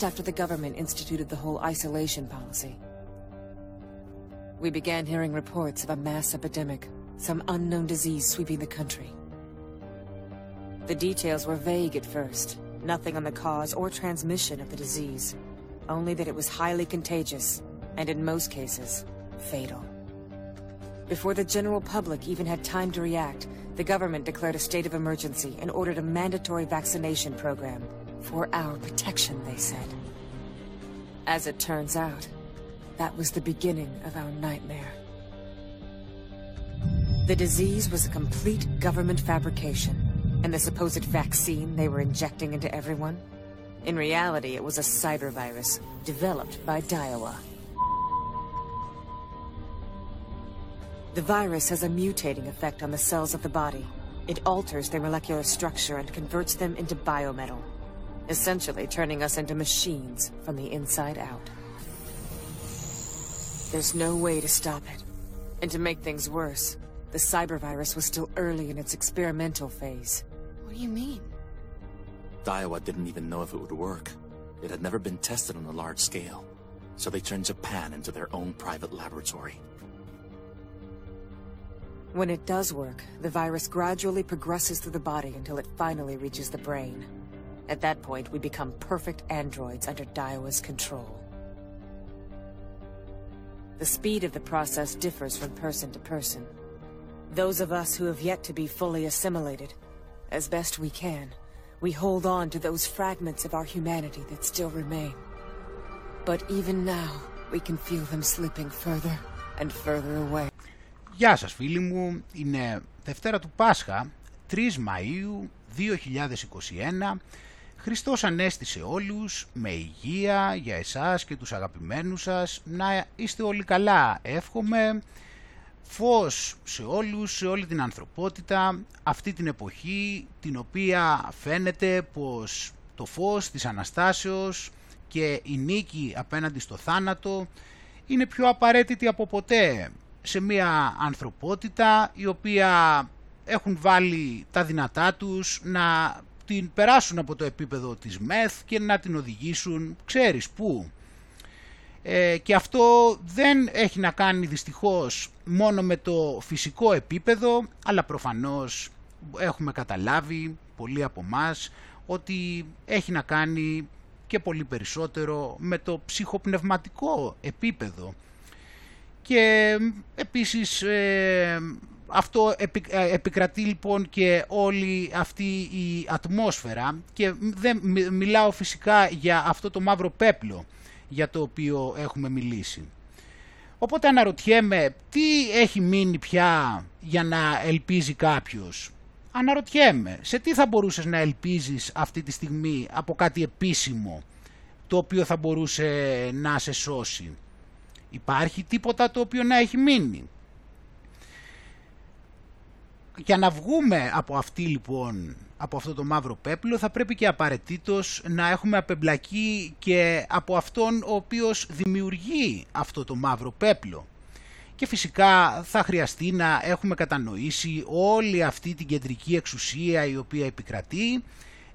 just after the government instituted the whole isolation policy. We began hearing reports of a mass epidemic, some unknown disease sweeping the country. The details were vague at first, nothing on the cause or transmission of the disease, only that it was highly contagious, and in most cases, fatal. Before the general public even had time to react, the government declared a state of emergency and ordered a mandatory vaccination program. For our protection, they said. As it turns out, that was the beginning of our nightmare. The disease was a complete government fabrication, and the supposed vaccine they were injecting into everyone? In reality, it was a cyber virus, developed by Daiwa. The virus has a mutating effect on the cells of the body. It alters their molecular structure and converts them into biometal, essentially turning us into machines from the inside out. There's no way to stop it. And to make things worse, the cyber virus was still early in its experimental phase. What do you mean? Daiwa didn't even know if it would work. It had never been tested on a large scale. So they turned Japan into their own private laboratory. When it does work, the virus gradually progresses through the body until it finally reaches the brain. At that point, we become perfect androids under Daiwa's control. The speed of the process differs from person to person. Those of us who have yet to be fully assimilated, as best we can, we hold on to those fragments of our humanity that still remain. But even now, we can feel them slipping further and further away. Γεια σας φίλοι μου, είναι Δευτέρα του Πάσχα, 3 Μαΐου 2021. Χριστός Ανέστη όλους, με υγεία για εσάς και τους αγαπημένους σας, να είστε όλοι καλά, εύχομαι, φως σε όλους, σε όλη την ανθρωπότητα, αυτή την εποχή την οποία φαίνεται πως το φως της Αναστάσεως και η νίκη απέναντι στο θάνατο είναι πιο απαραίτητη από ποτέ σε μια ανθρωπότητα η οποία έχουν βάλει τα δυνατά τους να την περάσουν από το επίπεδο της μεθ και να την οδηγήσουν ξέρεις πού. Ε, και αυτό δεν έχει να κάνει δυστυχώς μόνο με το φυσικό επίπεδο, αλλά προφανώς έχουμε καταλάβει πολλοί από μας ότι έχει να κάνει και πολύ περισσότερο με το ψυχοπνευματικό επίπεδο. Και επίσης ε, αυτό ε, επικρατεί λοιπόν και όλη αυτή η ατμόσφαιρα και δεν μιλάω φυσικά για αυτό το μαύρο πέπλο για το οποίο έχουμε μιλήσει. Οπότε αναρωτιέμαι τι έχει μείνει πια για να ελπίζει κάποιος; Αναρωτιέμαι σε τι θα μπορούσες να ελπίζεις αυτή τη στιγμή από κάτι επίσημο το οποίο θα μπορούσε να σε σώσει; Υπάρχει τίποτα το οποίο να έχει μείνει; Για να βγούμε από αυτή λοιπόν, από αυτό το μαύρο πέπλο θα πρέπει και απαραίτητος να έχουμε απεμπλακεί και από αυτόν ο οποίος δημιουργεί αυτό το μαύρο πέπλο. Και φυσικά θα χρειαστεί να έχουμε κατανοήσει όλη αυτή την κεντρική εξουσία η οποία επικρατεί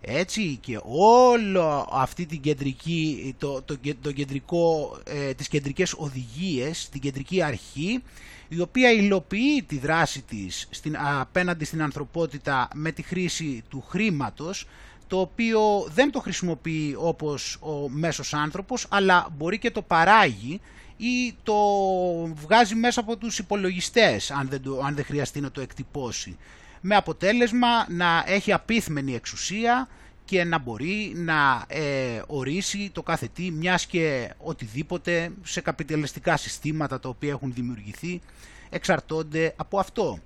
έτσι και όλο αυτή την κεντρική, το, το, το κεντρικό, ε, τις κεντρικές οδηγίες, την κεντρική αρχή η οποία υλοποιεί τη δράση της στην, απέναντι στην ανθρωπότητα με τη χρήση του χρήματος το οποίο δεν το χρησιμοποιεί όπως ο μέσος άνθρωπος αλλά μπορεί και το παράγει ή το βγάζει μέσα από τους υπολογιστές αν δεν, το, αν δεν χρειαστεί να το εκτυπώσει. Με αποτέλεσμα να έχει απίθμενη εξουσία και να μπορεί να ε, ορίσει το κάθε τι, μιας και οτιδήποτε σε καπιταλιστικά συστήματα τα οποία έχουν δημιουργηθεί εξαρτώνται από αυτό.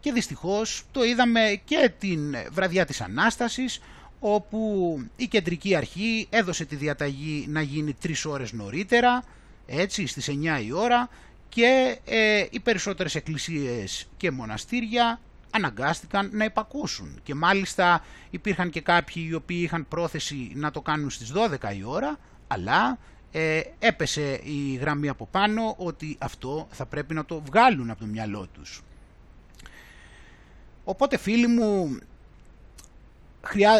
Και δυστυχώς το είδαμε και την βραδιά της Ανάστασης, όπου η κεντρική αρχή έδωσε τη διαταγή να γίνει τρεις ώρες νωρίτερα, έτσι στις 9 η ώρα, και ε, οι περισσότερες εκκλησίες και μοναστήρια αναγκάστηκαν να υπακούσουν και μάλιστα υπήρχαν και κάποιοι οι οποίοι είχαν πρόθεση να το κάνουν στις 12 η ώρα αλλά ε, έπεσε η γραμμή από πάνω ότι αυτό θα πρέπει να το βγάλουν από το μυαλό τους. Οπότε φίλοι μου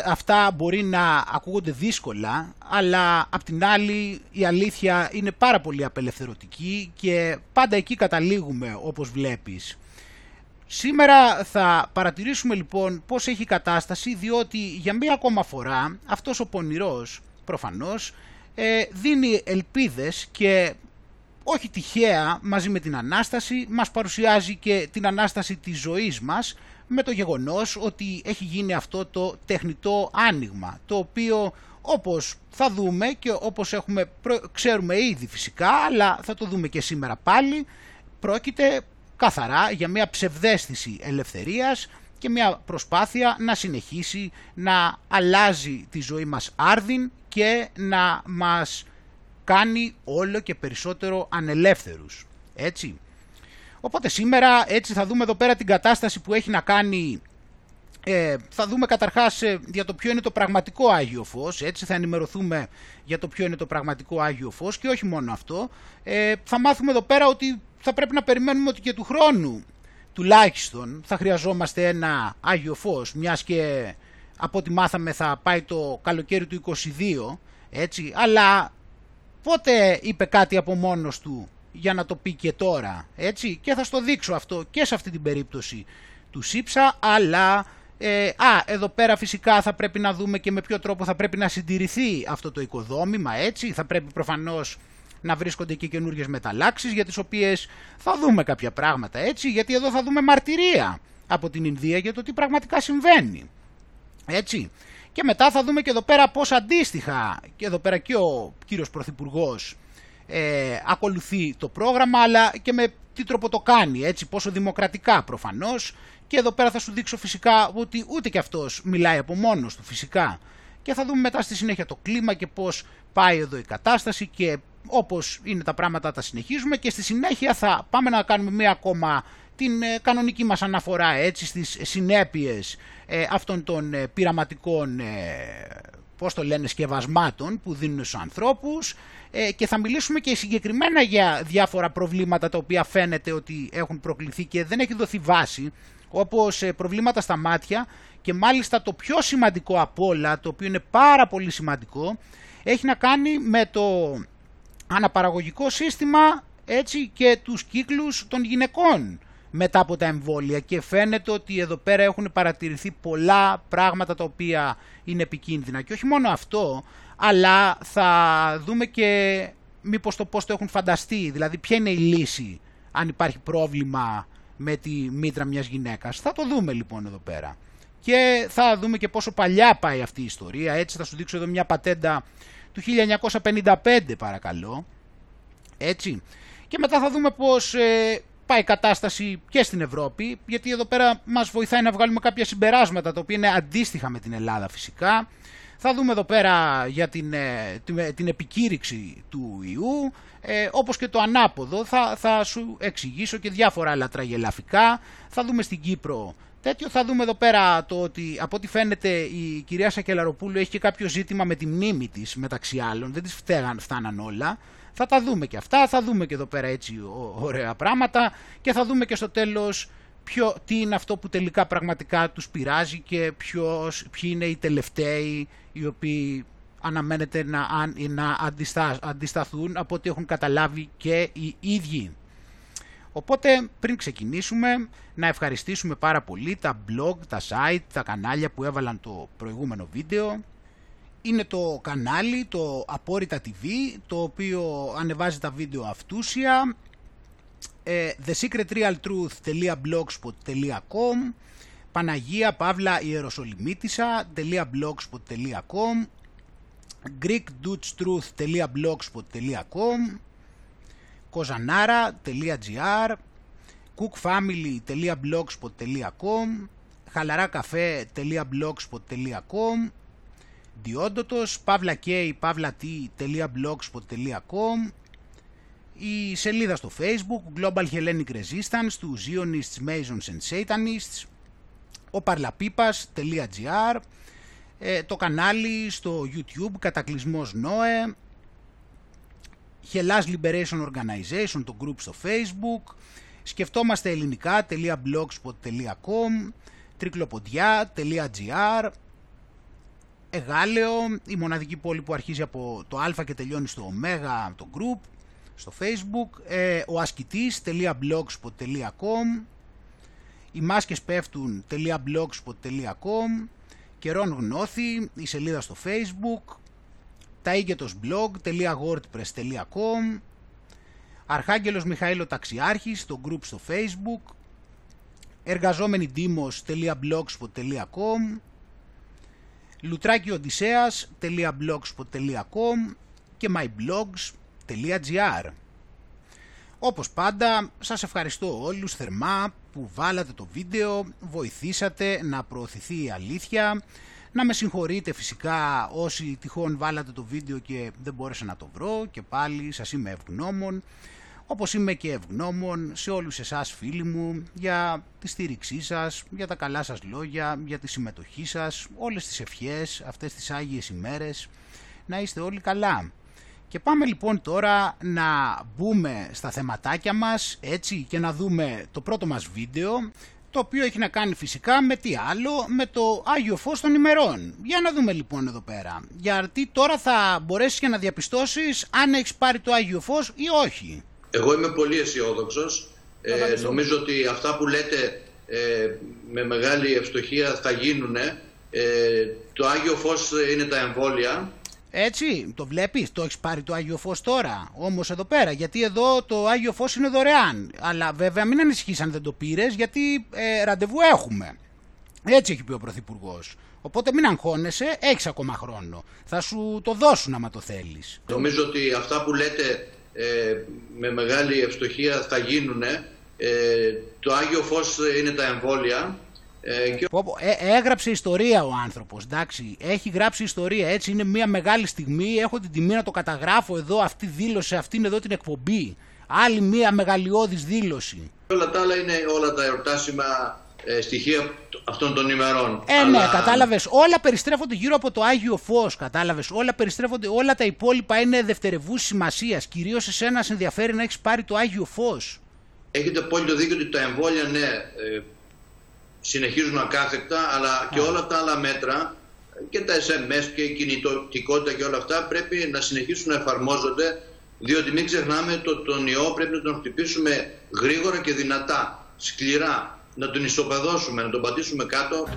αυτά μπορεί να ακούγονται δύσκολα, αλλά απ' την άλλη η αλήθεια είναι πάρα πολύ απελευθερωτική και πάντα εκεί καταλήγουμε όπως βλέπεις. Σήμερα θα παρατηρήσουμε λοιπόν πώς έχει η κατάσταση, διότι για μία ακόμα φορά αυτός ο πονηρός προφανώς ε, δίνει ελπίδες και όχι τυχαία μαζί με την Ανάσταση μας παρουσιάζει και την Ανάσταση της ζωής μας με το γεγονός ότι έχει γίνει αυτό το τεχνητό άνοιγμα το οποίο όπως θα δούμε και όπως έχουμε, ξέρουμε ήδη φυσικά αλλά θα το δούμε και σήμερα πάλι πρόκειται καθαρά για μια ψευδέστηση ελευθερίας και μια προσπάθεια να συνεχίσει να αλλάζει τη ζωή μας άρδιν και να μας κάνει όλο και περισσότερο ανελεύθερους. Έτσι. Οπότε σήμερα έτσι θα δούμε εδώ πέρα την κατάσταση που έχει να κάνει ε, θα δούμε καταρχάς ε, για το ποιο είναι το πραγματικό Άγιο Φως, έτσι θα ενημερωθούμε για το ποιο είναι το πραγματικό Άγιο Φως και όχι μόνο αυτό. Ε, θα μάθουμε εδώ πέρα ότι θα πρέπει να περιμένουμε ότι και του χρόνου τουλάχιστον θα χρειαζόμαστε ένα Άγιο Φως, μιας και από ό,τι μάθαμε θα πάει το καλοκαίρι του 22, έτσι, αλλά πότε είπε κάτι από μόνος του για να το πει και τώρα, έτσι, και θα στο δείξω αυτό και σε αυτή την περίπτωση του ΣΥΠΣΑ, αλλά ε, α, εδώ πέρα φυσικά θα πρέπει να δούμε και με ποιο τρόπο θα πρέπει να συντηρηθεί αυτό το οικοδόμημα, έτσι, θα πρέπει προφανώς να βρίσκονται και καινούριε μεταλλάξεις για τις οποίες θα δούμε κάποια πράγματα, έτσι, γιατί εδώ θα δούμε μαρτυρία από την Ινδία για το τι πραγματικά συμβαίνει, έτσι. Και μετά θα δούμε και εδώ πέρα πώς αντίστοιχα, και εδώ πέρα και ο κύριος Πρωθυπουργός ε, ακολουθεί το πρόγραμμα, αλλά και με τι τρόπο το κάνει, έτσι, πόσο δημοκρατικά προφανώς. Και εδώ πέρα θα σου δείξω φυσικά ότι ούτε και αυτός μιλάει από μόνος του φυσικά. Και θα δούμε μετά στη συνέχεια το κλίμα και πώς πάει εδώ η κατάσταση και όπως είναι τα πράγματα τα συνεχίζουμε και στη συνέχεια θα πάμε να κάνουμε μία ακόμα την ε, κανονική μας αναφορά έτσι στις συνέπειες ε, αυτών των ε, πειραματικών πώς το λένε, σκευασμάτων που δίνουν στους ανθρώπους και θα μιλήσουμε και συγκεκριμένα για διάφορα προβλήματα τα οποία φαίνεται ότι έχουν προκληθεί και δεν έχει δοθεί βάση όπως προβλήματα στα μάτια και μάλιστα το πιο σημαντικό από όλα, το οποίο είναι πάρα πολύ σημαντικό, έχει να κάνει με το αναπαραγωγικό σύστημα έτσι και τους κύκλους των γυναικών μετά από τα εμβόλια. Και φαίνεται ότι εδώ πέρα έχουν παρατηρηθεί πολλά πράγματα τα οποία είναι επικίνδυνα. Και όχι μόνο αυτό αλλά θα δούμε και μήπως το πώς το έχουν φανταστεί. Δηλαδή ποια είναι η λύση αν υπάρχει πρόβλημα με τη μήτρα μιας γυναίκας. Θα το δούμε λοιπόν εδώ πέρα. Και θα δούμε και πόσο παλιά πάει αυτή η ιστορία. Έτσι θα σου δείξω εδώ μια πατέντα του 1955 παρακαλώ. Έτσι. Και μετά θα δούμε πως ε, πάει η κατάσταση και στην Ευρώπη, γιατί εδώ πέρα μας βοηθάει να βγάλουμε κάποια συμπεράσματα, τα οποία είναι αντίστοιχα με την Ελλάδα φυσικά. Θα δούμε εδώ πέρα για την, ε, την, την επικήρυξη του ιού, ε, όπως και το ανάποδο, θα, θα σου εξηγήσω και διάφορα άλλα τραγελαφικά. Θα δούμε στην Κύπρο τέτοιο, θα δούμε εδώ πέρα το ότι από ό,τι φαίνεται η κυρία Σακελαροπούλου έχει και κάποιο ζήτημα με τη μνήμη της μεταξύ άλλων, δεν της φτάναν όλα. Θα τα δούμε και αυτά, θα δούμε και εδώ πέρα έτσι ωραία πράγματα. Και θα δούμε και στο τέλος ποιο, τι είναι αυτό που τελικά πραγματικά τους πειράζει και ποιος, ποιοι είναι οι τελευταίοι οι οποίοι αναμένεται να, να αντισταθούν από ό,τι έχουν καταλάβει και οι ίδιοι. Οπότε πριν ξεκινήσουμε να ευχαριστήσουμε πάρα πολύ τα blog, τα site, τα κανάλια που έβαλαν το προηγούμενο βίντεο είναι το κανάλι, το Απόρριτα TV, το οποίο ανεβάζει τα βίντεο αυτούσια, ε, thesecretrealtruth.blogspot.com Παναγία Παύλα Ιεροσολυμίτισσα.blogspot.com greekdutchtruth.blogspot.com kozanara.gr cookfamily.blogspot.com χαλαράκαφέ.blogspot.com διόντοτος, pavlak, pavlat.blogspot.com η σελίδα στο Facebook, Global Hellenic Resistance, του Zionists, Masons and Satanists, ο παρλαπίπας.gr, ε, το κανάλι στο YouTube, Κατακλυσμός Νόε, Hellas Liberation Organization, το group στο Facebook, σκεφτόμαστε ελληνικά.blogspot.com, τρικλοποντιά.gr, Εγάλεο, η μοναδική πόλη που αρχίζει από το Α και τελειώνει στο Ω, το group, στο facebook, ε, ο ασκητής.blogspot.com, οι μάσκες πέφτουν.blogspot.com, καιρόν γνώθη, η σελίδα στο facebook, τα blog.wordpress.com, Αρχάγγελος Μιχαήλο Ταξιάρχης, το group στο facebook, εργαζόμενοι demos.blogspot.com, λουτράκιοντισέας.blogspot.com και myblogs.gr Όπως πάντα, σας ευχαριστώ όλους θερμά που βάλατε το βίντεο, βοηθήσατε να προωθηθεί η αλήθεια, να με συγχωρείτε φυσικά όσοι τυχόν βάλατε το βίντεο και δεν μπόρεσα να το βρω και πάλι σας είμαι ευγνώμων όπως είμαι και ευγνώμων σε όλους εσάς φίλοι μου για τη στήριξή σας, για τα καλά σας λόγια, για τη συμμετοχή σας, όλες τις ευχές, αυτές τις Άγιες ημέρες, να είστε όλοι καλά. Και πάμε λοιπόν τώρα να μπούμε στα θεματάκια μας έτσι και να δούμε το πρώτο μας βίντεο το οποίο έχει να κάνει φυσικά με τι άλλο, με το Άγιο Φως των ημερών. Για να δούμε λοιπόν εδώ πέρα. Γιατί τώρα θα μπορέσεις και να διαπιστώσεις αν έχεις πάρει το Άγιο Φως ή όχι. Εγώ είμαι πολύ αισιόδοξος. Ε, νομίζω ότι αυτά που λέτε ε, με μεγάλη ευστοχία θα γίνουν. Ε, το Άγιο Φως είναι τα εμβόλια. Έτσι, το βλέπεις, το έχεις πάρει το Άγιο Φως τώρα, όμως εδώ πέρα, γιατί εδώ το Άγιο Φως είναι δωρεάν. Αλλά βέβαια μην ανησυχείς αν δεν το πήρες, γιατί ε, ραντεβού έχουμε. Έτσι έχει πει ο Πρωθυπουργός. Οπότε μην αγχώνεσαι, έχεις ακόμα χρόνο. Θα σου το δώσουν άμα το θέλεις. Νομίζω ότι αυτά που λέτε ε, με μεγάλη ευστοχία θα γίνουν. Ε, το Άγιο Φως είναι τα εμβόλια. Ε, και... ε, έγραψε ιστορία ο άνθρωπος, εντάξει, έχει γράψει ιστορία, έτσι είναι μια μεγάλη στιγμή, έχω την τιμή να το καταγράφω εδώ, αυτή δήλωσε, αυτήν εδώ την εκπομπή, άλλη μια μεγαλειώδης δήλωση. Όλα τα άλλα είναι όλα τα εορτάσιμα ε, στοιχεία αυτών των ημερών. Ε, ναι, κατάλαβες. Όλα περιστρέφονται γύρω από το Άγιο Φως. Κατάλαβες. Όλα περιστρέφονται, όλα τα υπόλοιπα είναι δευτερευούς σημασίας. Κυρίως εσένα σε ενδιαφέρει να έχεις πάρει το Άγιο Φως. Έχετε απόλυτο δίκιο ότι τα εμβόλια, ναι, ε, συνεχίζουν ακάθεκτα, αλλά και όλα τα άλλα μέτρα και τα SMS και η κινητικότητα και όλα αυτά πρέπει να συνεχίσουν να εφαρμόζονται διότι μην ξεχνάμε ότι τον ιό πρέπει να τον χτυπήσουμε γρήγορα και δυνατά, σκληρά να τον ισοπεδώσουμε, να τον πατήσουμε κάτω.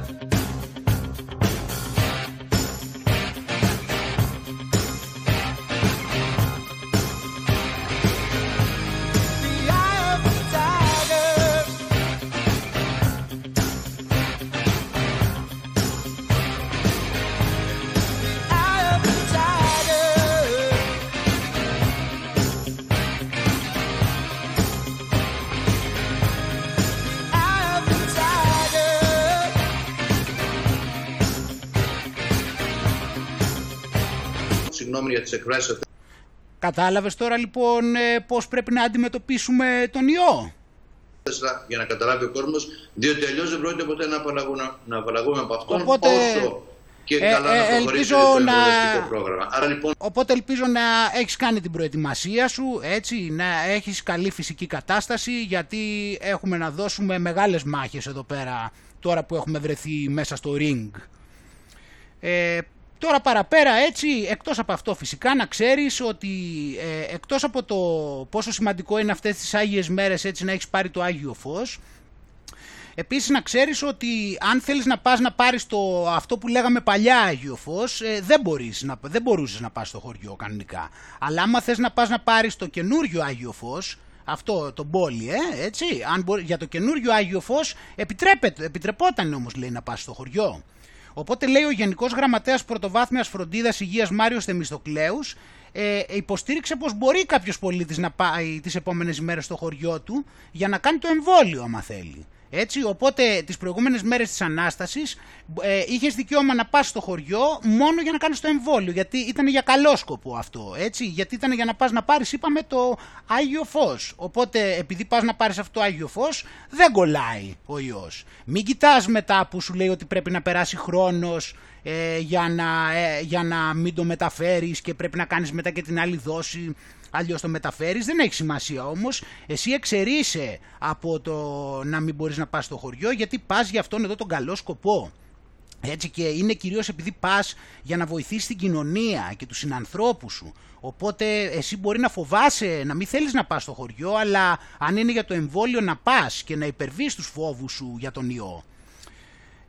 Για Κατάλαβες τώρα λοιπόν ε, πώς πρέπει να αντιμετωπίσουμε τον ιό; Για να καταλάβει ο κόσμος, διότι αλλιώς δεν πρόκειται ποτέ να, να απαλλαγούμε από αυτόν Οπότε... όσο και ε, καλά ε, να προχωρήσει το να... πρόγραμμα. Άρα, λοιπόν... Οπότε ελπίζω να έχεις κάνει την προετοιμασία σου, έτσι, να έχεις καλή φυσική κατάσταση, γιατί έχουμε να δώσουμε μεγάλες μάχες εδώ πέρα, τώρα που έχουμε βρεθεί μέσα στο ring. Ε, Τώρα παραπέρα έτσι, εκτός από αυτό φυσικά να ξέρεις ότι ε, εκτός από το πόσο σημαντικό είναι αυτές τις Άγιες μέρες έτσι να έχεις πάρει το Άγιο Φως, Επίσης να ξέρεις ότι αν θέλεις να πας να πάρεις το, αυτό που λέγαμε παλιά Άγιο Φως, ε, δεν, μπορείς να, δεν μπορούσες να πας στο χωριό κανονικά. Αλλά άμα θες να πας να πάρεις το καινούριο Άγιο Φως, αυτό το πόλι, ε, έτσι, αν για το καινούριο Άγιο Φως επιτρεπόταν όμως λέει να πας στο χωριό. Οπότε λέει ο Γενικός Γραμματέας Πρωτοβάθμιας Φροντίδας Υγείας Μάριος Θεμιστοκλέους, ε, υποστήριξε πως μπορεί κάποιος πολίτης να πάει τις επόμενες ημέρε στο χωριό του για να κάνει το εμβόλιο, άμα θέλει. Έτσι, οπότε τις προηγούμενες μέρες της Ανάστασης ε, είχες δικαίωμα να πας στο χωριό μόνο για να κάνεις το εμβόλιο, γιατί ήταν για καλό σκοπό αυτό, έτσι, γιατί ήταν για να πας να πάρεις, είπαμε, το Άγιο Φως. Οπότε, επειδή πας να πάρεις αυτό το Άγιο Φως, δεν κολλάει ο ιός. Μην κοιτάς μετά που σου λέει ότι πρέπει να περάσει χρόνος ε, για, να, ε, για να μην το μεταφέρεις και πρέπει να κάνεις μετά και την άλλη δόση αλλιώς το μεταφέρεις. Δεν έχει σημασία όμως. Εσύ εξαιρείσαι από το να μην μπορείς να πας στο χωριό γιατί πας για αυτόν εδώ τον καλό σκοπό. Έτσι και είναι κυρίως επειδή πας για να βοηθήσεις την κοινωνία και τους συνανθρώπους σου. Οπότε εσύ μπορεί να φοβάσαι, να μην θέλεις να πας στο χωριό, αλλά αν είναι για το εμβόλιο να πας και να υπερβείς τους φόβους σου για τον ιό.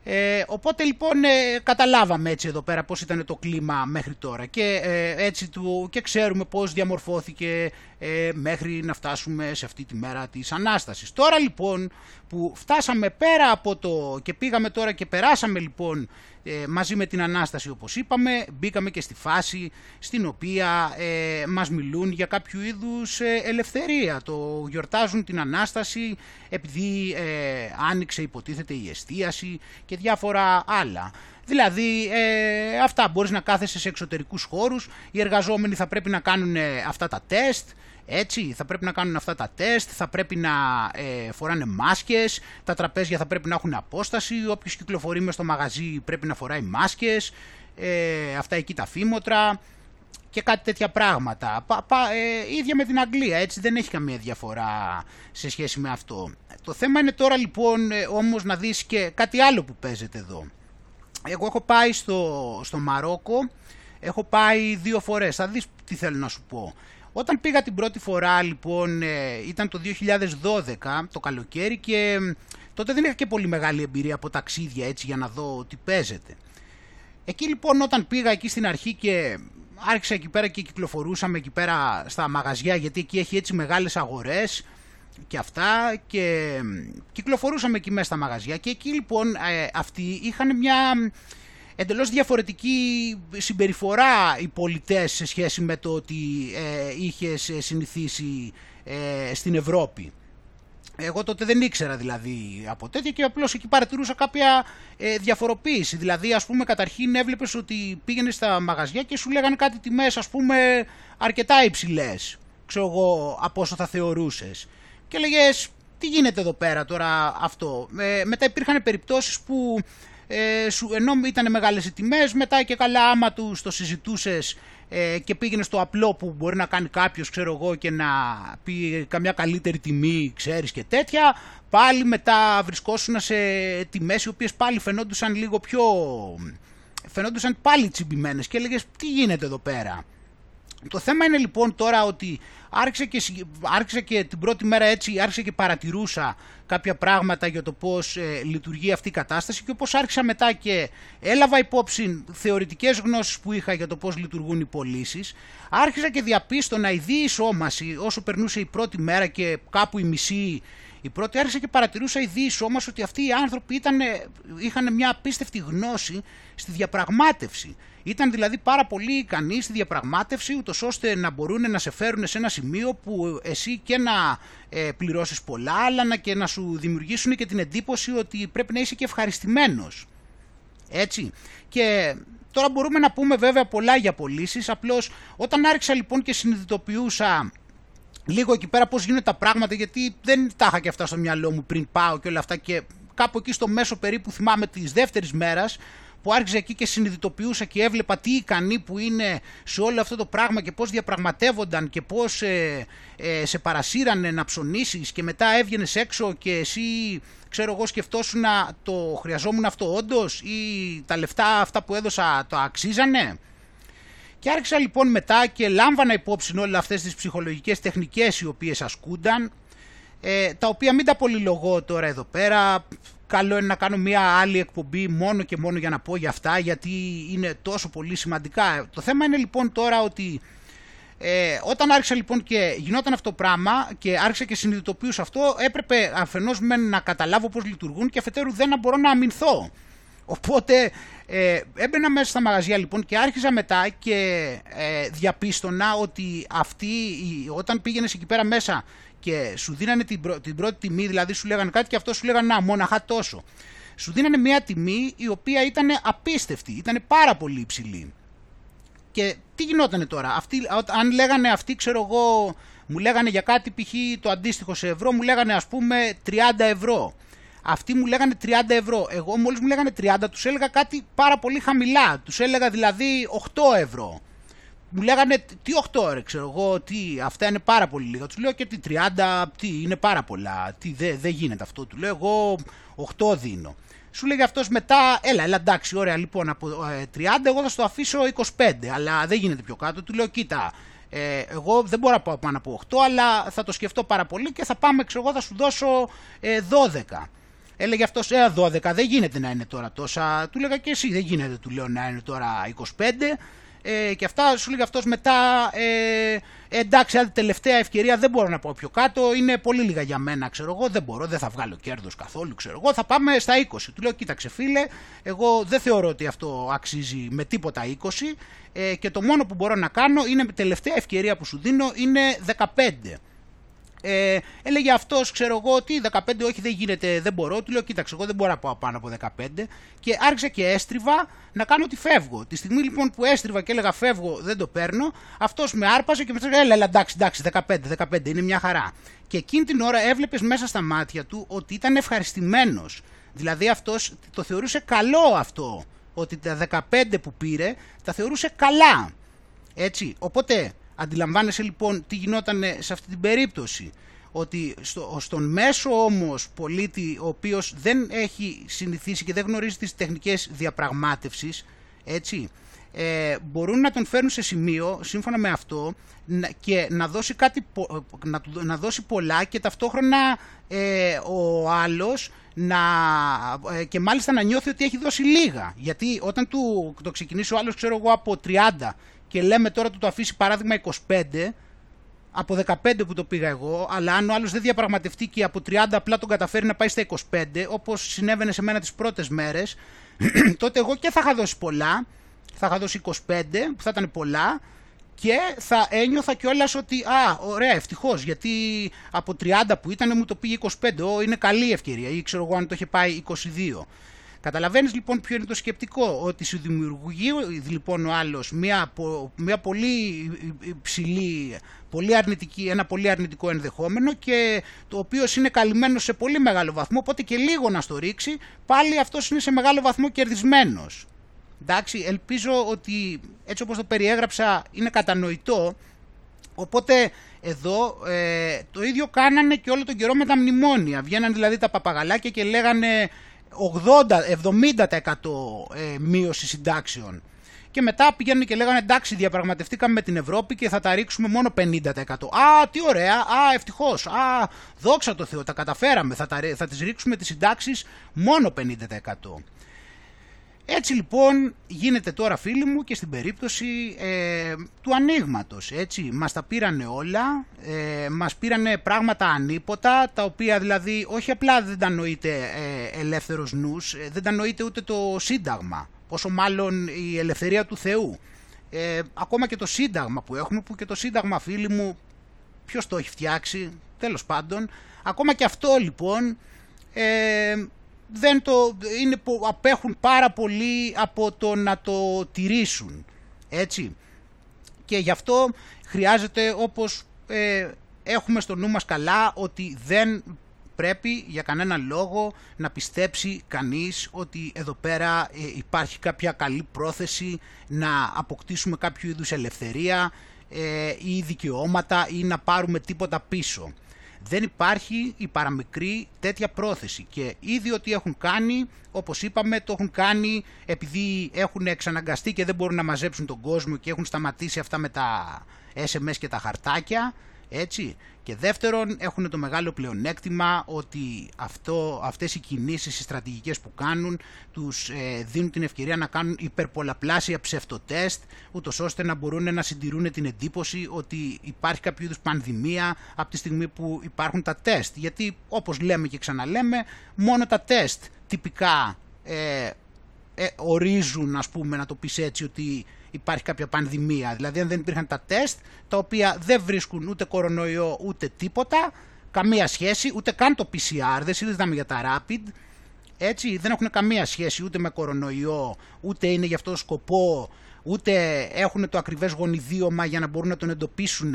Ε, οπότε λοιπόν ε, καταλάβαμε έτσι εδώ πέρα πώς ήταν το κλίμα μέχρι τώρα και, ε, έτσι του, και ξέρουμε πώς διαμορφώθηκε ε, μέχρι να φτάσουμε σε αυτή τη μέρα της Ανάστασης. Τώρα λοιπόν που φτάσαμε πέρα από το και πήγαμε τώρα και περάσαμε λοιπόν ε, μαζί με την Ανάσταση όπως είπαμε, μπήκαμε και στη φάση στην οποία ε, μας μιλούν για κάποιο είδους ε, ελευθερία. Το γιορτάζουν την Ανάσταση επειδή ε, άνοιξε υποτίθεται η εστίαση και διάφορα άλλα. Δηλαδή αυτά μπορείς να κάθεσαι σε εξωτερικούς χώρους, οι εργαζόμενοι θα πρέπει να κάνουν αυτά τα τεστ, έτσι, θα πρέπει να κάνουν αυτά τα τεστ, θα πρέπει να ε, φοράνε μάσκες, τα τραπέζια θα πρέπει να έχουν απόσταση, όποιος κυκλοφορεί μες στο μαγαζί πρέπει να φοράει μάσκες, ε, αυτά εκεί τα φήμοτρα και κάτι τέτοια πράγματα. Πα, πα, ε, ίδια με την Αγγλία, έτσι δεν έχει καμία διαφορά σε σχέση με αυτό. Το θέμα είναι τώρα λοιπόν ε, όμως να δεις και κάτι άλλο που παίζεται εδώ. Εγώ έχω πάει στο, στο Μαρόκο, έχω πάει δύο φορές, θα δεις τι θέλω να σου πω. Όταν πήγα την πρώτη φορά λοιπόν ε, ήταν το 2012 το καλοκαίρι και τότε δεν είχα και πολύ μεγάλη εμπειρία από ταξίδια έτσι για να δω τι παίζεται. Εκεί λοιπόν όταν πήγα εκεί στην αρχή και άρχισα εκεί πέρα και κυκλοφορούσαμε εκεί πέρα στα μαγαζιά γιατί εκεί έχει έτσι μεγάλες αγορές και αυτά και κυκλοφορούσαμε εκεί μέσα στα μαγαζιά και εκεί λοιπόν ε, αυτοί είχαν μια εντελώς διαφορετική συμπεριφορά οι πολιτές σε σχέση με το ότι ε, είχες συνηθίσει ε, στην Ευρώπη. Εγώ τότε δεν ήξερα δηλαδή από τέτοια και απλώς εκεί παρατηρούσα κάποια ε, διαφοροποίηση. Δηλαδή ας πούμε καταρχήν έβλεπες ότι πήγαινες στα μαγαζιά και σου λέγανε κάτι τιμές ας πούμε αρκετά υψηλές. Ξέρω εγώ από όσο θα θεωρούσες. Και λέγες τι γίνεται εδώ πέρα τώρα αυτό; Ε, μετά υπήρχαν περιπτώσεις που ε, σου, ενώ ήταν μεγάλες οι τιμές, μετά και καλά άμα τους το συζητούσες ε, και πήγαινες στο απλό που μπορεί να κάνει κάποιος, ξέρω εγώ, και να πει καμιά καλύτερη τιμή, ξέρεις και τέτοια, πάλι μετά βρισκόσουν σε τιμές οι οποίες πάλι φαινόντουσαν λίγο πιο... φαινόντουσαν πάλι τσιμπημένες και έλεγες τι γίνεται εδώ πέρα; Το θέμα είναι λοιπόν τώρα ότι άρχισε και, άρχισε και την πρώτη μέρα έτσι, άρχισε και παρατηρούσα κάποια πράγματα για το πώς ε, λειτουργεί αυτή η κατάσταση και όπως άρχισα μετά και έλαβα υπόψη θεωρητικές γνώσεις που είχα για το πώς λειτουργούν οι πωλήσεις, άρχισα και διαπίστωνα η διεισόμαση όσο περνούσε η πρώτη μέρα και κάπου η μισή η πρώτη άρχισα και παρατηρούσα η διεισόμαση ότι αυτοί οι άνθρωποι ήταν, είχαν μια απίστευτη γνώση στη διαπραγμάτευση. Ήταν δηλαδή πάρα πολύ ικανοί στη διαπραγμάτευση, ούτως ώστε να μπορούν να σε φέρουν σε ένα σημείο που εσύ και να ε, πληρώσεις πολλά, αλλά να και να σου δημιουργήσουν και την εντύπωση ότι πρέπει να είσαι και ευχαριστημένος. Έτσι. Και τώρα μπορούμε να πούμε βέβαια πολλά για πωλήσεις. Απλώς όταν άρχισα λοιπόν και συνειδητοποιούσα λίγο εκεί πέρα πώς γίνονται τα πράγματα, γιατί δεν τα είχα και αυτά στο μυαλό μου πριν πάω και όλα αυτά και κάπου εκεί στο μέσο περίπου θυμάμαι της δεύτερης μέρας που άρχιζε εκεί και συνειδητοποιούσα και έβλεπα τι ικανοί που είναι σε όλο αυτό το πράγμα και πώς διαπραγματεύονταν και πώς ε, ε, σε παρασύρανε να ψωνίσεις και μετά έβγαινες έξω και εσύ ξέρω εγώ σκεφτόσουν να το χρειαζόμουν αυτό όντως ή τα λεφτά αυτά που έδωσα το αξίζανε. Και άρχισα λοιπόν μετά και λάμβανα υπόψη όλα αυτές τις ψυχολογικές τεχνικές οι οποίες ασκούνταν, ε, τα οποία μην τα πολυλογώ τώρα εδώ πέρα, καλό είναι να κάνω μια άλλη εκπομπή μόνο και μόνο για να πω για αυτά γιατί είναι τόσο πολύ σημαντικά. Το θέμα είναι λοιπόν τώρα ότι ε, όταν άρχισα λοιπόν και γινόταν αυτό το πράγμα και άρχισα και συνειδητοποιούσα αυτό έπρεπε αφενός μεν να καταλάβω πώς λειτουργούν και αφετέρου δεν μπορώ να αμυνθώ. Οπότε ε, έμπαινα μέσα στα μαγαζιά λοιπόν και άρχισα μετά και ε, διαπίστωνα ότι αυτοί όταν πήγαινες εκεί πέρα μέσα και σου δίνανε την, την πρώτη τιμή, δηλαδή σου λέγανε κάτι και αυτό σου λέγανε να μόναχα τόσο. Σου δίνανε μια τιμή η οποία ήταν απίστευτη, ήταν πάρα πολύ υψηλή. Και τι γινότανε τώρα, αυτοί, αν λέγανε αυτοί ξέρω εγώ, μου λέγανε για κάτι π.χ. το αντίστοιχο σε ευρώ, μου λέγανε ας πούμε 30 ευρώ. Αυτοί μου λέγανε 30 ευρώ. Εγώ μόλις μου λέγανε 30 τους έλεγα κάτι πάρα πολύ χαμηλά. Τους έλεγα δηλαδή 8 ευρώ. Μου λέγανε τι 8 ώρες, ξέρω εγώ, τι, αυτά είναι πάρα πολύ λίγα. Τους λέω και τι 30, τι είναι πάρα πολλά, τι δεν δε γίνεται αυτό. Του λέω εγώ 8 δίνω. Σου λέγει αυτός μετά, έλα, έλα εντάξει, ωραία λοιπόν από 30, ε, εγώ θα στο αφήσω 25, αλλά δεν γίνεται πιο κάτω. Του λέω κοίτα, ε, εγώ δεν μπορώ να πάω πάνω από 8, αλλά θα το σκεφτώ πάρα πολύ και θα πάμε, ξέρω εγώ, θα σου δώσω ε, 12. Έλεγε αυτός, ε, 12, δεν γίνεται να είναι τώρα τόσα. Του λέγα και εσύ, δεν γίνεται, του λέω να είναι τώρα 25 ε, και αυτά σου λέει αυτός μετά ε, εντάξει άλλη τελευταία ευκαιρία δεν μπορώ να πάω πιο κάτω. Είναι πολύ λίγα για μένα ξέρω εγώ δεν μπορώ δεν θα βγάλω κέρδος καθόλου ξέρω εγώ. Θα πάμε στα 20 του λέω κοίταξε φίλε εγώ δεν θεωρώ ότι αυτό αξίζει με τίποτα 20 ε, και το μόνο που μπορώ να κάνω είναι τελευταία ευκαιρία που σου δίνω είναι 15 ε, έλεγε αυτός, ξέρω εγώ, ότι 15 όχι δεν γίνεται, δεν μπορώ. Του λέω, κοίταξε, εγώ δεν μπορώ να πάω πάνω από 15. Και άρχισα και έστριβα να κάνω ότι φεύγω. Τη στιγμή λοιπόν που έστριβα και έλεγα φεύγω, δεν το παίρνω, αυτός με άρπαζε και με έλεγε, έλα, έλα, εντάξει, εντάξει, 15, 15, είναι μια χαρά. Και εκείνη την ώρα έβλεπες μέσα στα μάτια του ότι ήταν ευχαριστημένος. Δηλαδή αυτός το θεωρούσε καλό αυτό. Ότι τα 15 που πήρε τα θεωρούσε καλά. Έτσι. Οπότε Αντιλαμβάνεσαι λοιπόν τι γινόταν σε αυτή την περίπτωση; Ότι στο, στον μέσο όμως πολίτη ο οποίος δεν έχει συνηθίσει και δεν γνωρίζει τις τεχνικές διαπραγμάτευσης, έτσι, ε, μπορούν να τον φέρουν σε σημείο, σύμφωνα με αυτό, και να δώσει, κάτι, να, να δώσει πολλά και ταυτόχρονα ε, ο άλλος να, ε, και μάλιστα να νιώθει ότι έχει δώσει λίγα. Γιατί όταν του το ξεκινήσει ο άλλος, ξέρω εγώ, από 30 και λέμε τώρα του το αφήσει παράδειγμα 25, από 15 που το πήγα εγώ, αλλά αν ο άλλος δεν διαπραγματευτεί και από 30 απλά τον καταφέρει να πάει στα 25, όπως συνέβαινε σε μένα τις πρώτες μέρες, τότε εγώ και θα είχα δώσει πολλά, θα είχα δώσει 25, που θα ήταν πολλά, και θα ένιωθα κιόλας ότι, α, ωραία, ευτυχώς, γιατί από 30 που ήταν μου το πήγε 25, ο, είναι καλή ευκαιρία, ή ξέρω εγώ αν το είχε πάει 22. Καταλαβαίνεις λοιπόν ποιο είναι το σκεπτικό, ότι σου δημιουργεί λοιπόν ο άλλος μια, μια πολύ υψηλή, πολύ αρνητική, ένα πολύ αρνητικό ενδεχόμενο και το οποίο είναι καλυμμένο σε πολύ μεγάλο βαθμό, οπότε και λίγο να στο ρίξει, πάλι αυτός είναι σε μεγάλο βαθμό κερδισμένος. Εντάξει, ελπίζω ότι έτσι όπως το περιέγραψα είναι κατανοητό, οπότε εδώ ε, το ίδιο κάνανε και όλο τον καιρό με τα μνημόνια. Βγαίναν δηλαδή τα παπαγαλάκια και λέγανε 80-70% ε, μείωση συντάξεων. Και μετά πήγαιναν και λέγανε εντάξει διαπραγματευτήκαμε με την Ευρώπη και θα τα ρίξουμε μόνο 50%. Α, τι ωραία, α, ευτυχώς, α, δόξα τω Θεώ, τα καταφέραμε, θα, τα, θα τις ρίξουμε τις συντάξεις μόνο 50%. Έτσι λοιπόν γίνεται τώρα φίλοι μου και στην περίπτωση ε, του ανοίγματος. έτσι. Μας τα πήρανε όλα, ε, μας πήρανε πράγματα ανίποτα, τα οποία δηλαδή όχι απλά δεν τα νοείται ε, ελεύθερος νους, ε, δεν τα νοείται ούτε το Σύνταγμα, πόσο μάλλον η ελευθερία του Θεού. Ε, ακόμα και το Σύνταγμα που έχουμε, που και το Σύνταγμα φίλοι μου, ποιος το έχει φτιάξει, τέλος πάντων. Ακόμα και αυτό λοιπόν... Ε, δεν το, είναι, απέχουν πάρα πολύ από το να το τηρήσουν. Έτσι. Και γι' αυτό χρειάζεται όπως ε, έχουμε στο νου μας καλά ότι δεν πρέπει για κανένα λόγο να πιστέψει κανείς ότι εδώ πέρα ε, υπάρχει κάποια καλή πρόθεση να αποκτήσουμε κάποιο είδους ελευθερία ε, ή δικαιώματα ή να πάρουμε τίποτα πίσω δεν υπάρχει η παραμικρή τέτοια πρόθεση. Και ήδη ότι έχουν κάνει, όπως είπαμε, το έχουν κάνει επειδή έχουν εξαναγκαστεί και δεν μπορούν να μαζέψουν τον κόσμο και έχουν σταματήσει αυτά με τα SMS και τα χαρτάκια, έτσι. Και δεύτερον, έχουν το μεγάλο πλεονέκτημα ότι αυτό, αυτές οι κινήσεις, οι στρατηγικές που κάνουν, τους ε, δίνουν την ευκαιρία να κάνουν υπερπολαπλάσια ψευτοτέστ, ούτως ώστε να μπορούν να συντηρούν την εντύπωση ότι υπάρχει κάποιο είδους πανδημία από τη στιγμή που υπάρχουν τα τεστ. Γιατί, όπως λέμε και ξαναλέμε, μόνο τα τεστ τυπικά ε, ε, ορίζουν, ας πούμε, να το πεις έτσι, ότι υπάρχει κάποια πανδημία. Δηλαδή αν δεν υπήρχαν τα τεστ, τα οποία δεν βρίσκουν ούτε κορονοϊό ούτε τίποτα, καμία σχέση, ούτε καν το PCR, δεν συζητάμε για τα rapid, έτσι, δεν έχουν καμία σχέση ούτε με κορονοϊό, ούτε είναι για αυτό το σκοπό, ούτε έχουν το ακριβές γονιδίωμα για να μπορούν να τον εντοπίσουν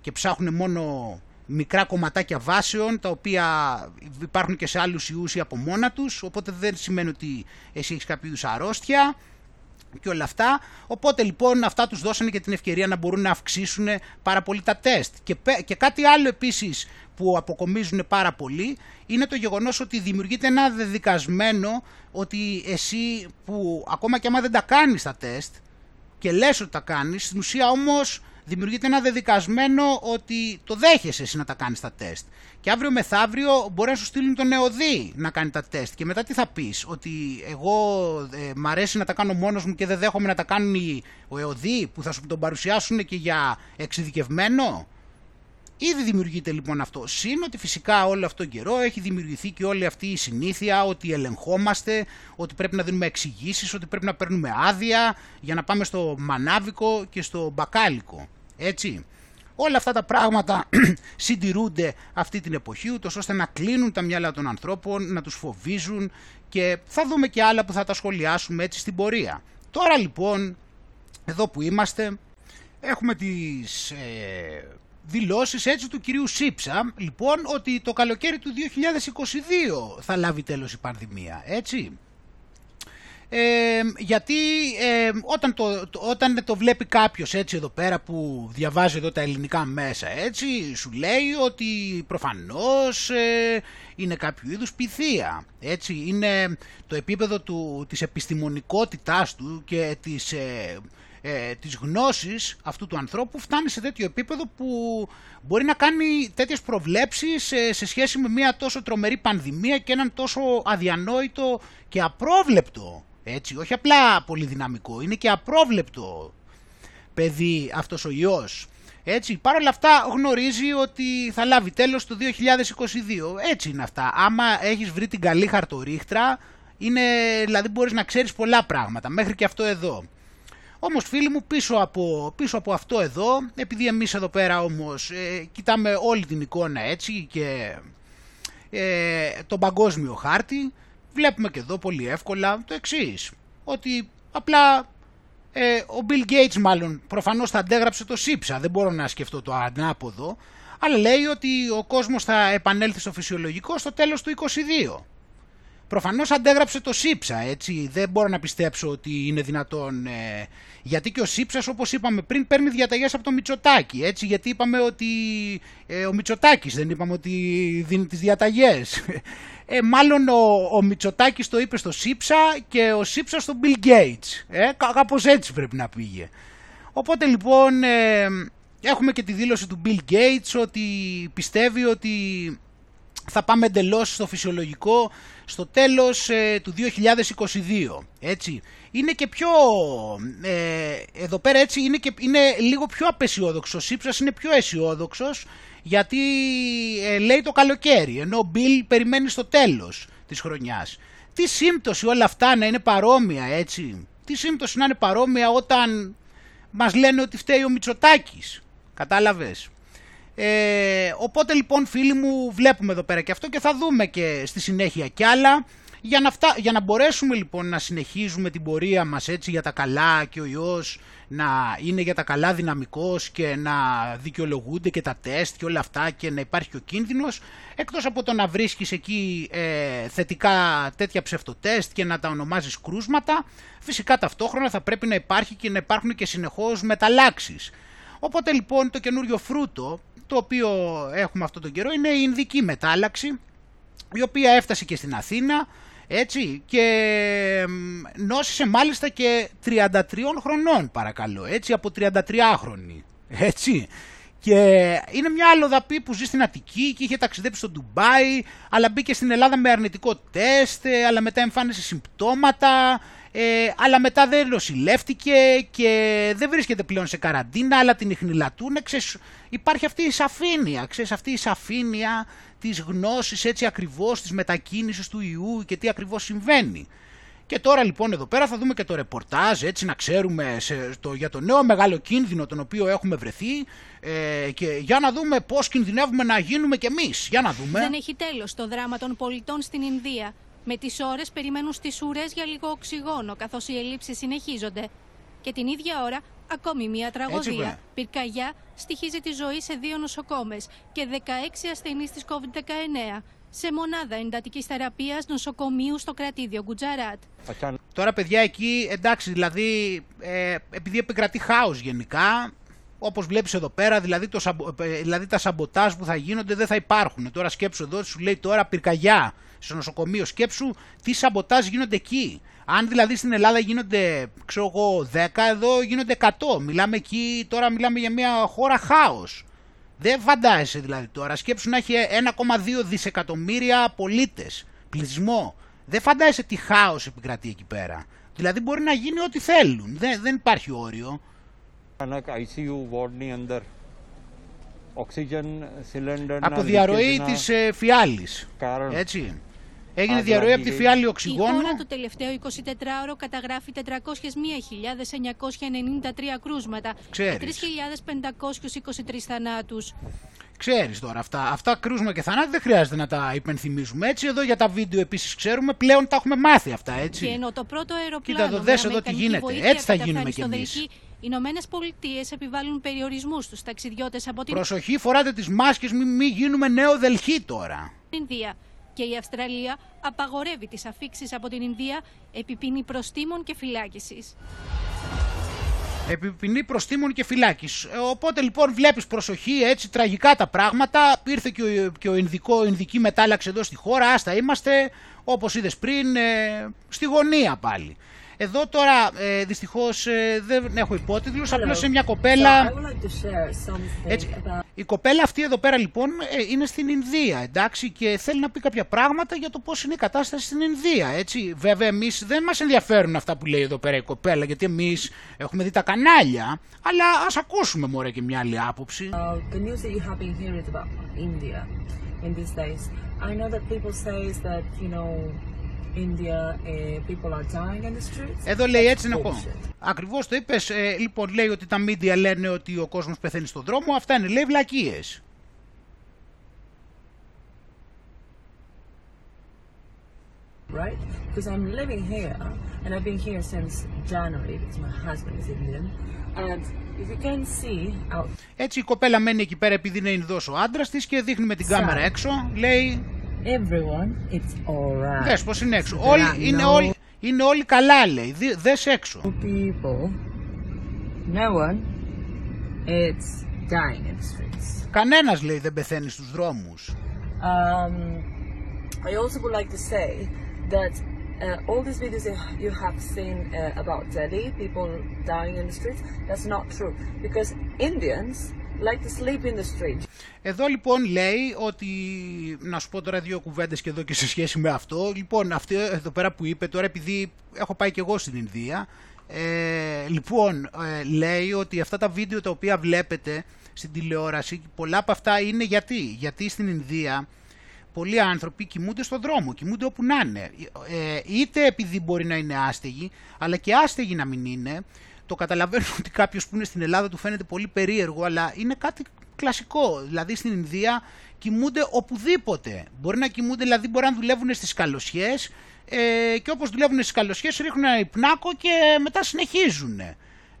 και ψάχνουν μόνο μικρά κομματάκια βάσεων, τα οποία υπάρχουν και σε άλλους ιούς ή από μόνα τους, οπότε δεν σημαίνει ότι εσύ έχεις κάποιο είδους αρρώστια. Και όλα αυτά. Οπότε λοιπόν αυτά τους δώσανε και την ευκαιρία να μπορούν να αυξήσουν πάρα πολύ τα τεστ. Και, και κάτι άλλο επίσης που αποκομίζουν πάρα πολύ είναι το γεγονός ότι δημιουργείται ένα δεδικασμένο ότι εσύ που ακόμα και άμα δεν τα κάνεις τα τεστ και λες ότι τα κάνεις, στην ουσία όμως δημιουργείται ένα δεδικασμένο ότι το δέχεσαι εσύ να τα κάνεις τα τεστ. Και αύριο μεθαύριο μπορεί να σου στείλουν τον ΕΟΔΗ να κάνει τα τεστ. Και μετά τι θα πεις, ότι εγώ ε, μ' αρέσει να τα κάνω μόνος μου και δεν δέχομαι να τα κάνουν ο ΕΟΔΗ που θα σου τον παρουσιάσουν και για εξειδικευμένο; Ήδη δημιουργείται λοιπόν αυτό. Συν ότι φυσικά όλο αυτόν τον καιρό έχει δημιουργηθεί και όλη αυτή η συνήθεια ότι ελεγχόμαστε, ότι πρέπει να δίνουμε εξηγήσεις, ότι πρέπει να παίρνουμε άδεια για να πάμε στο μανάβικο και στο μπακάλικο. Έτσι. Όλα αυτά τα πράγματα συντηρούνται αυτή την εποχή, ούτως ώστε να κλείνουν τα μυαλά των ανθρώπων, να τους φοβίζουν και θα δούμε και άλλα που θα τα σχολιάσουμε έτσι στην πορεία. Τώρα λοιπόν, εδώ που είμαστε, έχουμε τις ε, δηλώσεις έτσι του κυρίου Σίψα, λοιπόν, ότι το καλοκαίρι του 2022 θα λάβει τέλος η πανδημία, έτσι. Ε, γιατί ε, όταν, το, όταν το βλέπει κάποιος έτσι εδώ πέρα που διαβάζει εδώ τα ελληνικά μέσα έτσι σου λέει ότι προφανώς ε, είναι κάποιο είδους πυθία έτσι είναι το επίπεδο του, της επιστημονικότητάς του και της ε, ε, της γνώσης αυτού του ανθρώπου φτάνει σε τέτοιο επίπεδο που μπορεί να κάνει τέτοιες προβλέψεις ε, σε σχέση με μια τόσο τρομερή πανδημία και έναν τόσο αδιανόητο και απρόβλεπτο, έτσι, όχι απλά πολύ δυναμικό, είναι και απρόβλεπτο παιδί αυτός ο ιός. Έτσι, παρ' όλα αυτά γνωρίζει ότι θα λάβει τέλος το 2022. Έτσι είναι αυτά. Άμα έχεις βρει την καλή χαρτορίχτρα, είναι, δηλαδή μπορείς να ξέρεις πολλά πράγματα, μέχρι και αυτό εδώ. Όμως φίλοι μου πίσω από, πίσω από αυτό εδώ, επειδή εμείς εδώ πέρα όμως ε, κοιτάμε όλη την εικόνα έτσι και ε, τον παγκόσμιο χάρτη, βλέπουμε και εδώ πολύ εύκολα το εξής. ότι απλά ε, ο Bill Gates μάλλον προφανώς θα αντέγραψε το ΣΥΠΣΑ, δεν μπορώ να σκεφτώ το ανάποδο, αλλά λέει ότι ο κόσμος θα επανέλθει στο φυσιολογικό στο τέλος του 22. Προφανώς αντέγραψε το ΣΥΠΣΑ, έτσι, δεν μπορώ να πιστέψω ότι είναι δυνατόν, ε, γιατί και ο ΣΥΠΣΑς όπως είπαμε πριν παίρνει διαταγές από το Μητσοτάκι, έτσι, γιατί είπαμε ότι ε, ο Μητσοτάκης δεν είπαμε ότι δίνει τις διαταγές. Ε, μάλλον ο, ο Μητσοτάκης το είπε στο ΣΥΠΣΑ και ο ΣΥΠΣΑ στον Bill Gates, ε, κάπως έτσι πρέπει να πήγε. Οπότε λοιπόν ε, έχουμε και τη δήλωση του Bill Gates ότι πιστεύει ότι θα πάμε εντελώς στο φυσιολογικό στο τέλος ε, του 2022. Έτσι. Είναι και πιο, ε, εδώ πέρα έτσι, είναι, και, είναι λίγο πιο απεσιόδοξος. Ο Σύψας είναι πιο αισιόδοξος γιατί ε, λέει το καλοκαίρι, ενώ ο Μπιλ περιμένει στο τέλος της χρονιάς. Τι σύμπτωση όλα αυτά να είναι παρόμοια, έτσι; Τι σύμπτωση να είναι παρόμοια όταν μας λένε ότι φταίει ο Μητσοτάκης. Κατάλαβες; Ε, οπότε λοιπόν φίλοι μου βλέπουμε εδώ πέρα και αυτό και θα δούμε και στη συνέχεια κι άλλα για να, φτά, για να μπορέσουμε λοιπόν να συνεχίζουμε την πορεία μας έτσι για τα καλά και ο ιός να είναι για τα καλά δυναμικός και να δικαιολογούνται και τα τεστ και όλα αυτά και να υπάρχει και ο κίνδυνος εκτός από το να βρίσκεις εκεί ε, θετικά τέτοια ψευτοτέστ και να τα ονομάζεις κρούσματα φυσικά ταυτόχρονα θα πρέπει να υπάρχει και να υπάρχουν και συνεχώς μεταλλάξεις. Οπότε λοιπόν το καινούριο φρούτο το οποίο έχουμε αυτό τον καιρό είναι η Ινδική μετάλλαξη η οποία έφτασε και στην Αθήνα έτσι και νόσησε μάλιστα και 33 χρονών παρακαλώ έτσι από 33 χρονη έτσι. Και είναι μια αλλοδαπή που ζει στην Αττική και είχε ταξιδέψει στο Ντουμπάι αλλά μπήκε στην Ελλάδα με αρνητικό τεστ αλλά μετά εμφάνισε συμπτώματα ε, αλλά μετά δεν νοσηλεύτηκε και δεν βρίσκεται πλέον σε καραντίνα, αλλά την ιχνηλατούν. Ξέρεις, υπάρχει αυτή η σαφήνεια, ξέρεις, αυτή η σαφήνεια της γνώσης έτσι ακριβώς, της μετακίνησης του ιού και τι ακριβώς συμβαίνει. Και τώρα λοιπόν εδώ πέρα θα δούμε και το ρεπορτάζ έτσι να ξέρουμε σε, το, για το νέο μεγάλο κίνδυνο τον οποίο έχουμε βρεθεί ε, και για να δούμε πώς κινδυνεύουμε να γίνουμε κι εμείς. Για να δούμε. Δεν έχει τέλος το δράμα των πολιτών στην Ινδία. Με τις ώρες περιμένουν στις ουρές για λίγο οξυγόνο, καθώς οι ελλείψεις συνεχίζονται. Και την ίδια ώρα, ακόμη μια τραγωδία. Πυρκαγιά στοιχίζει τη ζωή σε δύο νοσοκόμες και 16 ασθενείς της COVID-19 σε μονάδα εντατικής θεραπείας νοσοκομείου στο κρατήδιο Γκουτζαράτ. Τώρα παιδιά εκεί, εντάξει, δηλαδή, ε, επειδή επικρατεί χάος γενικά, όπως βλέπεις εδώ πέρα, δηλαδή, το, ε, δηλαδή τα σαμποτάζ που θα γίνονται δεν θα υπάρχουν. Τώρα σκέψου εδώ, σου λέει τώρα πυρκαγιά στο νοσοκομείο, σκέψου τι σαμποτάζ γίνονται εκεί. Αν δηλαδή στην Ελλάδα γίνονται, ξέρω εγώ, 10, εδώ γίνονται 100. Μιλάμε εκεί, τώρα μιλάμε για μια χώρα χάος. Δεν φαντάζεσαι δηλαδή τώρα. Σκέψου να έχει 1,2 δισεκατομμύρια πολίτες, πληθυσμό. Δεν φαντάζεσαι τι χάος επικρατεί εκεί πέρα. Δηλαδή μπορεί να γίνει ό,τι θέλουν. Δεν, δεν υπάρχει όριο. Από διαρροή της ε, φιάλης. Έτσι. Έγινε διαρροή από τη φιάλη οξυγόνου. Η χώρα το τελευταίο 24ωρο καταγράφει 401.993 κρούσματα και 3.523 θανάτους. Ξέρεις τώρα αυτά, αυτά κρούσμα και θανάτου δεν χρειάζεται να τα υπενθυμίζουμε έτσι. Εδώ για τα βίντεο επίσης ξέρουμε, πλέον τα έχουμε μάθει αυτά έτσι. Και ενώ το πρώτο αεροπλάνο Κοίτα εδώ, δες εδώ τι γίνεται, έτσι θα γίνουμε κι εμείς. Οι Ηνωμένες Πολιτείες επιβάλλουν περιορισμούς στους ταξιδιώτες από την. Προσοχή, φοράτε τις μάσκες, μην μη γίνουμε νέο Δελχή τώρα. Ινδία και η Αυστραλία απαγορεύει τις αφήξεις από την Ινδία επί ποινή προστήμων και φυλάκισης. Επί ποινή προστήμων και φυλάκης. Ε, οπότε λοιπόν βλέπεις προσοχή, έτσι τραγικά τα πράγματα. Ήρθε και ο, και ο Ινδικό, Ινδική μετάλλαξη εδώ στη χώρα, άστα είμαστε, όπως είδες πριν, ε, στη γωνία πάλι. Εδώ τώρα ε, δυστυχώς ε, δεν έχω υπότιτλους, απλώς είναι μια κοπέλα... Έτσι, η κοπέλα αυτή εδώ πέρα λοιπόν ε, είναι στην Ινδία, εντάξει, και θέλει να πει κάποια πράγματα για το πώς είναι η κατάσταση στην Ινδία, έτσι. Βέβαια εμείς δεν μας ενδιαφέρουν αυτά που λέει εδώ πέρα η κοπέλα, γιατί εμείς έχουμε δει τα κανάλια, αλλά ας ακούσουμε μωρέ και μια άλλη άποψη. Uh, the news that you have been hearing about India in these days, I know that people say that, you know, India, uh, people are dying in the streets. Εδώ λέει έτσι να πω. Ακριβώς το είπες. Ε, λοιπόν, λέει ότι τα media λένε ότι ο κόσμος πεθαίνει στον δρόμο. Αυτά είναι λέει βλακίες. Right? Because I'm living here and I've been here since January because my husband is Indian. And if you can see out... Έτσι η κοπέλα μένει εκεί πέρα επειδή είναι Ινδός ο άντρας της και δείχνει με την κάμερα έξω. Λέει everyone, it's alright. Δες πώς είναι έξω. Όλοι, είναι, όλοι, είναι όλοι καλά λέει. Δες έξω. People, no one, it's dying in the streets. Κανένας λέει δεν πεθαίνει στους δρόμους. Um, I also would like to say that uh, all these videos you have seen uh, about Delhi, people dying in the streets, that's not true. Because Indians like to sleep in the street. Εδώ λοιπόν λέει ότι, να σου πω τώρα δύο κουβέντες και εδώ και σε σχέση με αυτό, λοιπόν αυτό εδώ πέρα που είπε τώρα επειδή έχω πάει και εγώ στην Ινδία, ε, λοιπόν ε, λέει ότι αυτά τα βίντεο τα οποία βλέπετε στην τηλεόραση, πολλά από αυτά είναι γιατί, γιατί στην Ινδία πολλοί άνθρωποι κοιμούνται στον δρόμο, κοιμούνται όπου να είναι, ε, είτε επειδή μπορεί να είναι άστεγοι, αλλά και άστεγοι να μην είναι, το καταλαβαίνω ότι κάποιος που είναι στην Ελλάδα του φαίνεται πολύ περίεργο, αλλά είναι κάτι κλασικό. Δηλαδή στην Ινδία κοιμούνται οπουδήποτε. Μπορεί να κοιμούνται, δηλαδή μπορεί να δουλεύουν στις καλοσιές ε, και όπως δουλεύουν στις καλοσιές ρίχνουν ένα υπνάκο και μετά συνεχίζουν.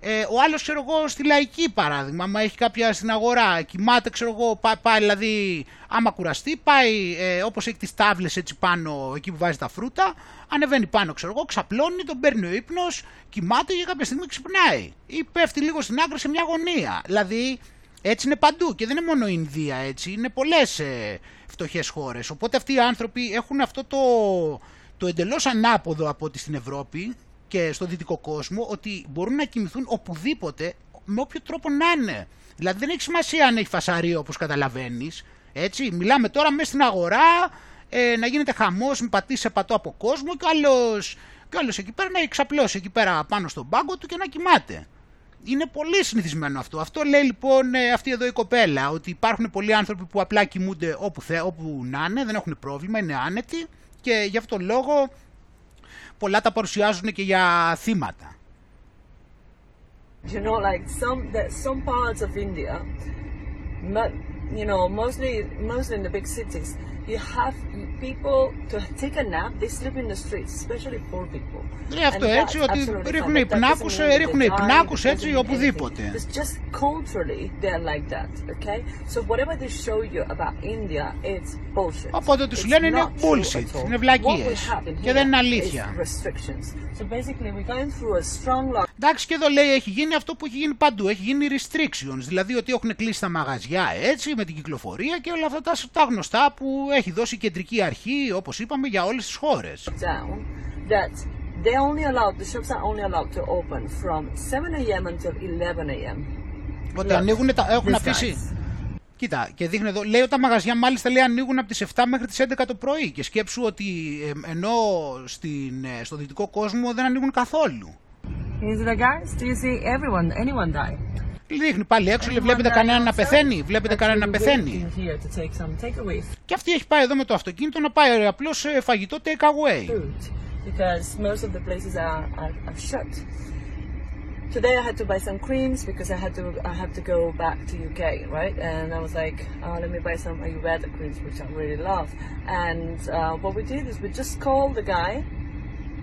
Ε, ο άλλος, ξέρω εγώ, στη λαϊκή παράδειγμα, άμα έχει κάποια στην αγορά, κοιμάται, ξέρω εγώ, πάει, πάει δηλαδή, άμα κουραστεί, πάει ε, όπως έχει τις τάβλες έτσι πάνω, εκεί που βάζει τα φρούτα, ανεβαίνει πάνω, ξέρω εγώ, ξαπλώνει, τον παίρνει ο ύπνος, κοιμάται και κάποια στιγμή ξυπνάει. Ή πέφτει λίγο στην άκρη σε μια γωνία. Δηλαδή, έτσι είναι παντού και δεν είναι μόνο η Ινδία έτσι, είναι πολλές ε, φτωχές χώρες. Οπότε αυτοί οι άνθρωποι έχουν αυτό το, το εντελώς ανάποδο από ό,τι στην Ευρώπη και στο δυτικό κόσμο ότι μπορούν να κοιμηθούν οπουδήποτε με όποιο τρόπο να είναι. Δηλαδή δεν έχει σημασία αν έχει φασαρίο όπως καταλαβαίνεις. Έτσι, μιλάμε τώρα μέσα στην αγορά ε, να γίνεται χαμός με πατήσει πατώ από κόσμο και άλλος, και άλλος εκεί πέρα να εξαπλώσει εκεί πέρα πάνω στον πάγκο του και να κοιμάται. Είναι πολύ συνηθισμένο αυτό. Αυτό λέει λοιπόν ε, αυτή εδώ η κοπέλα, ότι υπάρχουν πολλοί άνθρωποι που απλά κοιμούνται όπου, θε, όπου να είναι, δεν έχουν πρόβλημα, είναι άνετοι και γι' αυτόν τον λόγο πολλά τα παρουσιάζουν και για θύματα. You know, like some that some parts of India, you know, mostly mostly in the big cities, you have people to take a nap, they sleep in the streets, especially poor people. Είναι αυτό έτσι, ότι ρίχνουν υπνάκους, ρίχνουν υπνάκους έτσι οπουδήποτε. It's just culturally they're like that, okay? So whatever they show you about India, it's bullshit. Οπότε τους λένε είναι bullshit, είναι βλακίες και δεν είναι αλήθεια. So basically we're going through a strong lockdown. Εντάξει και εδώ λέει έχει γίνει αυτό που έχει γίνει παντού, έχει γίνει restrictions, δηλαδή ότι έχουν κλείσει τα μαγαζιά έτσι με την κυκλοφορία και όλα αυτά τα, τα γνωστά που έχει δώσει η κεντρική αρχή, όπως είπαμε, για όλες τις χώρες. Down, that they only allowed, the shops are only allowed to open from 7 a.m. until 11 a.m. Ότι ανοίγουν, τα, έχουν αφήσει... Κοίτα, και δείχνει εδώ, λέει ότι τα μαγαζιά μάλιστα λέει ανοίγουν από τις 7 μέχρι τις 11 το πρωί και σκέψου ότι ε, ενώ στην, ε, στο δυτικό κόσμο δεν ανοίγουν καθόλου. Is it a guys? Do you see everyone, anyone die? Δείχνει πάλι έξω, λέει, βλέπετε κανένα να πεθαίνει, βλέπετε κανένα να πεθαίνει. Και αυτή έχει πάει εδώ με το αυτοκίνητο να πάει απλώς φαγητό take away. Because most of the places are, are, are shut. Today I had to buy some creams because I had to I had to go back to UK, right? And I was like, oh, let me buy some Ayurveda creams, which I really love. And uh, what we did is we just called the guy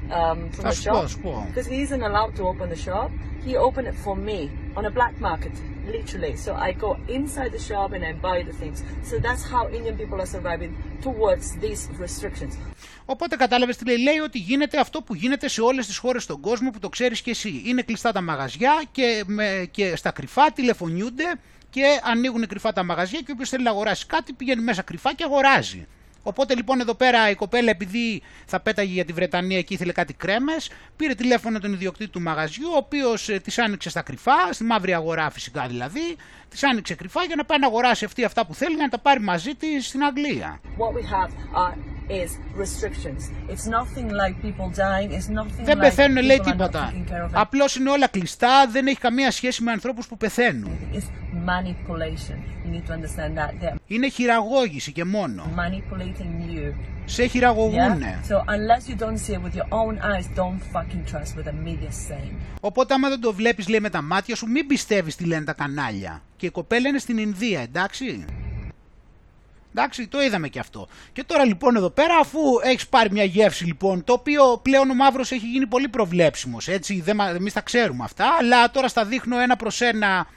um, from the shop because he isn't allowed to open the shop. He opened it for me on a black market, literally. So I go inside the shop and I buy the things. So that's how Indian people are surviving towards these restrictions. Οπότε κατάλαβες τι λέει, λέει ότι γίνεται αυτό που γίνεται σε όλες τις χώρες στον κόσμο που το ξέρεις και εσύ. Είναι κλειστά τα μαγαζιά και, με, και στα κρυφά τηλεφωνιούνται και ανοίγουν κρυφά τα μαγαζιά και όποιος θέλει να αγοράσει κάτι πηγαίνει μέσα κρυφά και αγοράζει. Οπότε λοιπόν εδώ πέρα η κοπέλα επειδή θα πέταγε για τη Βρετανία και ήθελε κάτι κρέμες, πήρε τηλέφωνο τον ιδιοκτήτη του μαγαζιού, ο οποίος ε, της άνοιξε στα κρυφά, στη μαύρη αγορά φυσικά δηλαδή, της άνοιξε κρυφά για να πάει να αγοράσει αυτή αυτά που θέλει για να τα πάρει μαζί της στην Αγγλία. What we have are is restrictions. It's nothing like people dying. It's nothing Δεν like πεθαίνουν λέει people are not τίποτα. taking care of it. Απλώς είναι όλα κλειστά, δεν έχει καμία σχέση με ανθρώπους που πεθαίνουν. It's manipulation. You need to understand that they're Είναι χειραγώγηση και μόνο. manipulating you. Σε χειραγωγούνε. Yeah? So unless you don't see it with your own eyes, don't fucking trust what the media is saying. Οπότε άμα δεν το βλέπεις λέει με τα μάτια σου μην πιστεύεις τι λένε τα κανάλια. Και η κοπέλα είναι στην Ινδία εντάξει. Εντάξει, το είδαμε και αυτό. Και τώρα λοιπόν εδώ πέρα, αφού έχεις πάρει μια γεύση λοιπόν, το οποίο πλέον ο μαύρος έχει γίνει πολύ προβλέψιμος, έτσι, εμείς τα ξέρουμε αυτά, αλλά τώρα στα δείχνω ένα προς ένα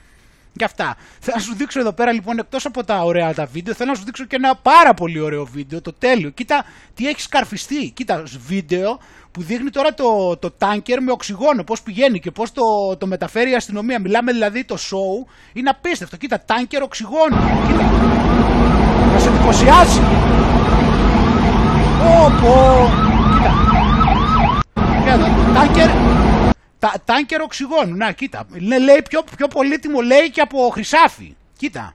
και αυτά. Θέλω να σου δείξω εδώ πέρα λοιπόν, εκτός από τα ωραία τα βίντεο, θέλω να σου δείξω και ένα πάρα πολύ ωραίο βίντεο, το τέλειο. Κοίτα τι έχει σκαρφιστεί. Κοίτα, βίντεο που δείχνει τώρα το, το τάνκερ με οξυγόνο, πώς πηγαίνει και πώς το, το μεταφέρει η αστυνομία. Μιλάμε δηλαδή το show, είναι απίστευτο. Κοίτα, τάνκερ οξυγόνο. Κοίτα. Να σε εντυπωσιάσει. Όπο. Κοίτα. Κοίτα, τάνκερ, τα, τάνκερ οξυγόνου. Να, κοίτα. Λέ, λέει πιο, πιο πολύτιμο λέει και από χρυσάφι. Κοίτα.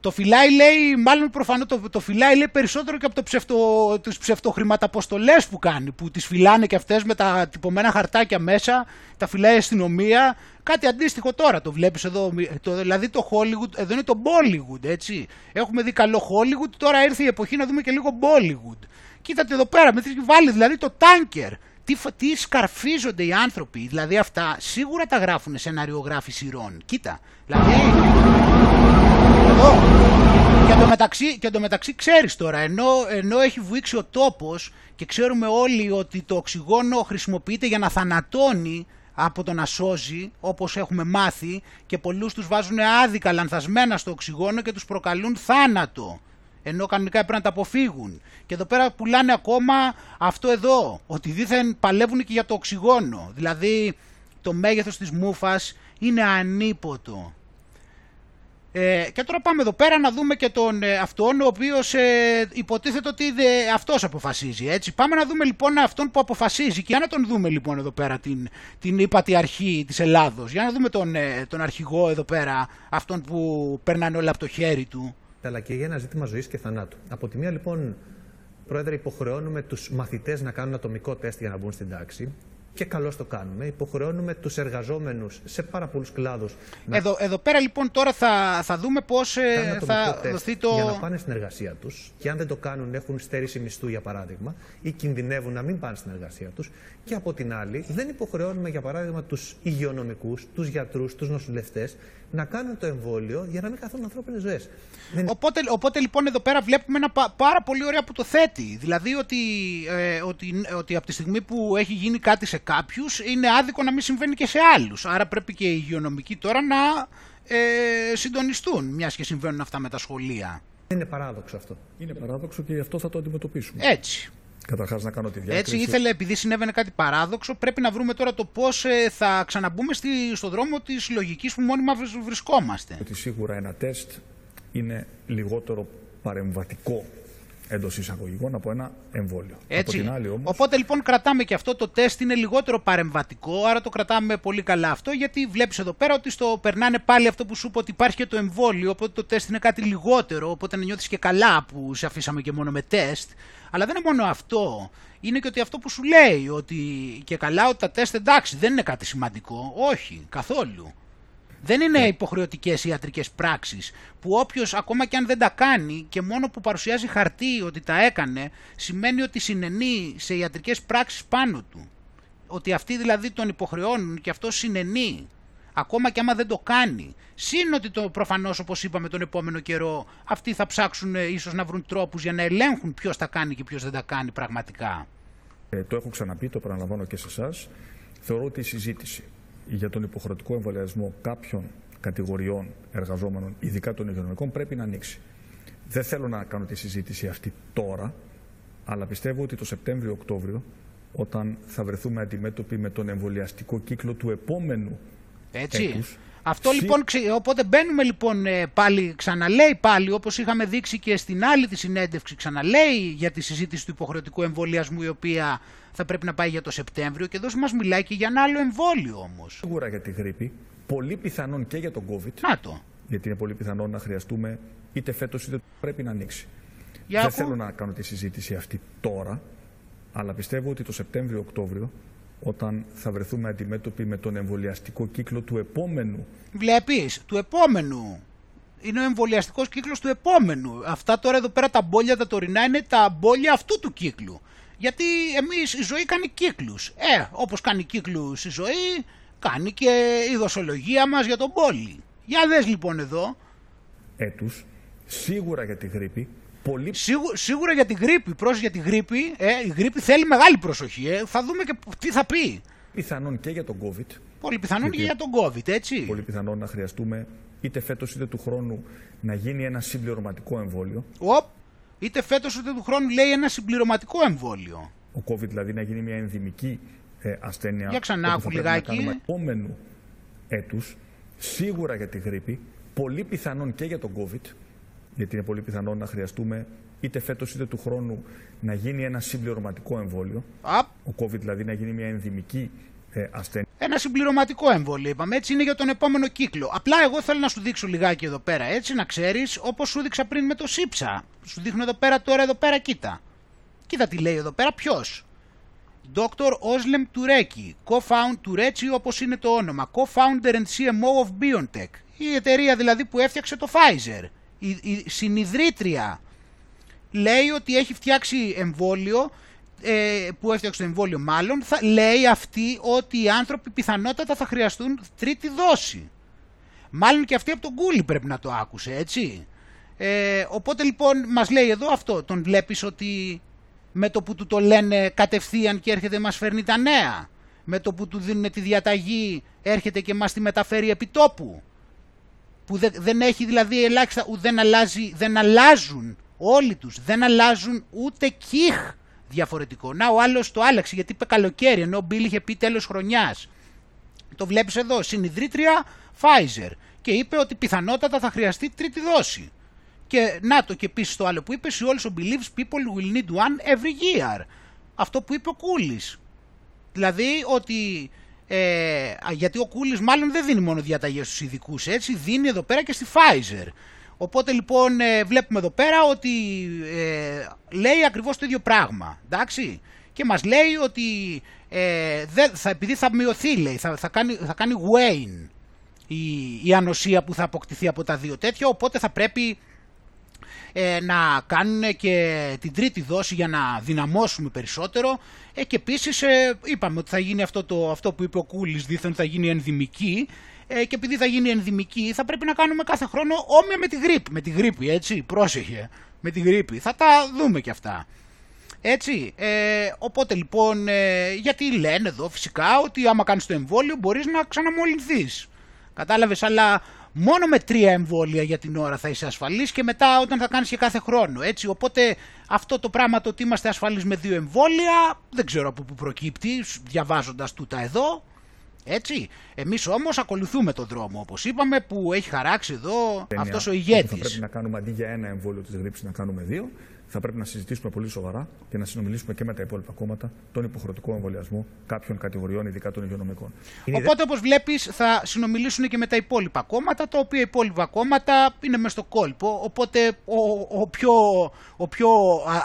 Το φυλάει λέει, μάλλον προφανώς το, το φυλάει λέει περισσότερο και από το ψευτο, τις ψευτοχρηματαποστολές που κάνει, που τις φυλάνε και αυτές με τα τυπωμένα χαρτάκια μέσα, τα φυλάει η αστυνομία, κάτι αντίστοιχο τώρα το βλέπεις εδώ, το, δηλαδή το Hollywood, εδώ είναι το Bollywood έτσι, έχουμε δει καλό Hollywood, τώρα ήρθε η εποχή να δούμε και λίγο Bollywood. Κοίτατε εδώ πέρα, με τι βάλει δηλαδή το τάνκερ, τι, τι σκαρφίζονται οι άνθρωποι, δηλαδή αυτά σίγουρα τα γράφουν σεναριογράφοι σειρών. Κοίτα, δηλαδή εδώ. Και εντωμεταξύ, και εντωμεταξύ ξέρεις τώρα, ενώ, ενώ έχει βουήξει ο τόπος και ξέρουμε όλοι ότι το οξυγόνο χρησιμοποιείται για να θανατώνει από το να σώζει, όπως έχουμε μάθει, και πολλούς τους βάζουν άδικα λανθασμένα στο οξυγόνο και τους προκαλούν θάνατο. Ενώ κανονικά έπρεπε να τα αποφύγουν. Και εδώ πέρα πουλάνε ακόμα αυτό εδώ, ότι δήθεν παλεύουν και για το οξυγόνο. Δηλαδή το μέγεθος της μούφας είναι ανίποτο. Ε, και τώρα πάμε εδώ πέρα να δούμε και τον ε, αυτόν ο οποίος ε, υποτίθεται ότι ε, αυτός αποφασίζει έτσι. Πάμε να δούμε λοιπόν αυτόν που αποφασίζει και για να τον δούμε λοιπόν εδώ πέρα την, την ύπατη αρχή της Ελλάδος. Για να δούμε τον, ε, τον αρχηγό εδώ πέρα αυτόν που περνάνε όλα από το χέρι του. Αλλά και για ένα ζήτημα ζωής και θανάτου. Από τη μία λοιπόν Πρόεδρε υποχρεώνουμε τους μαθητές να κάνουν ατομικό τεστ για να μπουν στην τάξη και καλώς το κάνουμε. Υποχρεώνουμε τους εργαζόμενους σε πάρα πολλούς κλάδους. Εδώ, εδώ πέρα λοιπόν τώρα θα, θα δούμε πώς ε, θα δοθεί το... Για να πάνε στην εργασία τους και αν δεν το κάνουν έχουν στέρηση μισθού για παράδειγμα ή κινδυνεύουν να μην πάνε στην εργασία τους και από την άλλη δεν υποχρεώνουμε για παράδειγμα τους υγειονομικούς, τους γιατρούς, τους νοσηλευτές να κάνουν το εμβόλιο για να μην καθούν ανθρώπινες ζωές. Οπότε, οπότε λοιπόν εδώ πέρα βλέπουμε ένα πάρα πολύ ωραίο που το θέτει. Δηλαδή ότι, ε, ότι, ότι από τη στιγμή που έχει γίνει κάτι σε κάποιους είναι άδικο να μην συμβαίνει και σε άλλους. Άρα πρέπει και οι υγειονομικοί τώρα να ε, συντονιστούν, μιας και συμβαίνουν αυτά με τα σχολεία. Είναι παράδοξο αυτό. Είναι παράδοξο και γι' αυτό θα το αντιμετωπίσουμε. Έτσι. Καταρχάς να κάνω τη διάκριση. Έτσι ήθελε, επειδή συνέβαινε κάτι παράδοξο, πρέπει να βρούμε τώρα το πώς ε, θα ξαναμπούμε στη, στο δρόμο της λογικής που μόνιμα βρισκόμαστε. Ότι σίγουρα ένα τεστ είναι λιγότερο παρεμβατικό εντός εισαγωγικών από ένα εμβόλιο. Έτσι. Από την άλλη, όμως... Οπότε λοιπόν κρατάμε και αυτό το τεστ είναι λιγότερο παρεμβατικό, άρα το κρατάμε πολύ καλά αυτό, γιατί βλέπεις εδώ πέρα ότι στο περνάνε πάλι αυτό που σου είπε ότι υπάρχει και το εμβόλιο, οπότε το τεστ είναι κάτι λιγότερο, οπότε να νιώθεις και καλά που σε αφήσαμε και μόνο με τεστ. Αλλά δεν είναι μόνο αυτό. Είναι και ότι αυτό που σου λέει, ότι και καλά ότι τα τεστ εντάξει δεν είναι κάτι σημαντικό. Όχι, καθόλου. Δεν είναι υποχρεωτικές ιατρικές πράξεις που όποιος ακόμα και αν δεν τα κάνει και μόνο που παρουσιάζει χαρτί ότι τα έκανε, σημαίνει ότι συνενεί σε ιατρικές πράξεις πάνω του. Ότι αυτοί δηλαδή τον υποχρεώνουν και αυτό συνενεί. Ακόμα και άμα δεν το κάνει. Συν ότι το προφανώς όπως είπαμε τον επόμενο καιρό αυτοί θα ψάξουν ε, ίσως να βρουν τρόπους για να ελέγχουν ποιος τα κάνει και ποιος δεν τα κάνει πραγματικά. Ε, το έχω ξαναπεί, το παραλαμβάνω και σε εσάς. Θεωρώ ότι η συζήτηση για τον υποχρεωτικό εμβολιασμό κάποιων κατηγοριών εργαζόμενων, ειδικά των υγειονομικών, πρέπει να ανοίξει. Δεν θέλω να κάνω τη συζήτηση αυτή τώρα, αλλά πιστεύω ότι το Σεπτέμβριο-Οκτώβριο, όταν θα βρεθούμε αντιμέτωποι με τον εμβολιαστικό κύκλο του επόμενου Έτσι. Αυτό λοιπόν, οπότε μπαίνουμε λοιπόν ε, πάλι, ξαναλέει πάλι, όπως είχαμε δείξει και στην άλλη τη συνέντευξη, ξαναλέει για τη συζήτηση του υποχρεωτικού εμβολιασμού, η οποία θα πρέπει να πάει για το Σεπτέμβριο και εδώ μας μιλάει και για ένα άλλο εμβόλιο όμως. Σίγουρα για τη γρήπη, πολύ πιθανόν και για τον COVID. Να το. Γιατί είναι πολύ πιθανόν να χρειαστούμε είτε φέτος είτε πρέπει να ανοίξει. Για Δεν θέλω να κάνω τη συζήτηση αυτή τώρα, αλλά πιστεύω ότι το Σεπτέμβριο-Οκτώβριο όταν θα βρεθούμε αντιμέτωποι με τον εμβολιαστικό κύκλο του επόμενου. Βλέπεις, του επόμενου. Είναι ο εμβολιαστικός κύκλος του επόμενου. Αυτά τώρα εδώ πέρα τα μπόλια τα τωρινά είναι τα μπόλια αυτού του κύκλου. Γιατί εμείς η ζωή κάνει κύκλους. Ε, όπως κάνει κύκλους η ζωή, κάνει και η δοσολογία μας για τον πόλη. Για δες λοιπόν εδώ. Έτους, σίγουρα για τη γρήπη, Πολύ... σίγουρα για την γρήπη. Πρόσεχε για την γρήπη. Ε, η γρήπη θέλει μεγάλη προσοχή. Ε. Θα δούμε και τι θα πει. Πιθανόν και για τον COVID. Πολύ πιθανόν και για τον COVID, έτσι. Πολύ πιθανόν να χρειαστούμε είτε φέτος είτε του χρόνου να γίνει ένα συμπληρωματικό εμβόλιο. Οπ, είτε φέτος είτε του χρόνου λέει ένα συμπληρωματικό εμβόλιο. Ο COVID δηλαδή να γίνει μια ενδυμική ε, ασθένεια. Για ξανά, που λιγάκι. Να επόμενου έτους, σίγουρα για τη γρήπη, πολύ πιθανόν και για τον COVID γιατί είναι πολύ πιθανό να χρειαστούμε είτε φέτος είτε του χρόνου να γίνει ένα συμπληρωματικό εμβόλιο. Ο COVID δηλαδή να γίνει μια ενδυμική ε, ασθένεια. Ένα συμπληρωματικό εμβόλιο, είπαμε. Έτσι είναι για τον επόμενο κύκλο. Απλά εγώ θέλω να σου δείξω λιγάκι εδώ πέρα, έτσι να ξέρεις, όπως σου δείξα πριν με το ΣΥΠΣΑ. Σου δείχνω εδώ πέρα τώρα, εδώ πέρα, κοίτα. Κοίτα τι λέει εδώ πέρα, ποιος; Dr. Oslem Tureki, co-founder Tureci όπως είναι το όνομα, co-founder and CMO of BioNTech, η εταιρεία δηλαδή που έφτιαξε το Pfizer η, η συνειδρήτρια λέει ότι έχει φτιάξει εμβόλιο ε, που έφτιαξε το εμβόλιο μάλλον, θα, λέει αυτή ότι οι άνθρωποι πιθανότατα θα χρειαστούν τρίτη δόση. Μάλλον και αυτή από τον Κούλι πρέπει να το άκουσε, έτσι. Ε, οπότε λοιπόν μας λέει εδώ αυτό, τον βλέπεις ότι με το που του το λένε κατευθείαν και έρχεται μας φέρνει τα νέα. Με το που του δίνουν τη διαταγή έρχεται και μας τη μεταφέρει επιτόπου που δεν, έχει δηλαδή ελάχιστα, δεν, αλλάζει, δεν αλλάζουν όλοι τους, δεν αλλάζουν ούτε κιχ διαφορετικό. Να ο άλλος το άλλαξε γιατί είπε καλοκαίρι ενώ ο Μπίλ είχε πει τέλος χρονιάς. Το βλέπεις εδώ, συνειδρήτρια Pfizer και είπε ότι πιθανότατα θα χρειαστεί τρίτη δόση. Και να το και επίσης το άλλο που είπε, she also believes people will need one every year. Αυτό που είπε ο Κούλης. Δηλαδή ότι ε, γιατί ο Κούλης μάλλον δεν δίνει μόνο διαταγές στους ειδικούς, έτσι, δίνει εδώ πέρα και στη Pfizer. Οπότε λοιπόν ε, βλέπουμε εδώ πέρα ότι ε, λέει ακριβώς το ίδιο πράγμα, εντάξει. Και μας λέει ότι ε, δεν, θα, επειδή θα μειωθεί λέει, θα, θα, κάνει, θα κάνει wane η, η ανοσία που θα αποκτηθεί από τα δύο τέτοια, οπότε θα πρέπει ε, να κάνουν και την τρίτη δόση για να δυναμώσουμε περισσότερο. Ε, και επίσης ε, είπαμε ότι θα γίνει αυτό, το, αυτό που είπε ο Κούλης δίθεν θα γίνει ενδυμική. Ε, και επειδή θα γίνει ενδυμική θα πρέπει να κάνουμε κάθε χρόνο όμοια με τη γρήπη, με τη γρήπη έτσι, πρόσεχε, με τη γρήπη, θα τα δούμε και αυτά. Έτσι, ε, οπότε λοιπόν, ε, γιατί λένε εδώ φυσικά ότι άμα κάνεις το εμβόλιο μπορείς να ξαναμολυνθείς. Κατάλαβες, αλλά μόνο με τρία εμβόλια για την ώρα θα είσαι ασφαλής και μετά όταν θα κάνεις και κάθε χρόνο. Έτσι, οπότε αυτό το πράγμα το ότι είμαστε ασφαλείς με δύο εμβόλια, δεν ξέρω από πού προκύπτει, διαβάζοντας τούτα εδώ. Έτσι. Εμείς όμως ακολουθούμε τον δρόμο, όπως είπαμε, που έχει χαράξει εδώ αυτός ο ηγέτης. Θα πρέπει να κάνουμε αντί για ένα εμβόλιο της γρήψης να κάνουμε δύο θα πρέπει να συζητήσουμε πολύ σοβαρά και να συνομιλήσουμε και με τα υπόλοιπα κόμματα τον υποχρεωτικό εμβολιασμό κάποιων κατηγοριών, ειδικά των υγειονομικών. Οπότε, όπως βλέπεις, θα συνομιλήσουν και με τα υπόλοιπα κόμματα, τα οποία υπόλοιπα κόμματα είναι μέσα στο κόλπο. Οπότε, ο, ο πιο, ο πιο,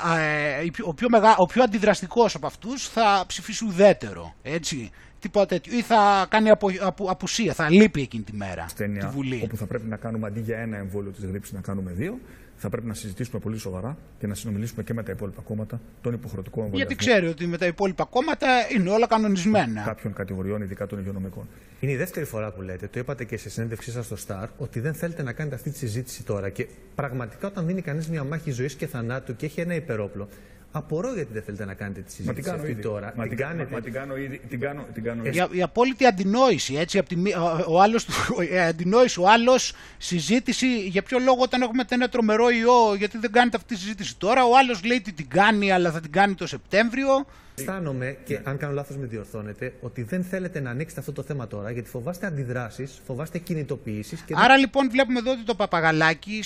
α, ε, ο πιο, μεγα, ο πιο αντιδραστικός από αυτούς θα ψηφίσει ουδέτερο. Έτσι. Τίποτα τέτοιο. Ή θα κάνει απο, απο, απουσία, θα λείπει εκείνη τη μέρα. Στένια, τη Βουλή. Όπου θα πρέπει να κάνουμε αντί για ένα εμβόλιο της γρήψη να κάνουμε δύο θα πρέπει να συζητήσουμε πολύ σοβαρά και να συνομιλήσουμε και με τα υπόλοιπα κόμματα τον υποχρεωτικό εμβολιασμό. Γιατί ξέρει ότι με τα υπόλοιπα κόμματα είναι όλα κανονισμένα. Κάποιων κατηγοριών, ειδικά των υγειονομικών. Είναι η δεύτερη φορά που λέτε, το είπατε και σε συνέντευξή σας στο Star, ότι δεν θέλετε να κάνετε αυτή τη συζήτηση τώρα. Και πραγματικά όταν δίνει κανείς μια μάχη ζωής και θανάτου και έχει ένα υπερόπλο, Απορώ γιατί δεν θέλετε να κάνετε τη συζήτηση αυτή ήδη. τώρα. Μα την, κάνετε. Μα την κάνω ήδη. Την κάνω, την κάνω ήδη. Η, η απόλυτη αντινόηση. Έτσι, από τη, ο, ο άλλος, η αντινόηση, ο άλλος συζήτηση για ποιο λόγο όταν έχουμε ένα τρομερό ιό, γιατί δεν κάνετε αυτή τη συζήτηση τώρα. Ο άλλος λέει ότι την κάνει, αλλά θα την κάνει το Σεπτέμβριο. Αισθάνομαι, και αν κάνω λάθος με διορθώνετε, ότι δεν θέλετε να ανοίξετε αυτό το θέμα τώρα, γιατί φοβάστε αντιδράσεις, φοβάστε κινητοποιήσεις. Άρα λοιπόν βλέπουμε εδώ ότι το παπαγαλάκι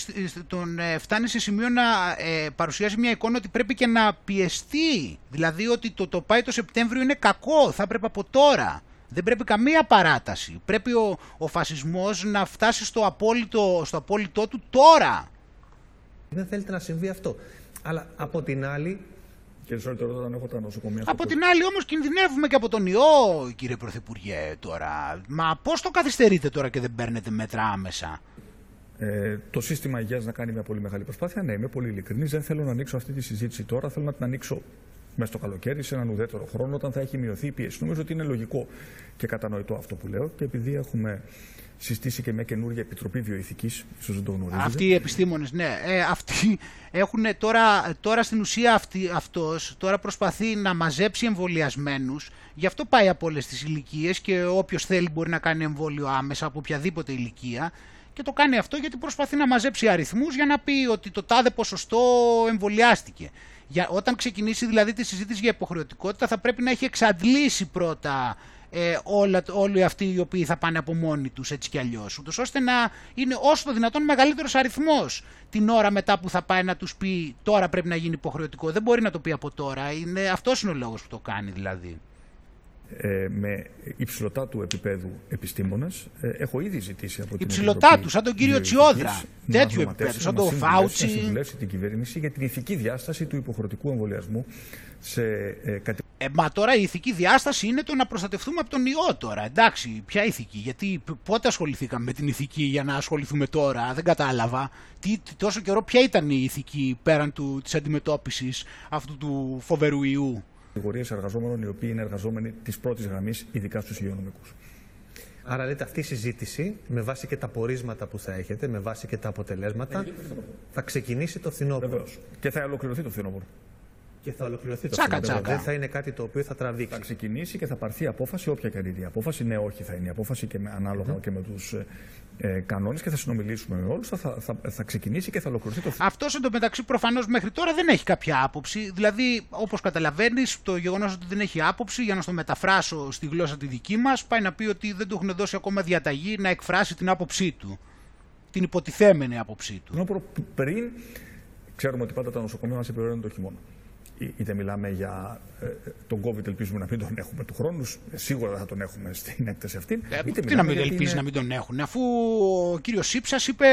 τον ε, φτάνει σε σημείο να ε, παρουσιάζει μια εικόνα ότι πρέπει και να πιεστεί. Δηλαδή ότι το, το πάει το Σεπτέμβριο είναι κακό, θα πρέπει από τώρα. Δεν πρέπει καμία παράταση. Πρέπει ο, ο φασισμός να φτάσει στο απόλυτο, στο απόλυτό του τώρα. Δεν θέλετε να συμβεί αυτό. Αλλά από την άλλη όταν έχω τα νοσοκομεία. Από την άλλη, όμως, κινδυνεύουμε και από τον ιό, κύριε Πρωθυπουργέ, τώρα. Μα πώς το καθυστερείτε τώρα και δεν παίρνετε μέτρα άμεσα; Ε, το σύστημα υγείας να κάνει μια πολύ μεγάλη προσπάθεια. Ναι, είμαι πολύ ειλικρινής. Δεν θέλω να ανοίξω αυτή τη συζήτηση τώρα. Θέλω να την ανοίξω μέσα στο καλοκαίρι, σε έναν ουδέτερο χρόνο, όταν θα έχει μειωθεί η πίεση. Νομίζω ότι είναι λογικό και κατανοητό αυτό που λέω. Και επειδή έχουμε συστήσει και μια καινούργια επιτροπή βιοειθικής, ίσως δεν το γνωρίζετε. Αυτοί οι επιστήμονες, ναι. Ε, αυτοί έχουν τώρα, τώρα στην ουσία αυτή, αυτός τώρα προσπαθεί να μαζέψει εμβολιασμένους. Γι' αυτό πάει από όλες τις ηλικίες και όποιος θέλει μπορεί να κάνει εμβόλιο άμεσα από οποιαδήποτε ηλικία. Και το κάνει αυτό γιατί προσπαθεί να μαζέψει αριθμούς για να πει ότι το τάδε ποσοστό εμβολιάστηκε. Για, όταν ξεκινήσει δηλαδή τη συζήτηση για υποχρεωτικότητα θα πρέπει να έχει εξαντλήσει πρώτα ε, όλα, όλοι αυτοί οι οποίοι θα πάνε από μόνοι τους έτσι κι αλλιώς. Ούτως ώστε να είναι όσο το δυνατόν μεγαλύτερος αριθμός την ώρα μετά που θα πάει να τους πει τώρα πρέπει να γίνει υποχρεωτικό δεν μπορεί να το πει από τώρα. Είναι, αυτός είναι ο λόγος που το κάνει δηλαδή ε, με υψηλωτά του επίπεδου επιστήμονες. Ε, έχω ήδη ζητήσει από την Υψηλωτά τους, σαν τον κύριο Τσιόδρα. Τέτοιου επίπεδου, σαν τον Φάουτσι. Να συμβουλεύσει την κυβέρνηση για την ηθική διάσταση του υποχρεωτικού εμβολιασμού σε ε, ε, μα τώρα η ηθική διάσταση είναι το να προστατευτούμε από τον ιό τώρα. Εντάξει, ποια ηθική, γιατί πότε ασχοληθήκαμε με την ηθική για να ασχοληθούμε τώρα, δεν κατάλαβα. Τι, τόσο καιρό ποια ήταν η ηθική πέραν του, της αντιμετώπισης αυτού του φοβερού ιού; Κατηγορίες εργαζόμενων οι οποίοι είναι εργαζόμενοι της πρώτης γραμμής, ειδικά στους υγειονομικούς. Άρα λέτε αυτή η συζήτηση, με βάση και τα πορίσματα που θα έχετε, με βάση και τα αποτελέσματα, θα ξεκινήσει το φθινόπωρο. Βεβαίως. Και θα ολοκληρωθεί το φθινόπωρο. Και θα ολοκληρωθεί το τσάκα, φθινόπωρο. Δεν θα είναι κάτι το οποίο θα τραβήξει. Θα ξεκινήσει και θα πάρθει απόφαση, όποια και η απόφαση. Ναι, όχι θα είναι η απόφαση και με, ανάλογα mm-hmm. και με τους ε, ε, κανόνες και θα συνομιλήσουμε με όλους. Θα, θα, θα, ξεκινήσει και θα ολοκληρωθεί το Αυτός εντωμεταξύ προφανώς μέχρι τώρα δεν έχει κάποια άποψη. Δηλαδή, όπως καταλαβαίνεις, το γεγονός ότι δεν έχει άποψη, για να στο μεταφράσω στη γλώσσα τη δική μας, πάει να πει ότι δεν του έχουν δώσει ακόμα διαταγή να εκφράσει την άποψή του. Την υποτιθέμενη άποψή του. Ενώ πριν, ξέρουμε ότι πάντα τα νοσοκομεία μας επιβεβαιώνουν το χειμώνα. Είτε μιλάμε για ε, τον COVID, ελπίζουμε να μην τον έχουμε του χρόνου, σίγουρα θα τον έχουμε στην έκθεση αυτή. Ε, είτε τι να μην ελπίζεις είναι... να μην τον έχουν, αφού ο κύριος Σύψας είπε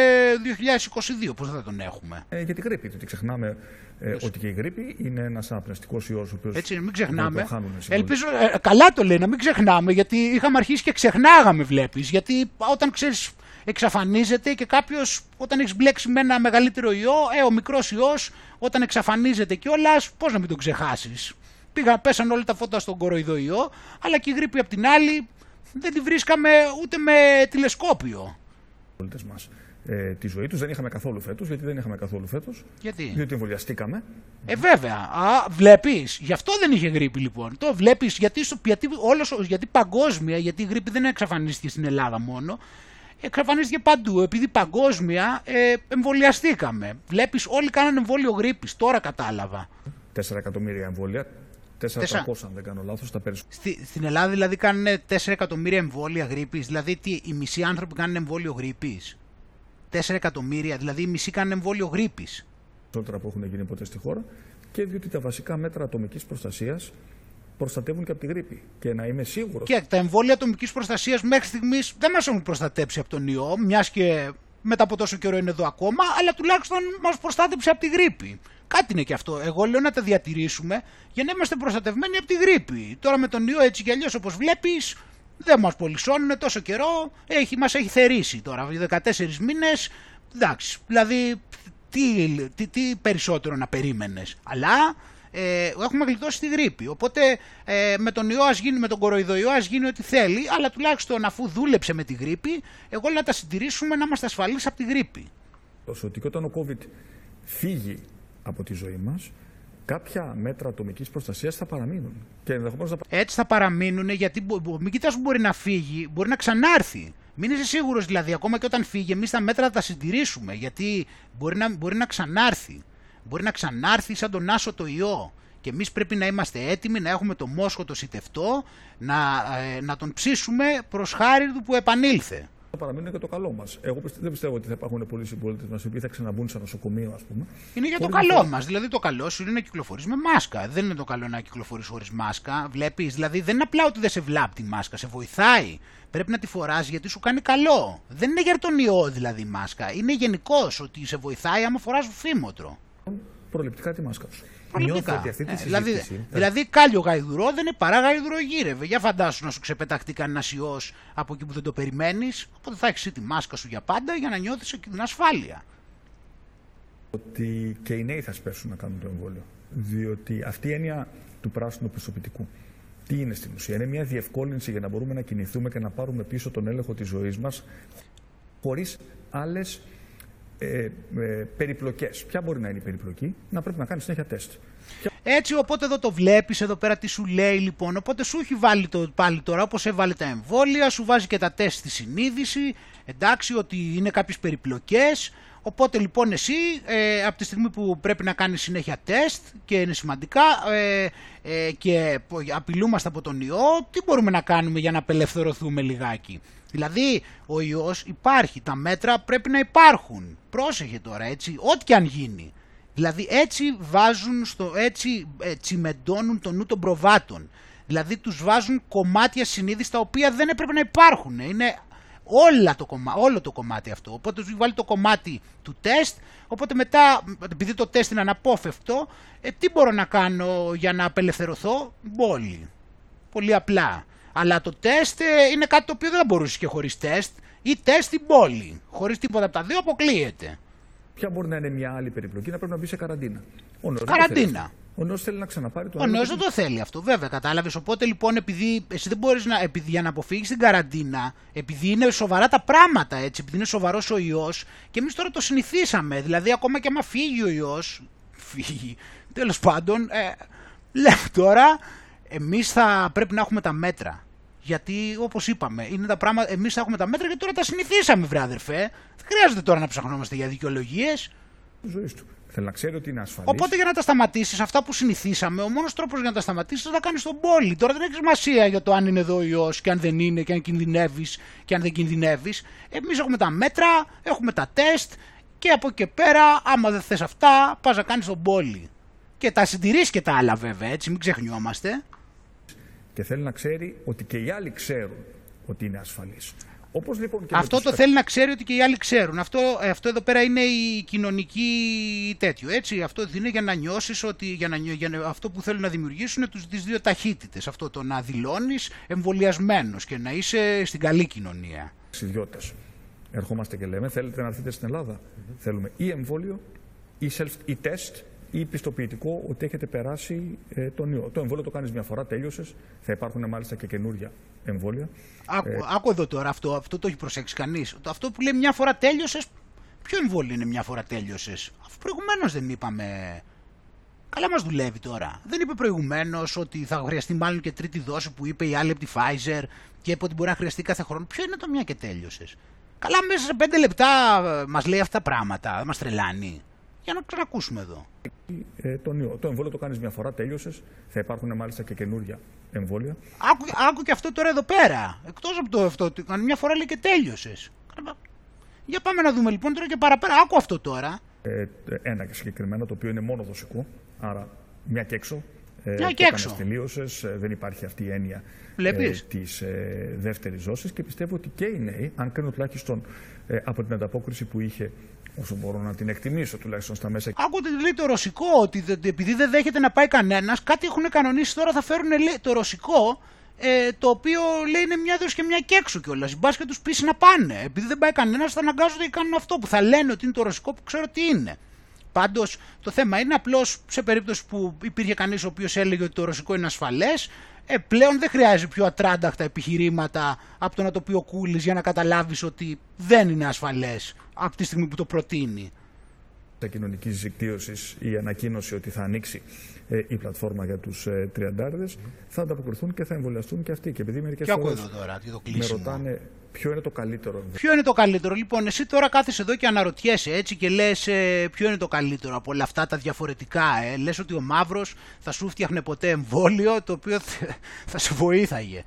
2022, πώς θα τον έχουμε. Ε, για την γρήπη, διότι ξεχνάμε ε, ότι και η γρήπη είναι ένας αναπνευστικός ιός ο οποίος. Έτσι, μην ξεχνάμε. Ελπίζω, ε, καλά το λέει, να μην ξεχνάμε, γιατί είχαμε αρχίσει και ξεχνάγαμε, βλέπεις. Γιατί όταν ξέρεις εξαφανίζεται και κάποιος όταν έχεις μπλέξει με ένα μεγαλύτερο ιό, ε, ο μικρός ιός, όταν εξαφανίζεται κιόλα, πώς να μην τον ξεχάσεις. Πήγαν, πέσαν όλα τα φώτα στον κοροϊδοϊό, αλλά και η γρήπη απ' την άλλη δεν τη βρίσκαμε ούτε με τηλεσκόπιο. Μας. Ε, τη ζωή τους δεν είχαμε καθόλου φέτος. Γιατί δεν είχαμε καθόλου φέτος. Γιατί; Διότι εμβολιαστήκαμε. Ε, βέβαια. Α, βλέπεις. Γι' αυτό δεν είχε γρήπη λοιπόν. Το βλέπεις γιατί, γιατί, όλος, γιατί παγκόσμια, γιατί η γρήπη δεν εξαφανίστηκε στην Ελλάδα μόνο εξαφανίστηκε παντού. Επειδή παγκόσμια ε, εμβολιαστήκαμε. Βλέπεις, όλοι κάνανε εμβόλιο γρήπης. Τώρα κατάλαβα. 4 εκατομμύρια εμβόλια. 400 αν δεν κάνω λάθος. Τα Στη, στην Ελλάδα δηλαδή κάνουν 4 εκατομμύρια εμβόλια γρήπης. Δηλαδή τι, οι μισοί άνθρωποι κάνουν εμβόλιο γρήπης; 4 εκατομμύρια, δηλαδή οι μισοί κάνουν εμβόλιο γρήπης. Τώρα που έχουν γίνει ποτέ στη χώρα. Και διότι τα βασικά μέτρα ατομικής προστασίας προστατεύουν και από τη γρήπη. Και να είμαι σίγουρος. Και τα εμβόλια ατομικής προστασίας μέχρι στιγμής δεν μας έχουν προστατέψει από τον ιό, μιας και μετά από τόσο καιρό είναι εδώ ακόμα, αλλά τουλάχιστον μας προστάτεψε από τη γρήπη. Κάτι είναι και αυτό. Εγώ λέω να τα διατηρήσουμε για να είμαστε προστατευμένοι από τη γρήπη. Τώρα με τον ιό έτσι κι αλλιώς όπως βλέπεις, δεν μας πολυσώνουν τόσο καιρό. Έχει, μας έχει θερήσει τώρα, 14 μήνες. Εντάξει, δηλαδή τι, τι, τι περισσότερο να περίμενες. Αλλά ε, έχουμε γλιτώσει τη γρήπη. Οπότε ε, με τον ιό ας γίνει, με τον κοροϊδοϊό ας γίνει ό,τι θέλει, αλλά τουλάχιστον αφού δούλεψε με τη γρήπη, εγώ να τα συντηρήσουμε να είμαστε ασφαλείς από τη γρήπη. Ότι και όταν ο COVID φύγει από τη ζωή μας, κάποια μέτρα ατομικής προστασίας θα παραμείνουν. Και θα... Έτσι θα παραμείνουν γιατί μην κοιτάς που μπορεί να φύγει, μπορεί να ξανάρθει. Μην είσαι σίγουρος δηλαδή, ακόμα και όταν φύγει, εμείς τα μέτρα θα τα συντηρήσουμε. Γιατί μπορεί να, μπορεί να ξανάρθει μπορεί να ξανάρθει σαν τον άσο το ιό. Και εμείς πρέπει να είμαστε έτοιμοι να έχουμε το μόσχο το σιτευτό, να, ε, να τον ψήσουμε προς χάρη του που επανήλθε. Θα παραμείνει και το καλό μας. Εγώ δεν πιστεύω ότι θα υπάρχουν πολλοί συμπολίτες μας οι οποίοι θα ξαναμπούν σε νοσοκομείο, ας πούμε. Είναι για το καλό μας. Δηλαδή το καλό σου είναι να κυκλοφορείς με μάσκα. Δεν είναι το καλό να κυκλοφορείς χωρίς μάσκα. Βλέπεις, δηλαδή δεν είναι απλά ότι δεν σε βλάπτει τη μάσκα, σε βοηθάει. Πρέπει να τη φοράς γιατί σου κάνει καλό. Δεν είναι για τον ιό δηλαδή η μάσκα. Είναι γενικώς ότι σε βοηθάει άμα φοράς φήμοτρο προληπτικά τη μάσκα σου. Προληπτικά. Αυτή τη ε, δηλαδή, δηλαδή κάλιο γαϊδουρό δεν είναι παρά γαϊδουρό γύρευε. Για φαντάσου να σου ξεπεταχτεί κανένας ιός από εκεί που δεν το περιμένεις. Οπότε θα έχεις τη μάσκα σου για πάντα για να νιώθεις την ασφάλεια. Ότι και οι νέοι θα σπέσουν να κάνουν το εμβόλιο. Διότι αυτή η έννοια του πράσινου προσωπικού τι είναι στην ουσία; Είναι μια διευκόλυνση για να μπορούμε να κινηθούμε και να πάρουμε πίσω τον έλεγχο της ζωής μας χωρίς άλλες ε, ε, περιπλοκές. Ποια μπορεί να είναι η περιπλοκή, να πρέπει να κάνει συνέχεια τεστ. Έτσι, οπότε εδώ το βλέπεις εδώ πέρα τι σου λέει λοιπόν. Οπότε σου έχει βάλει το πάλι τώρα όπως έβαλε τα εμβόλια, σου βάζει και τα τεστ στη συνείδηση. Εντάξει, ότι είναι κάποιες περιπλοκές. Οπότε λοιπόν εσύ ε, από τη στιγμή που πρέπει να κάνεις συνέχεια τεστ και είναι σημαντικά ε, ε, και απειλούμαστε από τον ιό, τι μπορούμε να κάνουμε για να απελευθερωθούμε λιγάκι; Δηλαδή ο ιός υπάρχει, τα μέτρα πρέπει να υπάρχουν. Πρόσεχε τώρα έτσι, ό,τι και αν γίνει. Δηλαδή έτσι βάζουν, στο, έτσι ε, τσιμεντώνουν το νου των προβάτων. Δηλαδή τους βάζουν κομμάτια συνείδηση τα οποία δεν έπρεπε να υπάρχουν. Είναι όλα το κομμά, όλο το κομμάτι αυτό. Οπότε τους βάλει το κομμάτι του τεστ, οπότε μετά, επειδή το τεστ είναι αναπόφευκτο, ε, τι μπορώ να κάνω για να απελευθερωθώ, μπόλι. Πολύ απλά. Αλλά το τεστ ε, είναι κάτι το οποίο δεν μπορούσε και χωρίς τεστ ή τεστ στην πόλη. Χωρίς τίποτα από τα δύο αποκλείεται. Ποια μπορεί να είναι μια άλλη περιπλοκή να πρέπει να μπει σε καραντίνα. Ο καραντίνα. Ο νέο θέλει να ξαναπάρει το Ο νέο δεν το θέλει αυτό, βέβαια, κατάλαβες. Οπότε λοιπόν, επειδή εσύ δεν μπορείς να. Επειδή, για να αποφύγεις την καραντίνα, επειδή είναι σοβαρά τα πράγματα έτσι, επειδή είναι σοβαρός ο ιός, και εμείς τώρα το συνηθίσαμε. Δηλαδή, ακόμα και άμα φύγει ο ιός. Φύγει. Τέλος πάντων, ε, λέμε τώρα, εμείς θα πρέπει να έχουμε τα μέτρα. Γιατί όπως είπαμε, είναι τα πράγματα, εμείς θα έχουμε τα μέτρα και τώρα τα συνηθίσαμε, βρε αδερφέ. Δεν χρειάζεται τώρα να ψαχνόμαστε για δικαιολογίες. Ζωή του. Θέλει να ξέρει ότι είναι ασφαλής. Οπότε για να τα σταματήσεις, αυτά που συνηθίσαμε, ο μόνος τρόπος για να τα σταματήσεις είναι να κάνεις τον πόλη. Τώρα δεν έχει σημασία για το αν είναι εδώ ο ιό και αν δεν είναι και αν κινδυνεύεις και αν δεν κινδυνεύεις. Εμείς έχουμε τα μέτρα, έχουμε τα τεστ και από εκεί και πέρα, άμα δεν θες αυτά, πας να κάνεις τον πόλη. Και τα συντηρήσει και τα άλλα βέβαια, έτσι, μην ξεχνιόμαστε. Και θέλει να ξέρει ότι και οι άλλοι ξέρουν ότι είναι ασφαλής. Όπως λοιπόν και αυτό το θέλει να ξέρει ότι και οι άλλοι ξέρουν. Αυτό, αυτό εδώ πέρα είναι η κοινωνική τέτοιο. Έτσι, αυτό είναι για να νιώσεις ότι για να, για να, αυτό που θέλουν να δημιουργήσουν είναι τις δύο ταχύτητες. Αυτό το να δηλώνεις εμβολιασμένος και να είσαι στην καλή κοινωνία. Ιδιώτες. Ερχόμαστε και λέμε, θέλετε να έρθετε στην Ελλάδα; Θέλουμε ή εμβόλιο ή, self, ή τεστ ή πιστοποιητικό ότι έχετε περάσει ε, τον ιό. Το εμβόλιο το κάνεις μια φορά, τέλειωσες. Θα υπάρχουν μάλιστα και καινούργια εμβόλια. Άκου, ε, άκου εδώ τώρα, αυτό, αυτό το έχει προσέξει κανείς. Αυτό που λέει μια φορά τέλειωσες, ποιο εμβόλιο είναι μια φορά τέλειωσες; Αφού προηγουμένως δεν είπαμε. Καλά μας δουλεύει τώρα. Δεν είπε προηγουμένως ότι θα χρειαστεί μάλλον και τρίτη δόση που είπε η άλλη από τη Pfizer και ότι μπορεί να χρειαστεί κάθε χρόνο. Ποιο είναι το μια και τέλειωσες; Καλά, μέσα σε πέντε λεπτά ε, μας λέει αυτά τα πράγματα. Δεν μας τρελάνει. Για να ξανακούσουμε εδώ. Ε, τον ιό. Το εμβόλιο το κάνεις μια φορά, τέλειωσες. Θα υπάρχουν μάλιστα και καινούργια εμβόλια. Άκου, άκου και αυτό τώρα εδώ πέρα. Εκτός από το αυτό, μια φορά λέει και τέλειωσες. Για πάμε να δούμε λοιπόν τώρα και παραπέρα. Άκου αυτό τώρα. Ε, ένα και συγκεκριμένα το οποίο είναι μόνο δοσικό. Άρα μια και έξω. Ε, μια και έξω. Τελείωσες. Ε, δεν υπάρχει αυτή η έννοια ε, της ε, δεύτερης δόσης και πιστεύω ότι και οι νέοι, αν κρίνω τουλάχιστον ε, από την ανταπόκριση που είχε όσο μπορώ να την εκτιμήσω τουλάχιστον στα μέσα. Άκουτε λέει το ρωσικό, ότι επειδή δεν δέχεται να πάει κανένας, κάτι έχουν κανονίσει τώρα, θα φέρουν λέει, το ρωσικό, ε, το οποίο λέει είναι μια δόση και μια και έξω κιόλας. Μπας και τους πείσει να πάνε. Επειδή δεν πάει κανένας, θα αναγκάζονται και κάνουν αυτό που θα λένε ότι είναι το ρωσικό που ξέρω τι είναι. Πάντως το θέμα είναι απλώς σε περίπτωση που υπήρχε κανείς ο οποίος έλεγε ότι το ρωσικό είναι ασφαλές, ε, πλέον δεν χρειάζεται πιο ατράνταχτα επιχειρήματα από το να το πει ο Κούλης για να καταλάβεις ότι δεν είναι ασφαλές από τη στιγμή που το προτείνει. Τα κοινωνικής δικτύωσης η ανακοίνωση ότι θα ανοίξει ε, η πλατφόρμα για τους ε, τριαντάρδες θα ανταποκριθούν και θα εμβολιαστούν και αυτοί. Και επειδή μερικές φορές με ρωτάνε ποιο είναι το καλύτερο. Ποιο είναι το καλύτερο; Λοιπόν, εσύ τώρα κάθεσαι εδώ και αναρωτιέσαι έτσι και λες ε, ποιο είναι το καλύτερο από όλα αυτά τα διαφορετικά. Ε. Λες ότι ο μαύρος θα σου φτιάχνε ποτέ εμβόλιο το οποίο θα σε βοήθαγε.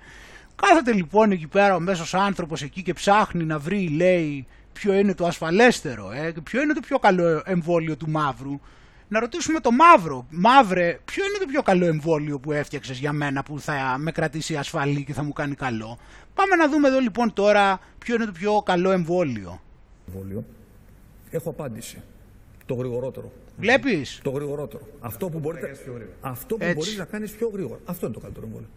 Κάθεται λοιπόν εκεί πέρα ο μέσος άνθρωπος εκεί και ψάχνει να βρει, λέει, ποιο είναι το ασφαλέστερο, ε, ποιο είναι το πιο καλό εμβόλιο του μαύρου. Να ρωτήσουμε το μαύρο. Μαύρε, ποιο είναι το πιο καλό εμβόλιο που έφτιαξες για μένα που θα με κρατήσει ασφαλή και θα μου κάνει καλό. Πάμε να δούμε εδώ λοιπόν τώρα ποιο είναι το πιο καλό εμβόλιο. Εμβόλιο. Έχω απάντηση. Το γρηγορότερο. Βλέπεις; Το γρηγορότερο. Αυτό που, μπορείτε, αυτό που μπορείς να κάνεις πιο γρήγορα. Αυτό είναι το καλύτερο εμβόλιο.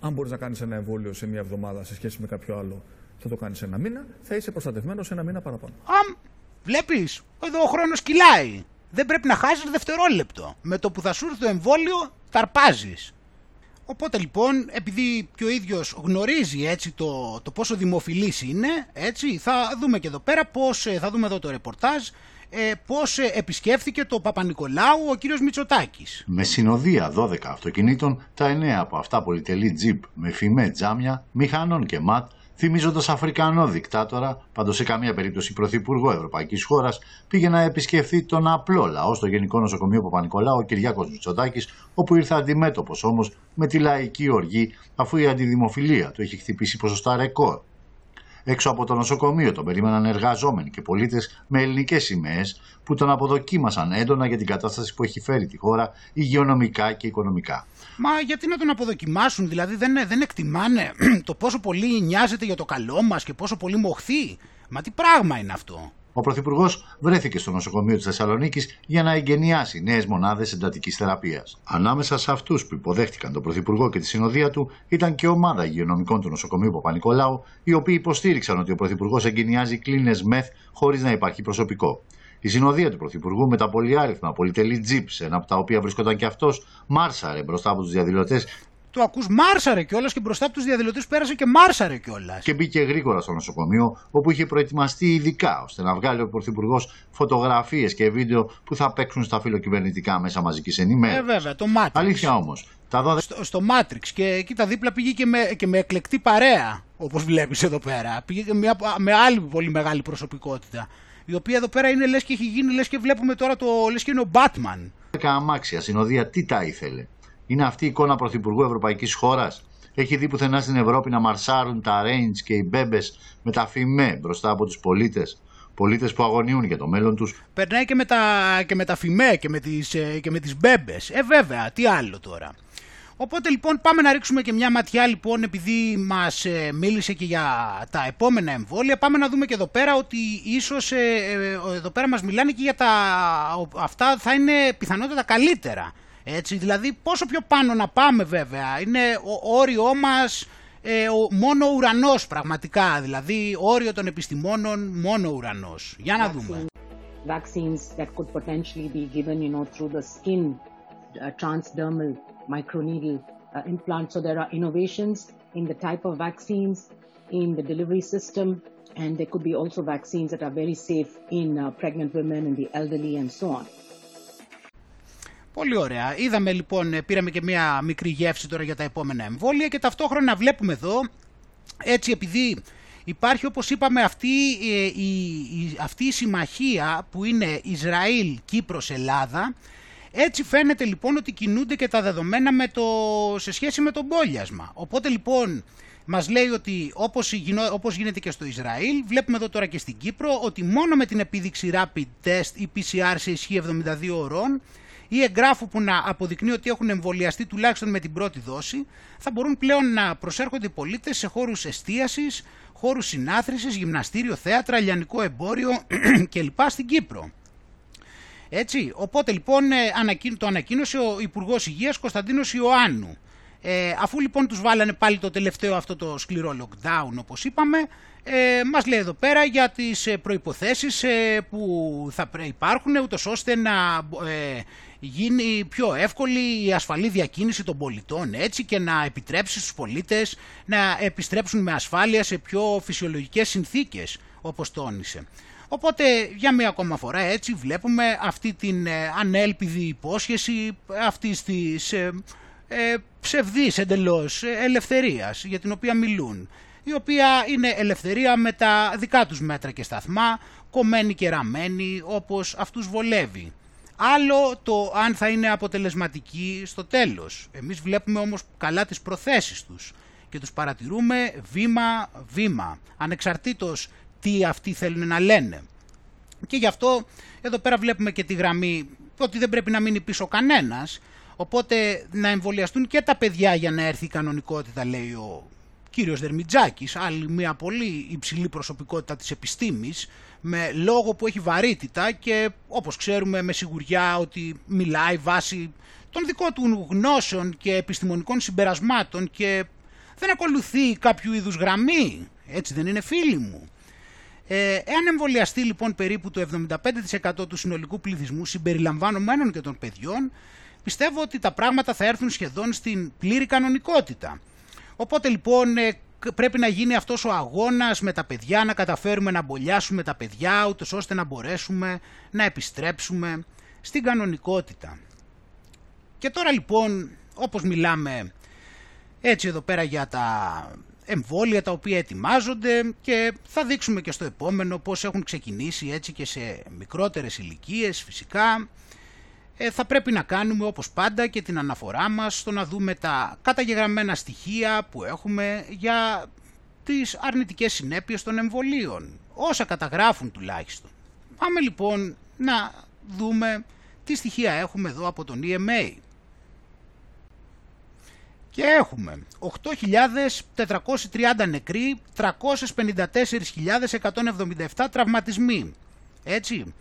Αν μπορείς να κάνεις ένα εμβόλιο σε μία εβδομάδα σε σχέση με κάποιο άλλο θα το κάνεις ένα μήνα, θα είσαι προστατευμένος ένα μήνα παραπάνω. Αμ, βλέπεις, εδώ ο χρόνος κυλάει. Δεν πρέπει να χάσεις δευτερόλεπτο. Με το που θα σου έρθει το εμβόλιο, αρπάζει. Οπότε λοιπόν, επειδή και ο ίδιος γνωρίζει έτσι το, το πόσο δημοφιλής είναι, έτσι, θα δούμε και εδώ πέρα πώς, ε, θα δούμε εδώ το ρεπορτάζ, ε, πώς ε, επισκέφθηκε το Παπα-Νικολάου ο κύριος Μητσοτάκης. Με συνοδεία 12 αυτοκινήτων, τα 9 από αυτά πολυτελή τζιπ με φημέ τζάμια, μηχανών και ματ, θυμίζοντας Αφρικανό δικτάτορα, πάντως σε καμία περίπτωση πρωθυπουργό Ευρωπαϊκής χώρας, πήγε να επισκεφθεί τον απλό λαό στο Γενικό Νοσοκομείο Παπα-Νικολάου, ο Κυριάκος Μητσοτάκης, όπου ήρθε αντιμέτωπος όμως με τη λαϊκή οργή, αφού η αντιδημοφιλία του έχει χτυπήσει ποσοστά ρεκόρ. Έξω από το νοσοκομείο τον περίμεναν εργαζόμενοι και πολίτες με ελληνικές σημαίες που τον αποδοκίμασαν έντονα για την κατάσταση που έχει φέρει τη χώρα υγειονομικά και οικονομικά. Μα γιατί να τον αποδοκιμάσουν, δηλαδή δεν, δεν εκτιμάνε το πόσο πολύ νοιάζεται για το καλό μας και πόσο πολύ μοχθεί. Μα τι πράγμα είναι αυτό. Ο Πρωθυπουργός βρέθηκε στο νοσοκομείο της Θεσσαλονίκης για να εγκαινιάσει νέες μονάδες εντατικής θεραπείας. Ανάμεσα σε αυτούς που υποδέχτηκαν τον Πρωθυπουργό και τη συνοδεία του ήταν και ομάδα υγειονομικών του νοσοκομείου Παπα-Νικολάου, οι οποίοι υποστήριξαν ότι ο Πρωθυπουργός εγκαινιάζει κλίνες μεθ χωρίς να υπάρχει προσωπικό. Η συνοδεία του Πρωθυπουργού με τα πολυάριθμα πολυτελή τζιπς, ένα από τα οποία βρισκόταν και αυτός, μάρσαρε μπροστά από τους διαδηλωτές το ακούς μάρσαρε κιόλας και μπροστά από τους διαδηλωτές πέρασε και μάρσαρε κιόλας. Και μπήκε γρήγορα στο νοσοκομείο, όπου είχε προετοιμαστεί ειδικά ώστε να βγάλει ο Πρωθυπουργός φωτογραφίες και βίντεο που θα παίξουν στα φιλοκυβερνητικά μέσα μαζικής ενημέρωσης. Ε, βέβαια, το Matrix. Αλήθεια όμως. Τα Στο, στο Matrix και εκεί τα δίπλα πήγε και με, και με εκλεκτή παρέα, όπως βλέπεις εδώ πέρα. Πήγε και με, με άλλη πολύ μεγάλη προσωπικότητα. Η οποία εδώ πέρα είναι λες και έχει γίνει, λες και βλέπουμε τώρα το λες και είναι ο Batman. Καμάξια, συνοδεία, τι τα ήθελε. Είναι αυτή η εικόνα Πρωθυπουργού Ευρωπαϊκής χώρας. Έχει δει πουθενά στην Ευρώπη να μαρσάρουν τα Range και οι μπέμπες με τα φημέ μπροστά από τους πολίτες. πολίτες που αγωνιούν για το μέλλον τους. Περνάει και με τα, και με τα φημέ και με τις, ε, και με τις μπέμπες. Ε βέβαια, τι άλλο τώρα. Οπότε λοιπόν πάμε να ρίξουμε και μια ματιά λοιπόν επειδή μας ε, μίλησε και για τα επόμενα εμβόλια πάμε να δούμε και εδώ πέρα ότι ίσως ε, ε, εδώ πέρα μας μιλάνε και για τα αυτά θα είναι πιθανότατα καλύτερα έτσι. Δηλαδή πόσο πιο πάνω να πάμε βέβαια είναι ο όριό μας ο, μόνο ουρανός πραγματικά. Δηλαδή όριο των επιστημόνων μόνο ουρανός. Για να δούμε. Vaccines that could potentially be given you know through the skin uh, transdermal microneedle uh, implants. So there are innovations in the type of vaccines, in the delivery system, and there could be also vaccines that are very safe in uh, pregnant women and the elderly and so on. Πολύ ωραία. Είδαμε λοιπόν, πήραμε και μια μικρή γεύση τώρα για τα επόμενα εμβόλια και ταυτόχρονα βλέπουμε εδώ, έτσι επειδή υπάρχει όπως είπαμε αυτή η, η, αυτή η συμμαχία που είναι Ισραήλ, Κύπρος, Ελλάδα, έτσι φαίνεται λοιπόν ότι κινούνται και τα δεδομένα με το, σε σχέση με το μπόλιασμα. Οπότε λοιπόν μας λέει ότι όπως, όπως γίνεται και στο Ισραήλ, βλέπουμε εδώ τώρα και στην Κύπρο ότι μόνο με την επίδειξη rapid test ή PCR σε ισχύ 72 ωρών ή εγγράφου που να αποδεικνύει ότι έχουν εμβολιαστεί τουλάχιστον με την πρώτη δόση, θα μπορούν πλέον να προσέρχονται οι πολίτες σε χώρους εστίασης, χώρους συνάθρησης, γυμναστήριο, θέατρα, λιανικό εμπόριο κλπ. στην Κύπρο. Έτσι, οπότε λοιπόν ε, το ανακοίνωσε ο Υπουργός Υγείας Κωνσταντίνος Ιωάννου. Ε, αφού λοιπόν τους βάλανε πάλι το τελευταίο αυτό το σκληρό lockdown όπως είπαμε, ε, μας λέει εδώ πέρα για τις ε, προϋποθέσεις ε, που θα υπάρχουν ούτως ώστε να ε, γίνει πιο εύκολη η ασφαλή διακίνηση των πολιτών έτσι και να επιτρέψει στους πολίτες να επιστρέψουν με ασφάλεια σε πιο φυσιολογικές συνθήκες όπως τόνισε. Οπότε για μία ακόμα φορά έτσι βλέπουμε αυτή την ε, ανέλπιδη υπόσχεση αυτής της ε, ε, ψευδής εντελώς ε, ελευθερίας για την οποία μιλούν η οποία είναι ελευθερία με τα δικά τους μέτρα και σταθμά, κομμένη και ραμμένη όπως αυτούς βολεύει. Άλλο το αν θα είναι αποτελεσματική στο τέλος. Εμείς βλέπουμε όμως καλά τις προθέσεις τους και τους παρατηρούμε βήμα-βήμα, ανεξαρτήτως τι αυτοί θέλουν να λένε. Και γι' αυτό εδώ πέρα βλέπουμε και τη γραμμή ότι δεν πρέπει να μείνει πίσω κανένας, οπότε να εμβολιαστούν και τα παιδιά για να έρθει η κανονικότητα, λέει ο κύριος Δερμιτζάκης, άλλη μια πολύ υψηλή προσωπικότητα της επιστήμης, με λόγο που έχει βαρύτητα και όπως ξέρουμε με σιγουριά ότι μιλάει βάσει των δικών του γνώσεων και επιστημονικών συμπερασμάτων και δεν ακολουθεί κάποιο είδους γραμμή. Έτσι δεν είναι φίλοι μου. Ε, εάν εμβολιαστεί λοιπόν περίπου το 75% του συνολικού πληθυσμού συμπεριλαμβανομένων και των παιδιών, πιστεύω ότι τα πράγματα θα έρθουν σχεδόν στην πλήρη κανονικότητα. Οπότε λοιπόν ε, πρέπει να γίνει αυτός ο αγώνας με τα παιδιά, να καταφέρουμε να μπολιάσουμε τα παιδιά, ούτως ώστε να μπορέσουμε να επιστρέψουμε στην κανονικότητα. Και τώρα λοιπόν, όπως μιλάμε έτσι εδώ πέρα για τα εμβόλια τα οποία ετοιμάζονται και θα δείξουμε και στο επόμενο πώς έχουν ξεκινήσει έτσι και σε μικρότερες ηλικίες φυσικά. Ε, θα πρέπει να κάνουμε όπως πάντα και την αναφορά μας στο να δούμε τα καταγεγραμμένα στοιχεία που έχουμε για τις αρνητικές συνέπειες των εμβολίων, όσα καταγράφουν τουλάχιστον. Πάμε λοιπόν να δούμε τι στοιχεία έχουμε εδώ από τον EMA. Και έχουμε 8.430 νεκροί, 354.177 τραυματισμοί. Έτσι.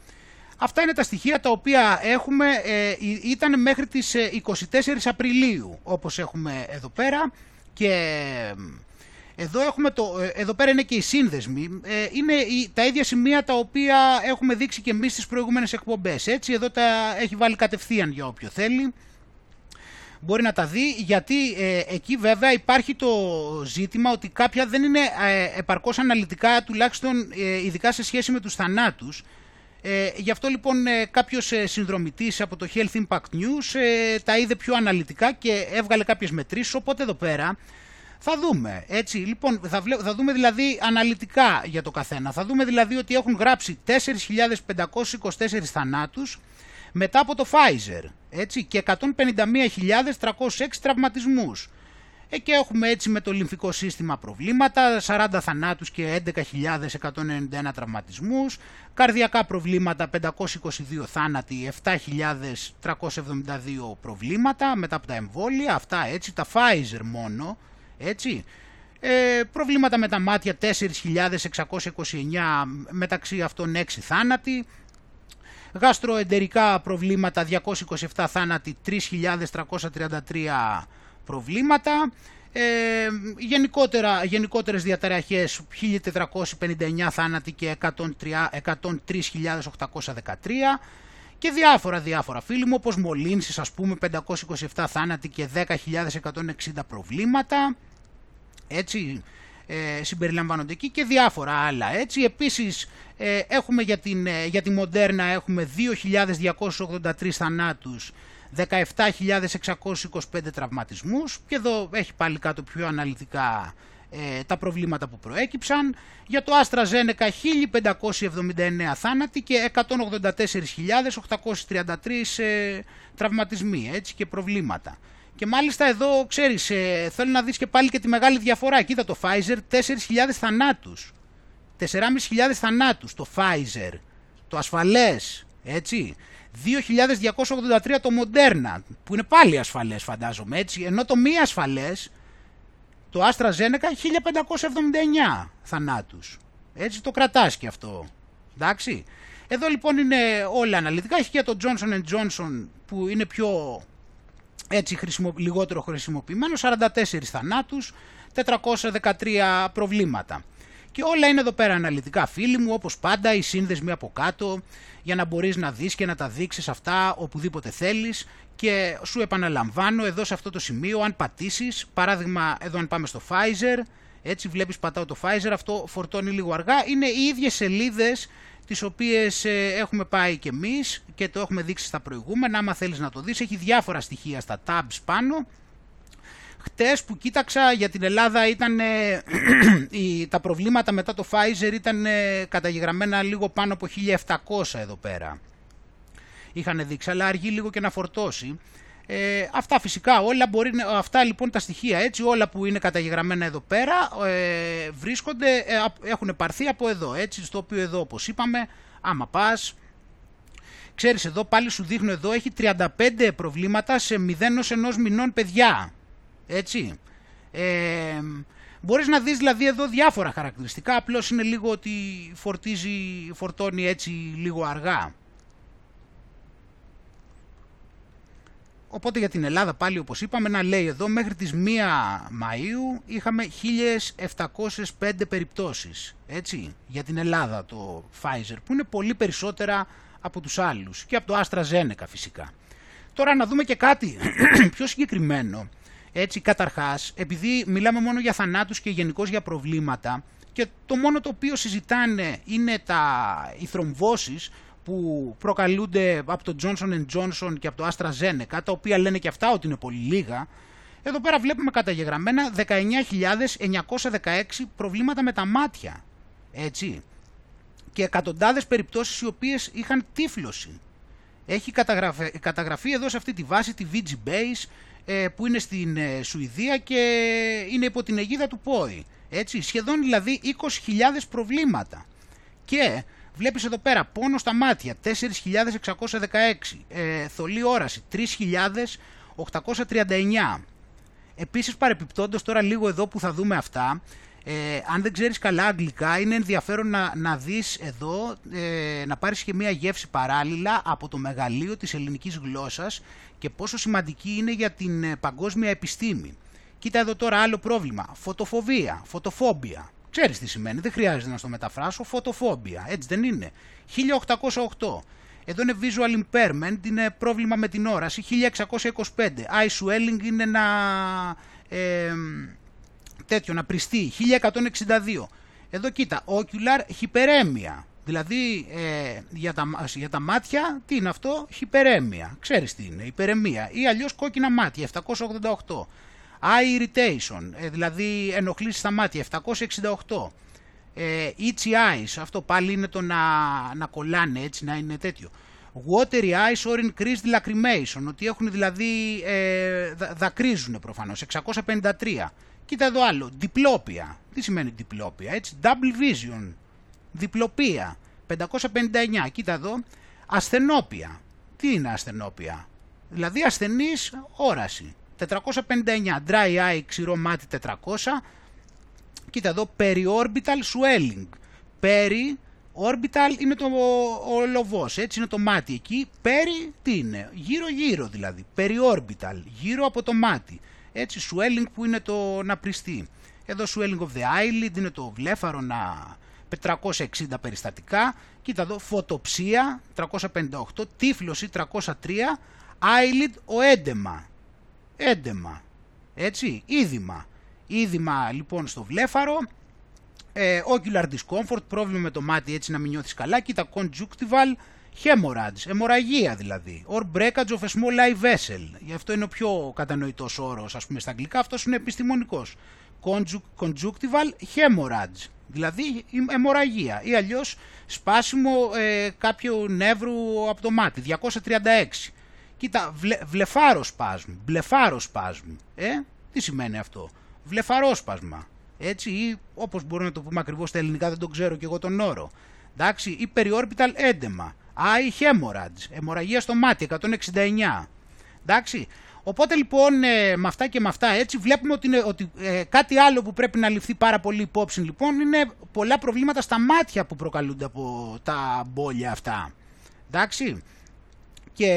Αυτά είναι τα στοιχεία τα οποία έχουμε, ε, ήταν μέχρι τις 24 ε, Απριλίου, όπως έχουμε εδώ πέρα. Και ε, εδώ, έχουμε το, ε, εδώ πέρα είναι και οι σύνδεσμοι. είναι τα ίδια σημεία τα οποία έχουμε δείξει και εμείς στις προηγούμενες εκπομπές. Έτσι, εδώ τα έχει βάλει κατευθείαν για όποιο θέλει μπορεί να τα δει γιατί ε, εκεί βέβαια υπάρχει το ζήτημα ότι κάποια δεν είναι ε, επαρκώς αναλυτικά τουλάχιστον ε, ειδικά σε σχέση με τους θανάτους. Ε, γι' αυτό λοιπόν ε, κάποιος ε, συνδρομητής από το Health Impact News ε, τα είδε πιο αναλυτικά και έβγαλε κάποιες μετρήσεις οπότε εδώ πέρα θα δούμε, έτσι, λοιπόν, θα, θα δούμε δηλαδή αναλυτικά για το καθένα. Θα δούμε δηλαδή ότι έχουν γράψει 4.524 θανάτους, μετά από το Pfizer έτσι, και 151.306 τραυματισμούς. Ε, και έχουμε έτσι με το λιμφικό σύστημα προβλήματα, 40 θανάτους και 11.191 τραυματισμούς, καρδιακά προβλήματα 522 θάνατοι, 7.372 προβλήματα μετά από τα εμβόλια, αυτά έτσι, τα Pfizer μόνο, έτσι. Ε, προβλήματα με τα μάτια 4.629 μεταξύ αυτών 6 θάνατοι, γαστροεντερικά προβλήματα 227 θάνατοι, 3.333 προβλήματα. Ε, γενικότερα, γενικότερες διαταραχές 1459 θάνατοι και 103.813 και διάφορα διάφορα. Φίλοι μου όπως μολύνσεις ας πούμε 527 θάνατοι και 10.160 προβλήματα. Έτσι ε, συμπεριλαμβάνονται εκεί και διάφορα άλλα έτσι επίσης ε, έχουμε για, την, ε, για τη Μοντέρνα έχουμε 2.283 θανάτους 17.625 τραυματισμούς και εδώ έχει πάλι κάτω πιο αναλυτικά ε, τα προβλήματα που προέκυψαν. Για το Άστρα Ζένεκα 1.579 θάνατοι και 184.833 ε, τραυματισμοί έτσι, και προβλήματα. Και μάλιστα εδώ, ξέρεις, ε, θέλω να δεις και πάλι και τη μεγάλη διαφορά. Κοίτα το Pfizer, 4.000 θανάτους. 4.500 θανάτους το Pfizer. Το ασφαλές, έτσι. 2.283 το Moderna, που είναι πάλι ασφαλές φαντάζομαι έτσι, ενώ το μη ασφαλές, το Astra Zeneca 1.579 θανάτους. Έτσι το κρατάς και αυτό. Εντάξει. Εδώ λοιπόν είναι όλα αναλυτικά. Έχει και το Johnson Johnson που είναι πιο έτσι χρησιμο, λιγότερο χρησιμοποιημένος. 44 θανάτους, 413 προβλήματα. Και όλα είναι εδώ πέρα αναλυτικά φίλοι μου, όπως πάντα οι σύνδεσμοι από κάτω, για να μπορείς να δεις και να τα δείξεις αυτά οπουδήποτε θέλεις και σου επαναλαμβάνω εδώ σε αυτό το σημείο αν πατήσεις, παράδειγμα εδώ αν πάμε στο Pfizer, έτσι βλέπεις πατάω το Pfizer, αυτό φορτώνει λίγο αργά, είναι οι ίδιες σελίδες τις οποίες ε, έχουμε πάει και εμείς και το έχουμε δείξει στα προηγούμενα, άμα θέλεις να το δεις, έχει διάφορα στοιχεία στα tabs πάνω Χτες που κοίταξα για την Ελλάδα ήταν, ε, τα προβλήματα μετά το Pfizer ήταν ε, καταγεγραμμένα λίγο πάνω από 1700 εδώ πέρα. Είχαν δείξει, αλλά αργεί λίγο και να φορτώσει. Ε, αυτά φυσικά όλα μπορεί, αυτά λοιπόν τα στοιχεία έτσι όλα που είναι καταγεγραμμένα εδώ πέρα ε, βρίσκονται, ε, έχουν πάρθει από εδώ έτσι στο οποίο εδώ όπως είπαμε άμα πας ξέρεις εδώ πάλι σου δείχνω εδώ έχει 35 προβλήματα σε 0 ως 1 μηνών παιδιά έτσι. Ε, μπορείς να δεις δηλαδή εδώ διάφορα χαρακτηριστικά, απλώς είναι λίγο ότι φορτίζει, φορτώνει έτσι λίγο αργά. Οπότε για την Ελλάδα πάλι όπως είπαμε να λέει εδώ μέχρι τις 1 Μαΐου είχαμε 1705 περιπτώσεις έτσι, για την Ελλάδα το Pfizer που είναι πολύ περισσότερα από τους άλλους και από το AstraZeneca φυσικά. Τώρα να δούμε και κάτι πιο συγκεκριμένο έτσι, καταρχάς, επειδή μιλάμε μόνο για θανάτους και γενικώς για προβλήματα και το μόνο το οποίο συζητάνε είναι τα, οι θρομβώσεις που προκαλούνται από το Johnson Johnson και από το AstraZeneca, τα οποία λένε και αυτά ότι είναι πολύ λίγα, εδώ πέρα βλέπουμε καταγεγραμμένα 19.916 προβλήματα με τα μάτια. Έτσι. Και εκατοντάδες περιπτώσεις οι οποίες είχαν τύφλωση. Έχει καταγραφεί εδώ σε αυτή τη βάση τη VG Base ε, που είναι στην ε, Σουηδία και είναι υπό την αιγίδα του ΠΟΗ. Έτσι, σχεδόν δηλαδή 20.000 προβλήματα. Και βλέπεις εδώ πέρα πόνο στα μάτια 4.616, ε, θολή όραση 3.839. Επίσης παρεπιπτόντως τώρα λίγο εδώ που θα δούμε αυτά, ε, αν δεν ξέρεις καλά αγγλικά είναι ενδιαφέρον να, να δεις εδώ, ε, να πάρεις και μία γεύση παράλληλα από το μεγαλείο της ελληνικής γλώσσας και πόσο σημαντική είναι για την ε, παγκόσμια επιστήμη. Κοίτα εδώ τώρα άλλο πρόβλημα. Φωτοφοβία, φωτοφόμπια. Ξέρεις τι σημαίνει, δεν χρειάζεται να στο μεταφράσω. Φωτοφόμπια, έτσι δεν είναι. 1808. Εδώ είναι visual impairment, είναι πρόβλημα με την όραση. 1625. Eye swelling είναι ένα ε, τέτοιο, να πριστεί. 1162. Εδώ κοίτα, ocular hyperemia. Δηλαδή ε, για, τα, για τα μάτια, τι είναι αυτό, χιπερέμια. Ξέρεις τι είναι, υπερεμία. Ή αλλιώς κόκκινα μάτια, 788. Eye irritation, ε, δηλαδή ενοχλήσεις στα μάτια, 768. Ε, itchy eyes, αυτό πάλι είναι το να, να κολλάνε έτσι, να είναι τέτοιο. watery eyes or increased lacrimation, ότι έχουν δηλαδή, ε, δακρύζουν προφανώς, 653. Κοίτα εδώ άλλο, διπλόπια. Τι σημαίνει διπλόπια, έτσι, double vision, διπλοπία, 559. Κοίτα εδώ, ασθενόπια. Τι είναι ασθενόπια, δηλαδή ασθενής όραση. 459, dry eye, ξηρό μάτι 400. Κοίτα εδώ, periorbital swelling. Peri Orbital είναι το, ο λοβός, έτσι είναι το μάτι εκεί. Πέρι τι είναι, γύρω γύρω δηλαδή, Orbital, γύρω από το μάτι. Έτσι, swelling που είναι το να πριστεί. Εδώ swelling of the eyelid είναι το βλέφαρο να 460 περιστατικά. Κοίτα εδώ, φωτοψία 358, τύφλωση 303, eyelid ο έντεμα. Έντεμα, έτσι, είδημα. Είδημα λοιπόν στο βλέφαρο, ε, ocular discomfort, πρόβλημα με το μάτι έτσι να μην νιώθεις καλά, κοίτα conjunctival hemorrhage, αιμορραγία δηλαδή, or breakage of a small eye vessel, γι' αυτό είναι ο πιο κατανοητός όρος ας πούμε στα αγγλικά, αυτός είναι επιστημονικός, conjunctival hemorrhage, δηλαδή αιμορραγία. Ή αλλιώς σπάσιμο ε, κάποιου νεύρου από το μάτι, 236. Κοίτα, βλε, βλεφάροσπασμ, μπλεφάροσπασμ, ε, τι σημαίνει αυτό, βλεφαρόσπασμα, έτσι, ή όπως μπορούμε να το πούμε ακριβώς στα ελληνικά, δεν τον ξέρω και εγώ τον όρο. Εντάξει, ή περιόρπιταλ έντεμα, eye hemorrhage, αιμορραγία στο μάτι, 169. Εντάξει, οπότε λοιπόν ε, με αυτά και με αυτά έτσι βλέπουμε ότι, είναι, ότι ε, κάτι άλλο που πρέπει να ληφθεί πάρα πολύ υπόψη λοιπόν είναι πολλά προβλήματα στα μάτια που προκαλούνται από τα μπόλια αυτά. Εντάξει, και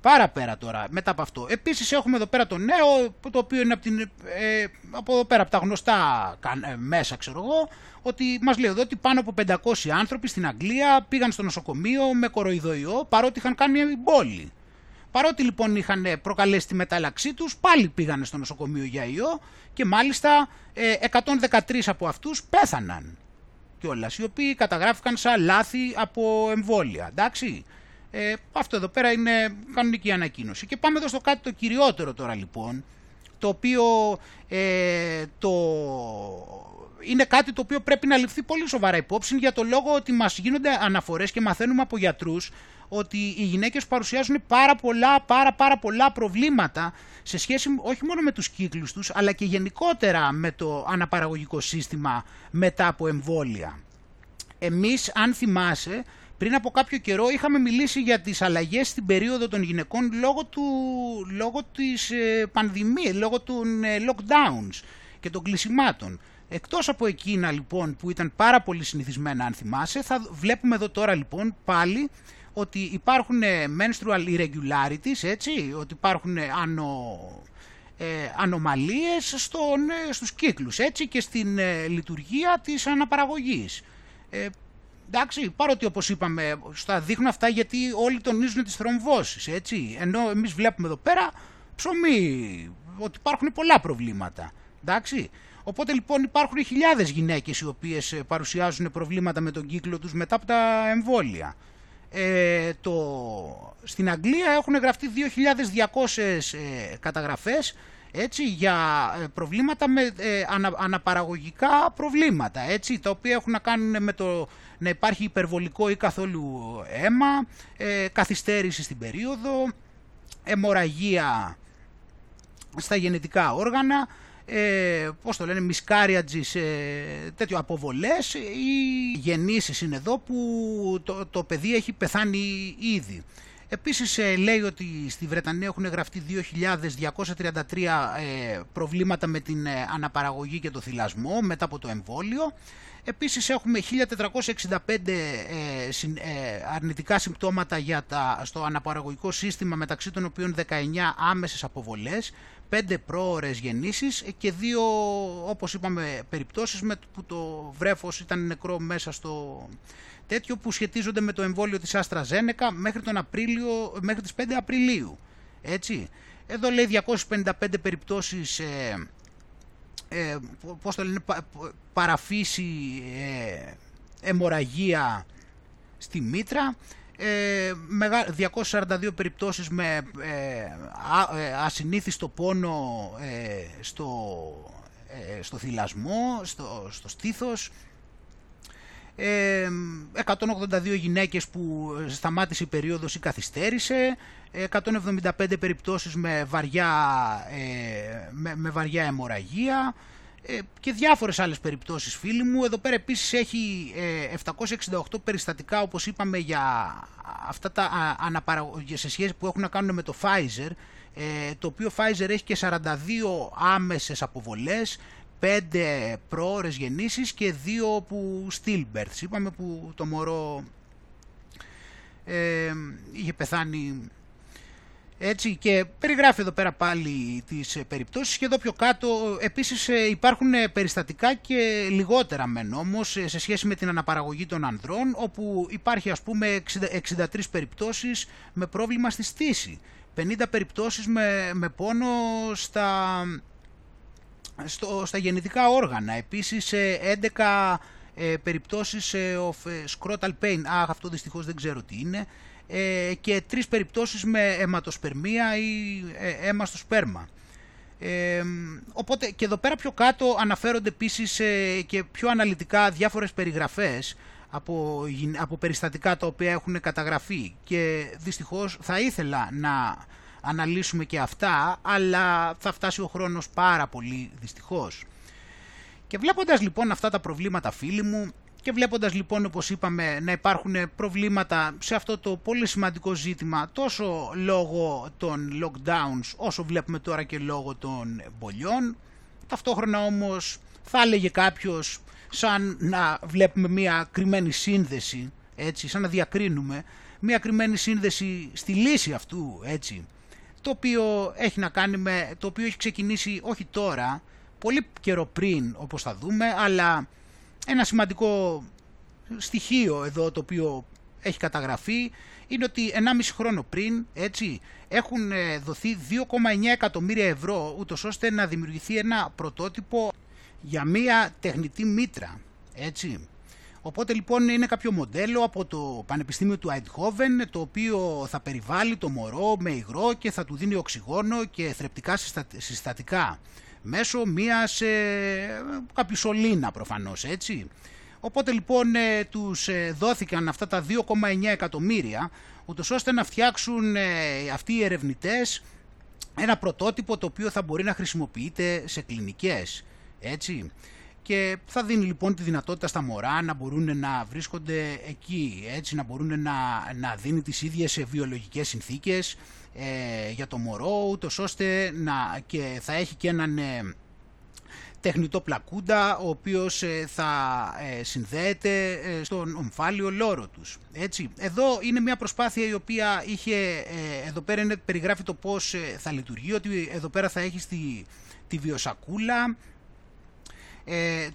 Πάρα πέρα τώρα, μετά από αυτό. Επίσης έχουμε εδώ πέρα το νέο, το οποίο είναι από, την, ε, από εδώ πέρα, από τα γνωστά ε, μέσα, ξέρω εγώ, ότι μας λέει εδώ ότι πάνω από 500 άνθρωποι στην Αγγλία πήγαν στο νοσοκομείο με κοροϊδοϊό, παρότι είχαν κάνει πόλη. Παρότι λοιπόν είχαν προκαλέσει τη μετάλλαξή τους, πάλι πήγαν στο νοσοκομείο για ιό και μάλιστα 113 ε, από αυτούς πέθαναν κιόλας, οι οποίοι καταγράφηκαν σαν λάθη από εμβόλια, εντάξει. Ε, αυτό εδώ πέρα είναι κανονική ανακοίνωση. Και πάμε εδώ στο κάτι το κυριότερο τώρα λοιπόν, το οποίο ε, το... είναι κάτι το οποίο πρέπει να ληφθεί πολύ σοβαρά υπόψη για το λόγο ότι μας γίνονται αναφορές και μαθαίνουμε από γιατρούς ότι οι γυναίκες παρουσιάζουν πάρα πολλά, πάρα πάρα πολλά προβλήματα σε σχέση όχι μόνο με τους κύκλους τους αλλά και γενικότερα με το αναπαραγωγικό σύστημα μετά από εμβόλια. Εμείς αν θυμάσαι πριν από κάποιο καιρό είχαμε μιλήσει για τις αλλαγές στην περίοδο των γυναικών λόγω, του, λόγω της ε, πανδημίας, λόγω των ε, lockdowns και των κλεισιμάτων. Εκτός από εκείνα λοιπόν που ήταν πάρα πολύ συνηθισμένα αν θυμάσαι, θα βλέπουμε εδώ τώρα λοιπόν πάλι ότι υπάρχουν ε, menstrual irregularities, έτσι, ότι υπάρχουν ανο, ε, ανομαλίες στον, στους κύκλους, έτσι, και στην λειτουργία της αναπαραγωγής. Εντάξει, παρότι όπως είπαμε, στα δείχνουν αυτά γιατί όλοι τονίζουν τις θρομβώσεις, έτσι. Ενώ εμείς βλέπουμε εδώ πέρα ψωμί, ότι υπάρχουν πολλά προβλήματα. Εντάξει. Οπότε λοιπόν υπάρχουν χιλιάδες γυναίκες οι οποίες ε, παρουσιάζουν προβλήματα με τον κύκλο τους μετά από τα εμβόλια. Ε, το... Στην Αγγλία έχουν γραφτεί 2.200 ε, καταγραφές έτσι, για ε, προβλήματα με ε, αναπαραγωγικά προβλήματα, έτσι, τα οποία έχουν να κάνουν με το να υπάρχει υπερβολικό ή καθόλου αίμα, ε, καθυστέρηση στην περίοδο, αιμορραγία στα γενετικά όργανα, ε, πώς το λένε, miscarriages, ε, τέτοιο αποβολές ή γεννήσεις είναι εδώ που το, το παιδί έχει πεθάνει ήδη. Επίσης ε, λέει ότι στη Βρετανία έχουν γραφτεί 2.233 ε, προβλήματα με την ε, αναπαραγωγή και το θυλασμό μετά από το εμβόλιο. Επίσης έχουμε 1.465 αρνητικά συμπτώματα για τα, στο αναπαραγωγικό σύστημα μεταξύ των οποίων 19 άμεσες αποβολές, 5 πρόορες γεννήσεις και δύο όπως είπαμε περιπτώσεις με που το βρέφος ήταν νεκρό μέσα στο, τέτοιο που σχετίζονται με το εμβόλιο της Άστρα Ζένεκα μέχρι, τον Απρίλιο, μέχρι τις 5 Απριλίου. Έτσι. Εδώ λέει 255 περιπτώσεις ε, ε, πώς το λένε, παραφύση, ε, αιμορραγία στη μήτρα, ε, 242 περιπτώσεις με ε, ε, ασυνήθιστο πόνο ε, στο, στο θυλασμό, στο, στο στήθος, 182 γυναίκες που σταμάτησε η περίοδος ή καθυστέρησε, 175 περιπτώσεις με βαριά, με, με βαριά αιμορραγία, ε, και διάφορες άλλες περιπτώσεις φίλοι μου. Εδώ πέρα επίσης έχει 768 ε, περιστατικά όπως είπαμε για αυτά τα αναπαραγωγές σε σχέση που έχουν να κάνουν με το Pfizer. Ε, το οποίο Pfizer έχει και 42 άμεσες αποβολές 5 πρόορες γεννήσεις και 2 που stillbirths. Είπαμε που το μωρό ε, είχε πεθάνει έτσι και περιγράφει εδώ πέρα πάλι τις ε, περιπτώσεις. Και εδώ πιο κάτω επίσης ε, υπάρχουν ε, περιστατικά και λιγότερα μεν. Όμως σε σχέση με την αναπαραγωγή των ανδρών όπου υπάρχει ας πούμε 63 περιπτώσεις με πρόβλημα στη στήση. 50 περιπτώσεις με, με πόνο στα, στο, στα γεννητικά όργανα. Επίσης 11 ε, περιπτώσεις of scrotal pain, αχ αυτό δυστυχώς δεν ξέρω τι είναι. Ε, και τρεις περιπτώσεις με αιματοσπερμία ή ε, αίμα στο σπέρμα. Ε, οπότε και εδώ πέρα πιο κάτω αναφέρονται επίσης ε, και πιο αναλυτικά διάφορες περιγραφές από, από περιστατικά τα οποία έχουν καταγραφεί. Και δυστυχώς θα ήθελα να αναλύσουμε και αυτά αλλά θα φτάσει ο χρόνος πάρα πολύ δυστυχώς. Και βλέποντας λοιπόν αυτά τα προβλήματα φίλοι μου και βλέποντας λοιπόν όπως είπαμε να υπάρχουν προβλήματα σε αυτό το πολύ σημαντικό ζήτημα τόσο λόγω των lockdowns όσο βλέπουμε τώρα και λόγω των εμπολιών ταυτόχρονα όμως θα έλεγε κάποιος σαν να βλέπουμε μια κρυμμένη σύνδεση έτσι, σαν να διακρίνουμε μια κρυμμένη σύνδεση στη λύση αυτού έτσι το οποίο έχει να κάνει με, το οποίο έχει ξεκινήσει όχι τώρα πολύ καιρό πριν όπως θα δούμε αλλά ένα σημαντικό στοιχείο εδώ το οποίο έχει καταγραφεί είναι ότι 1,5 χρόνο πριν έτσι, έχουν ε, δοθεί 2,9 εκατομμύρια ευρώ ούτως ώστε να δημιουργηθεί ένα πρωτότυπο για μία τεχνητή μήτρα. Έτσι. Οπότε λοιπόν είναι κάποιο μοντέλο από το Πανεπιστήμιο του Eindhoven το οποίο θα περιβάλλει το μωρό με υγρό και θα του δίνει οξυγόνο και θρεπτικά συστατικά μέσω μιας ε, κάποιου σωλήνα προφανώς έτσι. Οπότε λοιπόν ε, τους ε, δόθηκαν αυτά τα 2,9 εκατομμύρια ούτως ώστε να φτιάξουν ε, αυτοί οι ερευνητές ένα πρωτότυπο το οποίο θα μπορεί να χρησιμοποιείται σε κλινικές. Έτσι. Και θα δίνει λοιπόν τη δυνατότητα στα μωρά να μπορούν να βρίσκονται εκεί, έτσι, να μπορούν να, να δίνει τις ίδιες βιολογικές συνθήκες ε, για το μωρό, ούτως ώστε να και θα έχει και έναν ε, τεχνητό πλακούντα, ο οποίος ε, θα ε, συνδέεται ε, στον ομφάλιο λόρο τους. Έτσι. Εδώ είναι μια προσπάθεια η οποία είχε, εδώ πέρα είναι, περιγράφει το πώς θα λειτουργεί, ότι εδώ πέρα θα έχει τη, τη βιοσακούλα,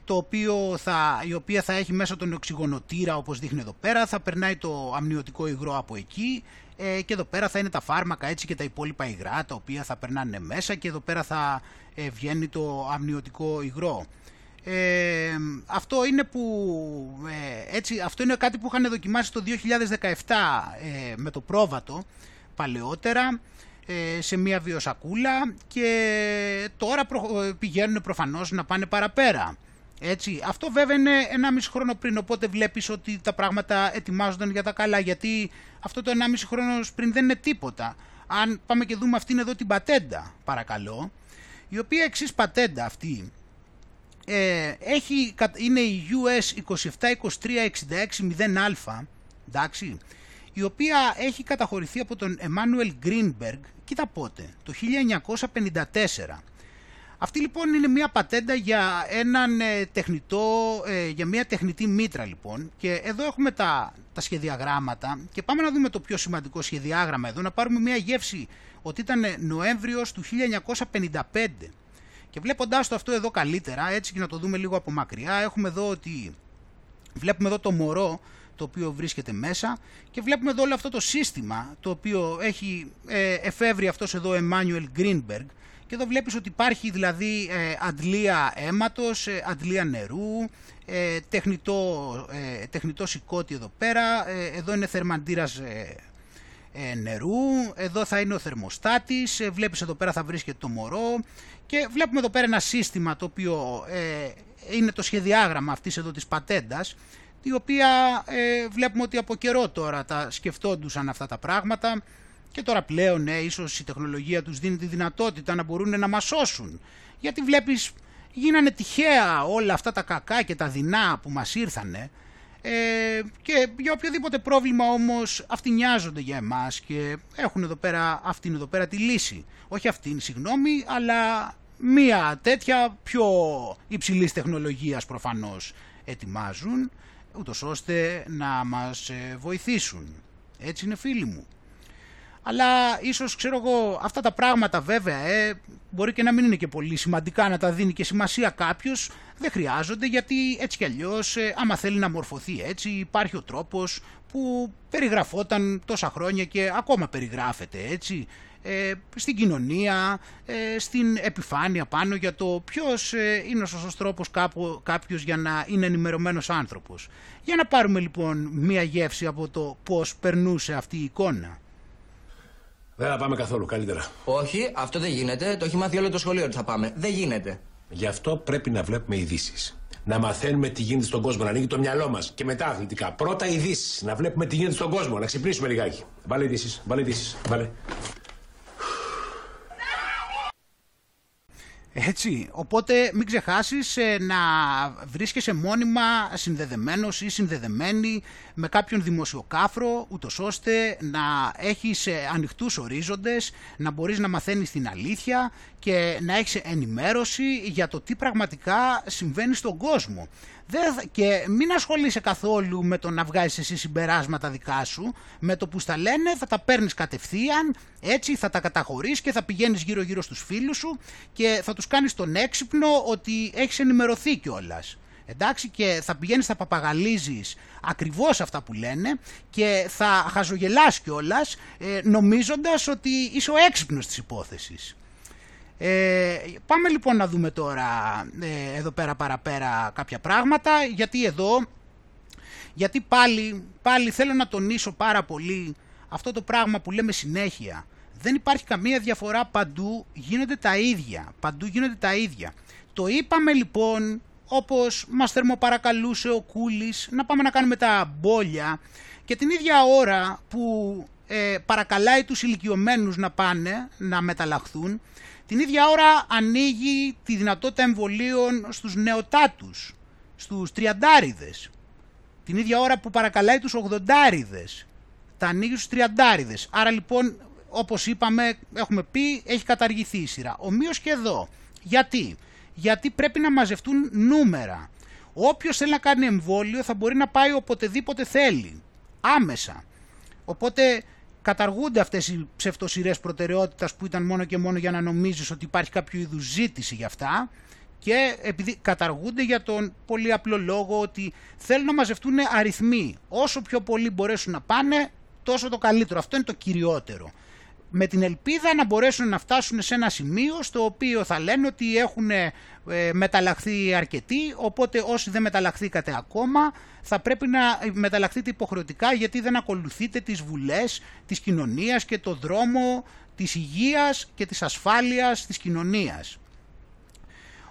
το οποίο θα, η οποία θα έχει μέσα τον οξυγονοτήρα όπως δείχνει εδώ πέρα, θα περνάει το αμνιωτικό υγρό από εκεί ε, και εδώ πέρα θα είναι τα φάρμακα έτσι και τα υπόλοιπα υγρά τα οποία θα περνάνε μέσα και εδώ πέρα θα ε, βγαίνει το αμνιωτικό υγρό. Ε, αυτό είναι που ε, έτσι, αυτό είναι κάτι που είχαν δοκιμάσει το 2017 ε, με το πρόβατο παλαιότερα σε μια βιοσακούλα και τώρα πηγαίνουν προφανώς να πάνε παραπέρα. Έτσι. Αυτό βέβαια είναι ένα μισό χρόνο πριν, οπότε βλέπεις ότι τα πράγματα ετοιμάζονταν για τα καλά, γιατί αυτό το 1,5 χρόνο πριν δεν είναι τίποτα. Αν πάμε και δούμε αυτήν εδώ την πατέντα, παρακαλώ, η οποία εξής πατέντα αυτή ε, έχει, είναι η US 2723660α, εντάξει, η οποία έχει καταχωρηθεί από τον Emmanuel Greenberg, κοίτα πότε, το 1954. Αυτή λοιπόν είναι μια πατέντα για έναν ε, τεχνητό, ε, για μια τεχνητή μήτρα λοιπόν και εδώ έχουμε τα, τα σχεδιαγράμματα και πάμε να δούμε το πιο σημαντικό σχεδιάγραμμα εδώ, να πάρουμε μια γεύση ότι ήταν Νοέμβριος του 1955 και βλέποντάς το αυτό εδώ καλύτερα, έτσι και να το δούμε λίγο από μακριά, έχουμε εδώ ότι βλέπουμε εδώ το μωρό το οποίο βρίσκεται μέσα. Και βλέπουμε εδώ όλο αυτό το σύστημα το οποίο έχει ε, εφεύρει αυτός εδώ ο Emmanuel Greenberg. Και εδώ βλέπεις ότι υπάρχει δηλαδή ε, αντλία αίματος, ε, αντλία νερού, ε, τεχνητό, ε, τεχνητό σηκώτη εδώ πέρα, ε, εδώ είναι θερμαντήρας νερού, εδώ θα είναι ο θερμοστάτης, βλέπεις εδώ πέρα θα βρίσκεται το μωρό. Και βλέπουμε εδώ πέρα ένα σύστημα το οποίο είναι το σχεδιάγραμμα αυτής εδώ της πατέντας η οποία ε, βλέπουμε ότι από καιρό τώρα τα σκεφτόντουσαν αυτά τα πράγματα και τώρα πλέον ναι, ίσως η τεχνολογία τους δίνει τη δυνατότητα να μπορούν να μας σώσουν. Γιατί βλέπεις γίνανε τυχαία όλα αυτά τα κακά και τα δεινά που μας ήρθανε ε, και για οποιοδήποτε πρόβλημα όμως αυτοί νοιάζονται για εμάς και έχουν εδώ πέρα, αυτήν εδώ πέρα τη λύση. Όχι αυτήν, συγγνώμη, αλλά μία τέτοια πιο υψηλής τεχνολογίας προφανώς ετοιμάζουν, ούτως ώστε να μας ε, βοηθήσουν. Έτσι είναι φίλοι μου. Αλλά ίσως ξέρω εγώ αυτά τα πράγματα βέβαια ε, μπορεί και να μην είναι και πολύ σημαντικά να τα δίνει και σημασία κάποιος. Δεν χρειάζονται γιατί έτσι κι αλλιώς ε, άμα θέλει να μορφωθεί έτσι υπάρχει ο τρόπος που περιγραφόταν τόσα χρόνια και ακόμα περιγράφεται έτσι ε, στην κοινωνία, ε, στην επιφάνεια πάνω για το ποιος ε, είναι ο σωστός τρόπος κάπου, κάποιος για να είναι ενημερωμένος άνθρωπος. Για να πάρουμε λοιπόν μία γεύση από το πώς περνούσε αυτή η εικόνα. Δεν θα πάμε καθόλου, καλύτερα. Όχι, αυτό δεν γίνεται. Το έχει μάθει όλο το σχολείο ότι θα πάμε. Δεν γίνεται. Γι' αυτό πρέπει να βλέπουμε ειδήσεις. Να μαθαίνουμε τι γίνεται στον κόσμο, να ανοίγει το μυαλό μας και μετά αθλητικά. Πρώτα ειδήσεις. Να βλέπουμε τι γίνεται στον κόσμο, να ξυπνήσουμε λιγάκι. Βάλε ειδήσεις, βάλε ειδήσεις. Βάλε. Έτσι, οπότε μην ξεχάσεις ε, να βρίσκεσαι μόνιμα συνδεδεμένος ή συνδεδεμένη με κάποιον δημοσιοκάφρο, ούτως ώστε να έχεις ε, ανοιχτούς ορίζοντες, να μπορείς να μαθαίνεις την αλήθεια και να έχεις ενημέρωση για το τι πραγματικά συμβαίνει στον κόσμο. Και μην ασχολείσαι καθόλου με το να βγάζεις εσύ συμπεράσματα δικά σου, με το που στα λένε θα τα παίρνεις κατευθείαν, έτσι θα τα καταχωρείς και θα πηγαίνεις γύρω γύρω στους φίλους σου και θα τους κάνεις τον έξυπνο ότι έχεις ενημερωθεί κιόλας. Εντάξει και θα πηγαίνεις, θα παπαγαλίζεις ακριβώς αυτά που λένε και θα χαζογελάς κιόλας ε, νομίζοντας ότι είσαι ο έξυπνος της υπόθεσης. Ε, πάμε λοιπόν να δούμε τώρα ε, εδώ πέρα παραπέρα κάποια πράγματα γιατί εδώ γιατί πάλι, πάλι θέλω να τονίσω πάρα πολύ αυτό το πράγμα που λέμε συνέχεια. Δεν υπάρχει καμία διαφορά παντού γίνονται τα ίδια παντού γίνονται τα ίδια. Το είπαμε λοιπόν όπως μας θερμοπαρακαλούσε ο Κούλης να πάμε να κάνουμε τα μπόλια και την ίδια ώρα που ε, παρακαλάει τους ηλικιωμένους να πάνε να μεταλλαχθούν την ίδια ώρα ανοίγει τη δυνατότητα εμβολίων στους νεοτάτους, στους τριαντάριδες. Την ίδια ώρα που παρακαλάει τους ογδοντάριδες, τα ανοίγει στους τριαντάριδες. Άρα λοιπόν, όπως είπαμε, έχουμε πει, έχει καταργηθεί η σειρά. Ομοίως και εδώ. Γιατί; Γιατί πρέπει να μαζευτούν νούμερα. Όποιος θέλει να κάνει εμβόλιο θα μπορεί να πάει οποτεδήποτε θέλει. Άμεσα. Οπότε καταργούνται αυτές οι ψευτοσυρές προτεραιότητας που ήταν μόνο και μόνο για να νομίζεις ότι υπάρχει κάποιο είδους ζήτηση για αυτά και επειδή καταργούνται για τον πολύ απλό λόγο ότι θέλουν να μαζευτούν αριθμοί. Όσο πιο πολλοί μπορέσουν να πάνε, τόσο το καλύτερο. Αυτό είναι το κυριότερο με την ελπίδα να μπορέσουν να φτάσουν σε ένα σημείο στο οποίο θα λένε ότι έχουν ε, μεταλλαχθεί αρκετοί, οπότε όσοι δεν μεταλλαχθήκατε ακόμα θα πρέπει να μεταλλαχθείτε υποχρεωτικά γιατί δεν ακολουθείτε τις βουλές της κοινωνίας και το δρόμο της υγείας και της ασφάλειας της κοινωνίας.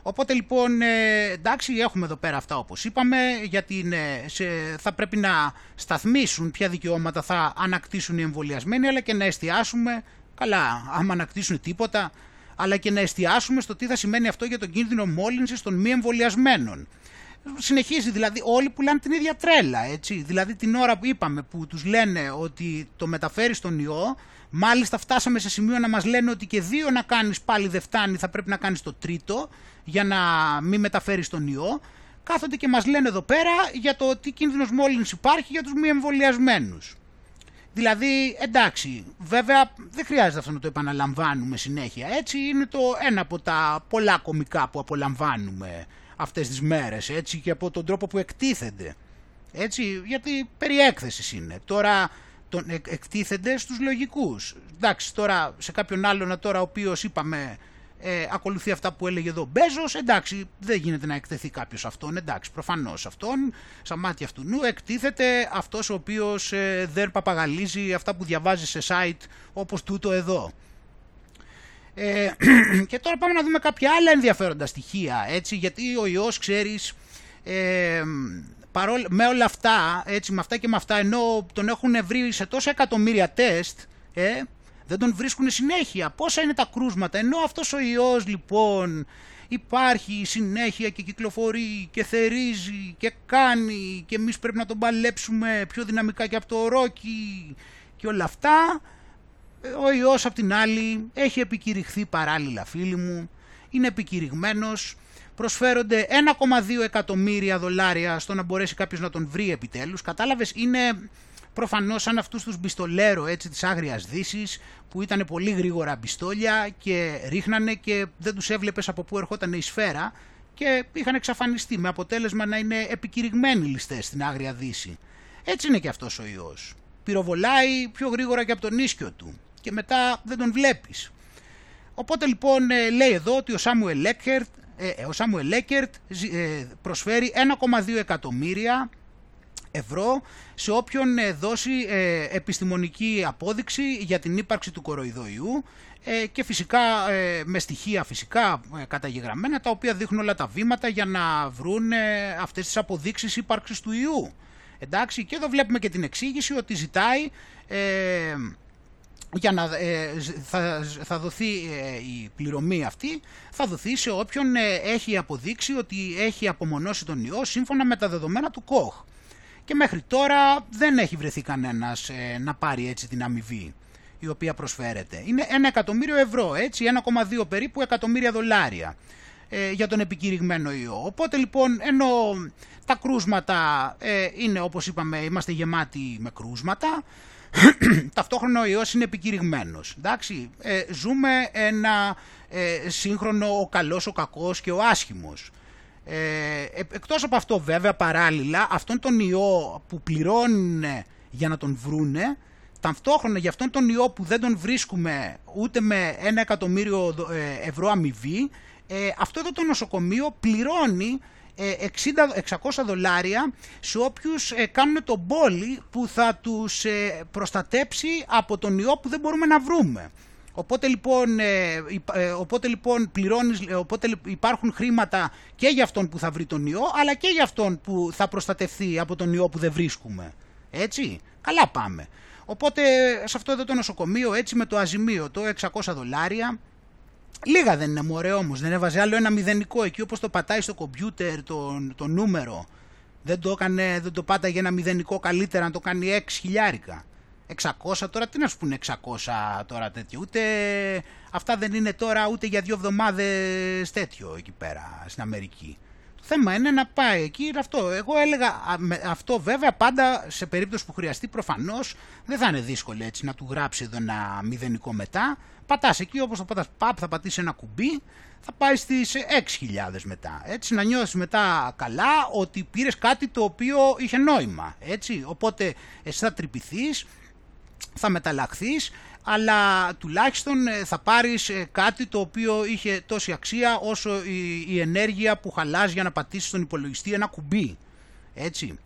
Οπότε λοιπόν, ε, εντάξει, έχουμε εδώ πέρα αυτά όπως είπαμε, γιατί σε, θα πρέπει να σταθμίσουν ποια δικαιώματα θα ανακτήσουν οι εμβολιασμένοι, αλλά και να εστιάσουμε, καλά, άμα ανακτήσουν τίποτα, αλλά και να εστιάσουμε στο τι θα σημαίνει αυτό για τον κίνδυνο μόλυνσης των μη εμβολιασμένων. Συνεχίζει δηλαδή, όλοι πουλάνε την ίδια τρέλα, έτσι. Δηλαδή την ώρα που είπαμε που τους λένε ότι το μεταφέρεις στον ιό, μάλιστα φτάσαμε σε σημείο να μας λένε ότι και δύο να κάνεις πάλι δεν φτάνει, θα πρέπει να κάνεις το τρίτο, για να μην μεταφέρεις τον ιό, κάθονται και μας λένε εδώ πέρα για το τι κίνδυνος μόλυνσης υπάρχει για τους μη εμβολιασμένους. Δηλαδή, εντάξει, βέβαια δεν χρειάζεται αυτό να το επαναλαμβάνουμε συνέχεια. Έτσι είναι το ένα από τα πολλά κομικά που απολαμβάνουμε αυτές τις μέρες, έτσι και από τον τρόπο που εκτίθενται. Έτσι, γιατί περί έκθεσης είναι. Τώρα τον εκτίθενται στους λογικούς. Εντάξει, τώρα σε κάποιον άλλον τώρα ο οποίος είπαμε ε, ακολουθεί αυτά που έλεγε εδώ Μπέζος, εντάξει δεν γίνεται να εκτεθεί κάποιος αυτόν, εντάξει προφανώς αυτόν, στα μάτια αυτού νου εκτίθεται αυτός ο οποίος ε, δεν παπαγαλίζει αυτά που διαβάζει σε site όπως τούτο εδώ. Ε, και τώρα πάμε να δούμε κάποια άλλα ενδιαφέροντα στοιχεία, έτσι, γιατί ο ιός, ξέρεις, ε, παρόλ, με όλα αυτά, έτσι, με αυτά και με αυτά, ενώ τον έχουν βρει σε τόσα εκατομμύρια τεστ, ε, δεν τον βρίσκουν συνέχεια. Πόσα είναι τα κρούσματα, ενώ αυτός ο ιός λοιπόν υπάρχει συνέχεια και κυκλοφορεί και θερίζει και κάνει και εμείς πρέπει να τον παλέψουμε πιο δυναμικά και από το ρόκι και όλα αυτά. Ο ιός απ' την άλλη έχει επικηρυχθεί παράλληλα φίλοι μου, είναι επικηρυγμένος, προσφέρονται 1,2 εκατομμύρια δολάρια στο να μπορέσει κάποιος να τον βρει επιτέλους. Κατάλαβες, είναι προφανώς σαν αυτούς τους μπιστολέρο έτσι της Άγριας Δύσης που ήταν πολύ γρήγορα μπιστόλια και ρίχνανε και δεν τους έβλεπες από πού ερχόταν η σφαίρα και είχαν εξαφανιστεί με αποτέλεσμα να είναι επικηρυγμένοι ληστές στην Άγρια Δύση. Έτσι είναι και αυτός ο ιός. Πυροβολάει πιο γρήγορα και από τον ίσκιο του και μετά δεν τον βλέπεις. Οπότε λοιπόν ε, λέει εδώ ότι ο Σάμουελ Λέκερτ, ε, ο Σάμουελ Λέκερτ ε, προσφέρει 1,2 εκατομμύρια ευρώ σε όποιον ε, δώσει ε, επιστημονική απόδειξη για την ύπαρξη του κοροϊδοϊού ε, και φυσικά με στοιχεία φυσικά καταγεγραμμένα τα οποία δείχνουν όλα τα βήματα για να βρουν αυτές τις αποδείξεις ύπαρξης του ιού. Εντάξει, και εδώ βλέπουμε και την εξήγηση ότι ζητάει για να θα, θα δοθεί η πληρωμή αυτή θα δοθεί σε όποιον έχει αποδείξει ότι έχει απομονώσει τον ιό σύμφωνα με τα δεδομένα του ΚΟΧ και μέχρι τώρα δεν έχει βρεθεί κανένας ε, να πάρει έτσι την αμοιβή η οποία προσφέρεται. Είναι ένα εκατομμύριο ευρώ, έτσι, 1,2 περίπου εκατομμύρια δολάρια ε, για τον επικηρυγμένο ιό. Οπότε λοιπόν, ενώ τα κρούσματα ε, είναι όπως είπαμε, είμαστε γεμάτοι με κρούσματα, ταυτόχρονα ο ιός είναι επικηρυγμένος. Εντάξει, ε, ζούμε ένα σύγχρονο ο καλός, ο κακός και ο άσχημος. Ε, εκτός από αυτό βέβαια παράλληλα αυτόν τον ιό που πληρώνουν για να τον βρούνε ταυτόχρονα για αυτόν τον ιό που δεν τον βρίσκουμε ούτε με ένα εκατομμύριο ε, ευρώ αμοιβή ε, αυτό εδώ το νοσοκομείο πληρώνει 60, ε, 600 δολάρια σε όποιους ε, κάνουν τον πόλη που θα τους προστατέψει από τον ιό που δεν μπορούμε να βρούμε. Οπότε λοιπόν, ε, ε, οπότε λοιπόν πληρώνεις, ε, οπότε υπάρχουν χρήματα και για αυτόν που θα βρει τον ιό, αλλά και για αυτόν που θα προστατευθεί από τον ιό που δεν βρίσκουμε. Έτσι, καλά πάμε. Οπότε σε αυτό εδώ το νοσοκομείο έτσι με το αζημίο το 600 δολάρια, λίγα δεν είναι μωρέ όμως, δεν έβαζε άλλο ένα μηδενικό εκεί όπως το πατάει στο κομπιούτερ το, το νούμερο. Δεν το, έκανε, δεν το πάταγε ένα μηδενικό καλύτερα να το κάνει 6 χιλιάρικα. 600 τώρα, τι να σου πούνε 600 τώρα τέτοιο, ούτε αυτά δεν είναι τώρα ούτε για δύο εβδομάδες τέτοιο εκεί πέρα στην Αμερική. Το θέμα είναι να πάει εκεί αυτό. Εγώ έλεγα αυτό βέβαια πάντα σε περίπτωση που χρειαστεί προφανώς δεν θα είναι δύσκολο έτσι να του γράψει εδώ ένα μηδενικό μετά. Πατάς εκεί όπως το πατάς παπ θα πατήσεις ένα κουμπί θα πάει στις 6.000 μετά. Έτσι να νιώσεις μετά καλά ότι πήρες κάτι το οποίο είχε νόημα. Έτσι. Οπότε εσύ θα τρυπηθείς θα μεταλλαχθείς αλλά τουλάχιστον ε, θα πάρεις ε, κάτι το οποίο είχε τόση αξία όσο η, ενέργεια που χαλάς για να πατήσεις στον υπολογιστή ένα κουμπί. Έτσι.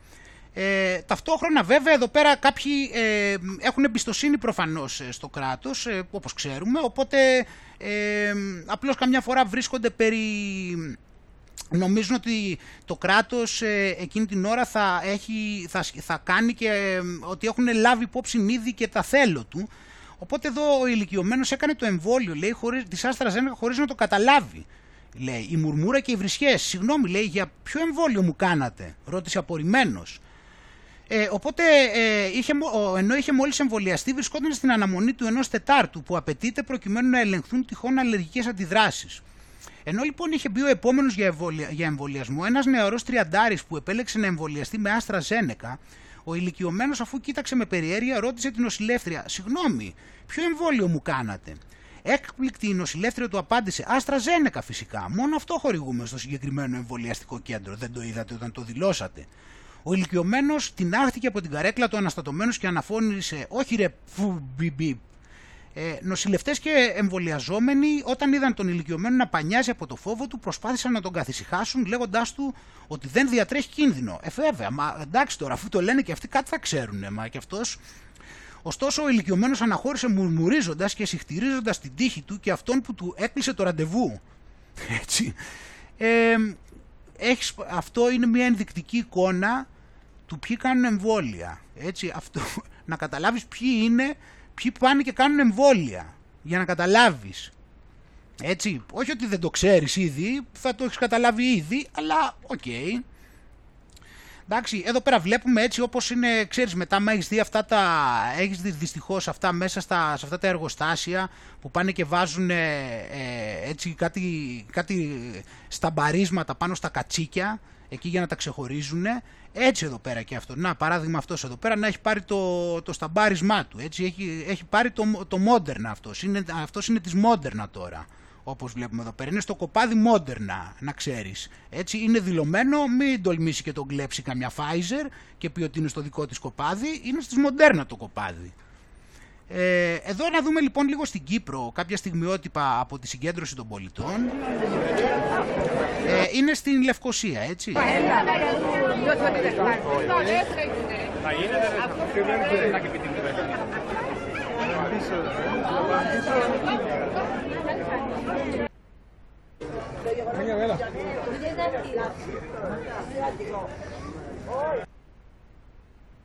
Ε, ταυτόχρονα βέβαια εδώ πέρα κάποιοι ε, έχουν εμπιστοσύνη προφανώς στο κράτος όπως ξέρουμε οπότε ε, απλώς καμιά φορά βρίσκονται περί νομίζουν ότι το κράτος ε, εκείνη την ώρα θα, έχει, θα, θα κάνει και ε, ότι έχουν λάβει υπόψη ήδη και τα θέλω του. Οπότε εδώ ο ηλικιωμένος έκανε το εμβόλιο λέει, χωρίς, της Άστρας χωρίς να το καταλάβει. Λέει, η μουρμούρα και οι βρισιές. Συγγνώμη, λέει, για ποιο εμβόλιο μου κάνατε, ρώτησε απορριμμένος. Ε, οπότε, ε, είχε, ενώ είχε μόλις εμβολιαστεί, βρισκόταν στην αναμονή του ενός Τετάρτου που απαιτείται προκειμένου να ελεγχθούν τυχόν αλλεργικές αντιδράσεις. Ενώ λοιπόν είχε μπει ο επόμενος για, για εμβολιασμό, ένας νεαρός τριαντάρης που επέλεξε να εμβολιαστεί με άστρα Ζένεκα, ο ηλικιωμένος, αφού κοίταξε με περιέργεια, ρώτησε την νοσηλεύτρια: Συγγνώμη, ποιο εμβόλιο μου κάνατε; Έκπληκτη η νοσηλεύτρια του απάντησε: Άστρα Ζένεκα φυσικά. Μόνο αυτό χορηγούμε στο συγκεκριμένο εμβολιαστικό κέντρο. Δεν το είδατε όταν το δηλώσατε. Ο ηλικιωμένος τεινάχθηκε από την καρέκλα του αναστατωμένος και αναφώνησε: Όχι ρε, φου, ε, Νοσηλευτές και εμβολιαζόμενοι, όταν είδαν τον ηλικιωμένο να πανιάζει από το φόβο του, προσπάθησαν να τον καθησυχάσουν λέγοντάς του ότι δεν διατρέχει κίνδυνο. Ε, βέβαια, μα εντάξει τώρα, αφού το λένε και αυτοί κάτι θα ξέρουν, μα και αυτός. Ωστόσο, ο ηλικιωμένος αναχώρησε μουρμουρίζοντας και συχτηρίζοντας την τύχη του και αυτόν που του έκλεισε το ραντεβού. Έτσι. Ε, έχεις, αυτό είναι μια ενδεικτική εικόνα του ποιοι κάνουν εμβόλια. Έτσι, αυτό, να καταλάβεις ποιοι είναι, ποιοι πάνε και κάνουν εμβόλια. Για να καταλάβεις. Έτσι, όχι ότι δεν το ξέρεις ήδη, θα το έχεις καταλάβει ήδη, αλλά OK. Okay. Εντάξει, εδώ πέρα βλέπουμε έτσι όπως είναι, ξέρεις, μετά με έχεις δει αυτά τα, έχεις δει δυστυχώς αυτά μέσα στα, σε αυτά τα εργοστάσια που πάνε και βάζουν ε, έτσι κάτι, κάτι σταμπαρίσματα πάνω στα κατσίκια, εκεί για να τα ξεχωρίζουν. Έτσι εδώ πέρα και αυτό. Να, παράδειγμα αυτός εδώ πέρα να έχει πάρει το, το σταμπάρισμά του. Έτσι, έχει, έχει πάρει το, το modern αυτός. Είναι, αυτός είναι της moderna τώρα όπως βλέπουμε εδώ πέρα. Είναι στο κοπάδι μόντερνα, να ξέρεις. Έτσι είναι δηλωμένο, μην τολμήσει και τον κλέψει καμιά Pfizer και πει ότι είναι στο δικό της κοπάδι, είναι στις μοντέρνα το κοπάδι. Ε, εδώ να δούμε λοιπόν λίγο στην Κύπρο κάποια στιγμιότυπα από τη συγκέντρωση των πολιτών. Ε, είναι στην Λευκοσία, έτσι; Venga, vela.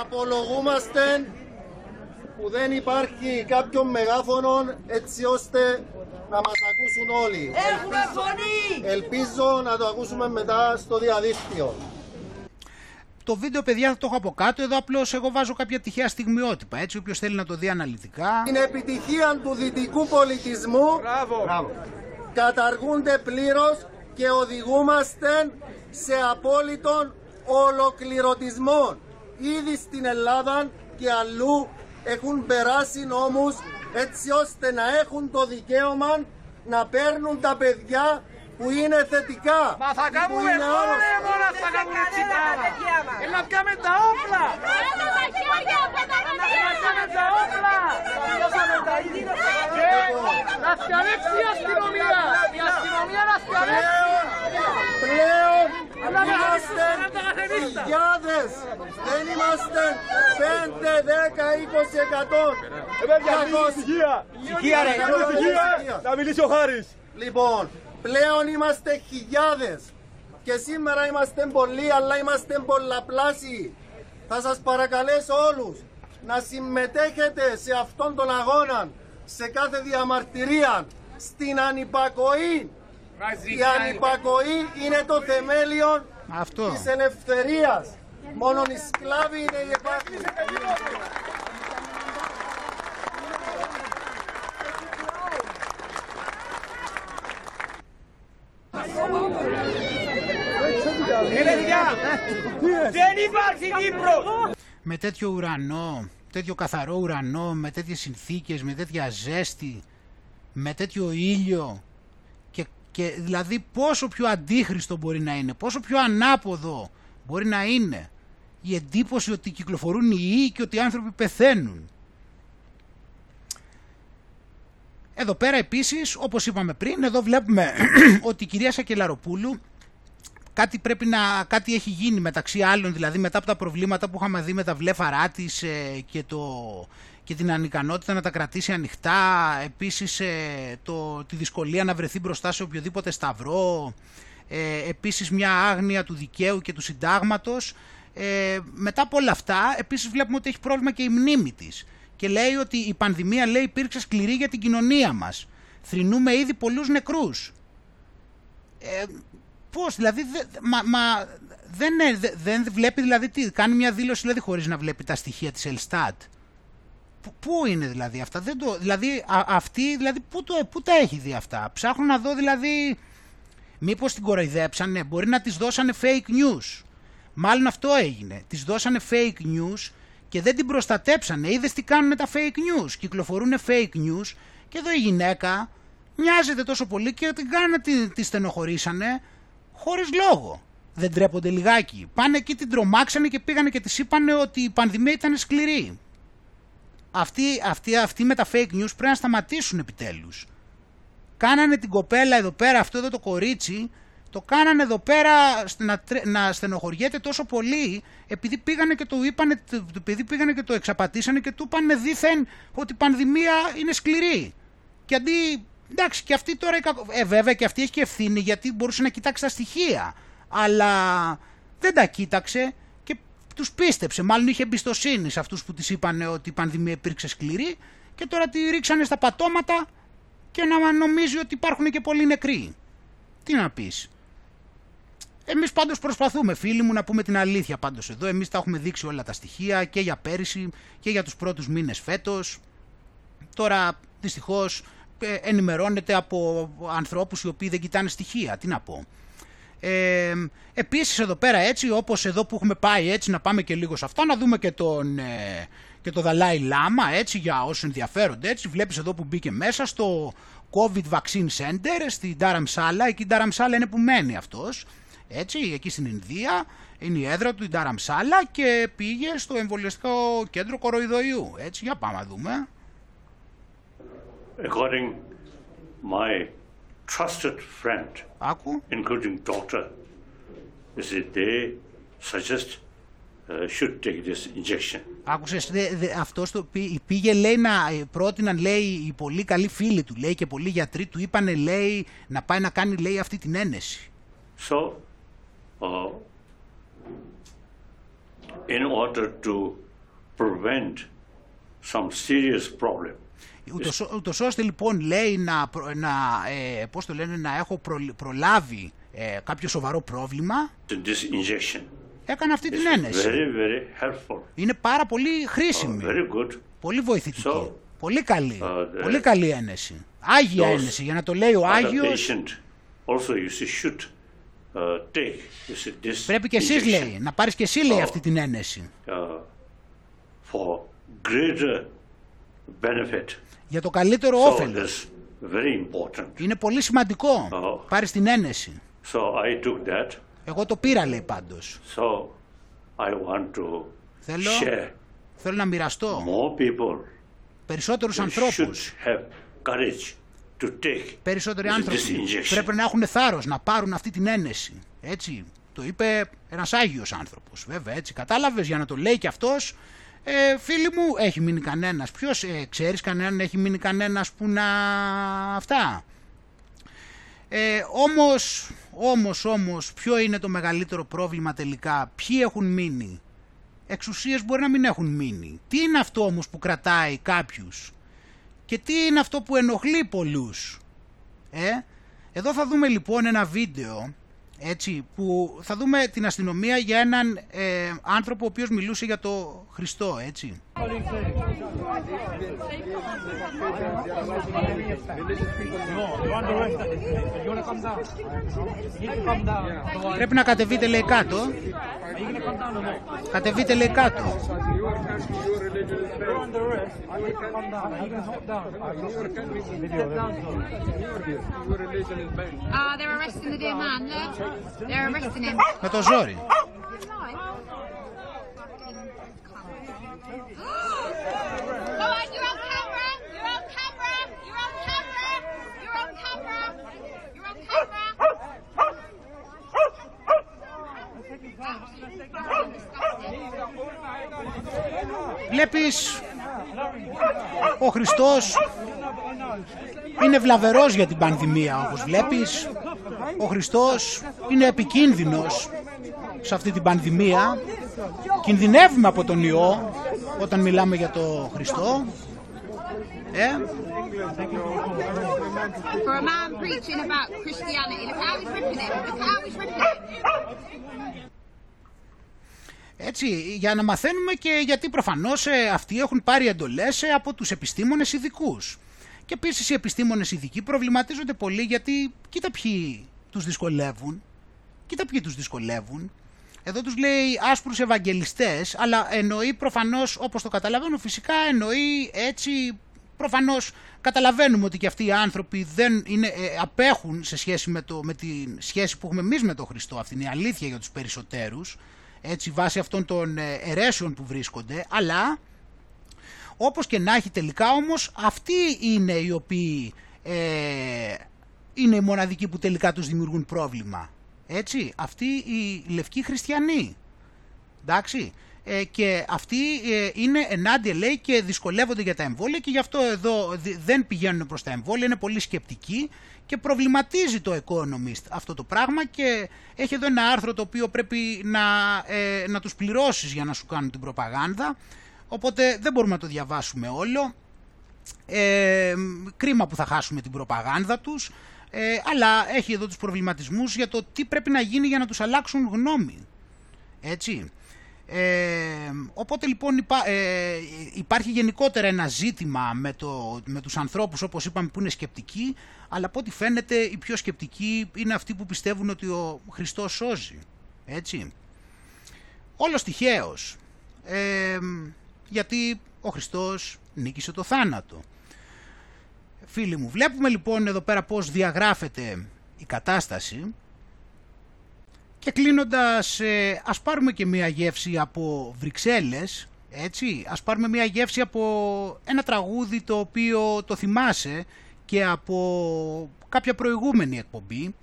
Απολογούμαστε που δεν υπάρχει κάποιον μεγάφωνο έτσι ώστε να μας ακούσουν όλοι. Έχουμε φωνή! Ελπίζω να το ακούσουμε μετά στο διαδίκτυο. Το βίντεο, παιδιά, θα το έχω από κάτω. Εδώ απλώς εγώ βάζω κάποια τυχαία στιγμιότυπα. Έτσι, όποιος θέλει να το δει αναλυτικά. Την επιτυχία του δυτικού πολιτισμού Μπράβο. καταργούνται πλήρως και οδηγούμαστε σε απόλυτον ολοκληρωτισμό. Ήδη στην Ελλάδα και αλλού έχουν περάσει νόμους έτσι ώστε να έχουν το δικαίωμα να παίρνουν τα παιδιά που είναι θετικά. Μα θα κάνουμε φόρε μόνο θα κάνουμε έτσι πράγμα. Έλα πιάμε τα όπλα. Πιάσαμε τα όπλα. Πιάσαμε τα ίδια. Να φτιαλέξει η αστυνομία. Η αστυνομία να φτιαλέξει. Πλέον είμαστε χιλιάδες. Δεν είμαστε 5, 10, 20 εκατό. Ησυχία ρε. Να μιλήσει ο Χάρης. Λοιπόν, πλέον είμαστε χιλιάδες. Και σήμερα είμαστε πολλοί, αλλά είμαστε πολλαπλάσιοι. Θα σας παρακαλέσω όλους να συμμετέχετε σε αυτόν τον αγώνα, σε κάθε διαμαρτυρία, στην ανυπακοή. Η ανυπακοή είναι το θεμέλιο Αυτό. της ελευθερίας. Μόνο οι σκλάβοι είναι οι επάκροι. Δεν υπάρχει Κύπρος! Με τέτοιο ουρανό, τέτοιο καθαρό ουρανό, με τέτοιες συνθήκες, με τέτοια ζέστη, με τέτοιο ήλιο και, και δηλαδή πόσο πιο αντίχριστο μπορεί να είναι, πόσο πιο ανάποδο μπορεί να είναι η εντύπωση ότι κυκλοφορούν οι ιοί και ότι οι άνθρωποι πεθαίνουν. Εδώ πέρα επίσης, όπως είπαμε πριν, εδώ βλέπουμε ότι η κυρία Σακελαροπούλου κάτι πρέπει να, κάτι έχει γίνει μεταξύ άλλων, δηλαδή μετά από τα προβλήματα που είχαμε δει με τα βλέφαρά της ε, και, το, και την ανικανότητα να τα κρατήσει ανοιχτά, επίσης ε, το, τη δυσκολία να βρεθεί μπροστά σε οποιοδήποτε σταυρό, ε, επίσης μια άγνοια του δικαίου και του συντάγματος. Ε, μετά από όλα αυτά, επίσης βλέπουμε ότι έχει πρόβλημα και η μνήμη της και λέει ότι η πανδημία λέει υπήρξε σκληρή για την κοινωνία μας. Θρυνούμε ήδη πολλούς νεκρούς. Ε, πώς, δηλαδή, δε, μα, μα δεν, δε, δεν βλέπει δηλαδή τι, κάνει μια δήλωση δηλαδή χωρίς να βλέπει τα στοιχεία της Ελστάτ. Πού- Πού είναι δηλαδή αυτά, δεν το, δηλαδή α, αυτή, δηλαδή πού, το, πού τα έχει δει αυτά; Ψάχνω να δω δηλαδή, μήπως την κοροϊδέψανε, μπορεί να της δώσανε fake news. Μάλλον αυτό έγινε. Της δώσανε fake news και δεν την προστατέψανε. Είδες τι κάνουν τα fake news. Κυκλοφορούν fake news και εδώ η γυναίκα μοιάζεται τόσο πολύ και την κάνανε, τη, τη στενοχωρήσανε χωρίς λόγο. Δεν τρέπονται λιγάκι. Πάνε εκεί την τρομάξανε και πήγανε και της είπανε ότι η πανδημία ήταν σκληρή. Αυτοί, αυτοί, αυτοί με τα fake news πρέπει να σταματήσουν επιτέλους. Κάνανε την κοπέλα εδώ πέρα, αυτό εδώ το κορίτσι, το κάνανε εδώ πέρα να, να στενοχωριέται τόσο πολύ επειδή πήγανε και το είπανε, επειδή πήγανε και το εξαπατήσανε και του είπανε δήθεν ότι η πανδημία είναι σκληρή. Και αντί, εντάξει και αυτή τώρα, ε βέβαια και αυτή έχει και ευθύνη γιατί μπορούσε να κοιτάξει τα στοιχεία. Αλλά δεν τα κοίταξε και τους πίστεψε, μάλλον είχε εμπιστοσύνη σε αυτούς που της είπαν ότι η πανδημία υπήρξε σκληρή και τώρα τη ρίξανε στα πατώματα και να νομίζει ότι υπάρχουν και πολλοί νεκροί. Τι να πεις. Εμείς πάντως προσπαθούμε φίλοι μου να πούμε την αλήθεια πάντως εδώ. Εμείς τα έχουμε δείξει όλα τα στοιχεία και για πέρυσι και για τους πρώτους μήνες φέτος. Τώρα δυστυχώς ε, ενημερώνεται από ανθρώπους οι οποίοι δεν κοιτάνε στοιχεία. Τι να πω. Ε, επίσης εδώ πέρα έτσι όπως εδώ που έχουμε πάει έτσι να πάμε και λίγο σε αυτά να δούμε και τον, ε, και το Δαλάη Λάμα έτσι για όσους ενδιαφέρονται έτσι. Βλέπεις εδώ που μπήκε μέσα στο COVID Vaccine Center στην Dharamsala. Εκεί η Dharamsala είναι που μένει αυτός έτσι εκεί στην Ινδία. Είναι η έδρα του η Dharamsala και πήγε στο εμβολιαστικό κέντρο κοροϊδοϊού έτσι. Για πάμε να δούμε According my trusted friend, Άκου. including doctor, is that they suggest uh, should take this injection. Άκουσες, δε, δε, αυτός το πήγε λέει να πρότειναν λέει οι πολύ καλοί φίλοι του λέει και πολλοί γιατροί του είπανε λέει να πάει να κάνει λέει αυτή την ένεση. So, uh, in order to prevent some serious problem, Ούτως, ούτως ώστε λοιπόν λέει να, να, ε, πώς το λένε, να έχω προ, προλάβει ε, κάποιο σοβαρό πρόβλημα. this injection Έκανα αυτή την ένεση. very, very helpful. Είναι πάρα πολύ χρήσιμη. Uh, very good. Πολύ βοηθητική. So, πολύ καλή. uh, the- πολύ καλή ένεση. Άγια those ένεση, για να το λέει ο other Άγιος. patient also you see should uh, take you see, this Πρέπει και εσείς injection, λέει, να πάρεις και εσύ λέει Oh. αυτή την ένεση. uh, for greater benefit. Για το καλύτερο So όφελος. that's very important. Είναι πολύ σημαντικό. Oh. Πάρεις την ένεση. So I took that. Εγώ το πήρα λέει πάντως. So I want to Θέλω, share θέλω να μοιραστώ more people περισσότερους should ανθρώπους. have courage to take Περισσότεροι this άνθρωποι injection. πρέπει να έχουν θάρρος να πάρουν αυτή την ένεση. Έτσι. Το είπε ένας Άγιος άνθρωπος. Βέβαια έτσι. Κατάλαβες για να το λέει και αυτός. Ε, φίλοι μου, έχει μείνει κανένας. Ποιος, ε, ξέρεις κανέναν, έχει μείνει κανένας που να... Αυτά; Ε, όμως, όμως, όμως, ποιο είναι το μεγαλύτερο πρόβλημα τελικά; Ποιοι έχουν μείνει; Εξουσίες μπορεί να μην έχουν μείνει. Τι είναι αυτό όμως που κρατάει κάποιους; Και τι είναι αυτό που ενοχλεί πολλούς; Ε, εδώ θα δούμε λοιπόν ένα βίντεο έτσι, που θα δούμε την αστυνομία για έναν ε, άνθρωπο ο οποίος μιλούσε για το Χριστό, έτσι. Πρέπει να κατεβείτε λέει κάτω. Κατεβείτε λέει κάτω. Ah, they're arresting the dear man. Look, they're arresting him. Με το ζόρι. Go on, you're on camera. You're on camera. You're on camera. You're on camera. You're on camera. Βλέπεις, ο Χριστός είναι βλαβερός για την πανδημία όπως βλέπεις. Ο Χριστός είναι επικίνδυνος σε αυτή την πανδημία. Κινδυνεύουμε από τον ιό όταν μιλάμε για το Χριστό. Ε, For a man preaching about Christianity, look how he's ripping it. Look how he's ripping it. Έτσι, για να μαθαίνουμε και γιατί προφανώς ε, αυτοί έχουν πάρει εντολές ε, από τους επιστήμονες ειδικούς. Και επίσης οι επιστήμονες ειδικοί προβληματίζονται πολύ γιατί κοίτα ποιοι τους δυσκολεύουν. Κοίτα ποιοι τους δυσκολεύουν. Εδώ τους λέει άσπρους ευαγγελιστές, αλλά εννοεί προφανώς, όπως το καταλαβαίνω, φυσικά εννοεί έτσι προφανώς καταλαβαίνουμε ότι και αυτοί οι άνθρωποι δεν είναι, ε, απέχουν σε σχέση με, το, με τη σχέση που έχουμε εμείς με τον Χριστό. Αυτή είναι η αλήθεια για τους περισσότερους, έτσι βάσει αυτών των ε, αιρέσεων που βρίσκονται, αλλά όπως και να έχει τελικά όμως αυτοί είναι οι οποίοι ε, είναι οι μοναδικοί που τελικά τους δημιουργούν πρόβλημα. Έτσι, αυτοί οι λευκοί χριστιανοί. Εντάξει, ε, και αυτοί ε, είναι ενάντια λέει και δυσκολεύονται για τα εμβόλια και γι' αυτό εδώ δεν πηγαίνουν προς τα εμβόλια, είναι πολύ σκεπτικοί και προβληματίζει το Economist αυτό το πράγμα και έχει εδώ ένα άρθρο το οποίο πρέπει να, ε, να τους πληρώσεις για να σου κάνουν την προπαγάνδα οπότε δεν μπορούμε να το διαβάσουμε όλο ε, κρίμα που θα χάσουμε την προπαγάνδα τους ε, αλλά έχει εδώ τους προβληματισμούς για το τι πρέπει να γίνει για να τους αλλάξουν γνώμη έτσι ε, οπότε λοιπόν ε, υπάρχει γενικότερα ένα ζήτημα με, το, με τους ανθρώπους όπως είπαμε που είναι σκεπτικοί αλλά από ό,τι φαίνεται οι πιο σκεπτικοί είναι αυτοί που πιστεύουν ότι ο Χριστός σώζει. Έτσι. Όλος τυχαίως. Ε, γιατί ο Χριστός νίκησε το θάνατο. Φίλοι μου, βλέπουμε λοιπόν εδώ πέρα πώς διαγράφεται η κατάσταση. Και κλείνοντας, ε, ας πάρουμε και μία γεύση από Βρυξέλλες, έτσι, ας πάρουμε μία γεύση από ένα τραγούδι το οποίο το θυμάσαι και από κάποια προηγούμενη εκπομπή,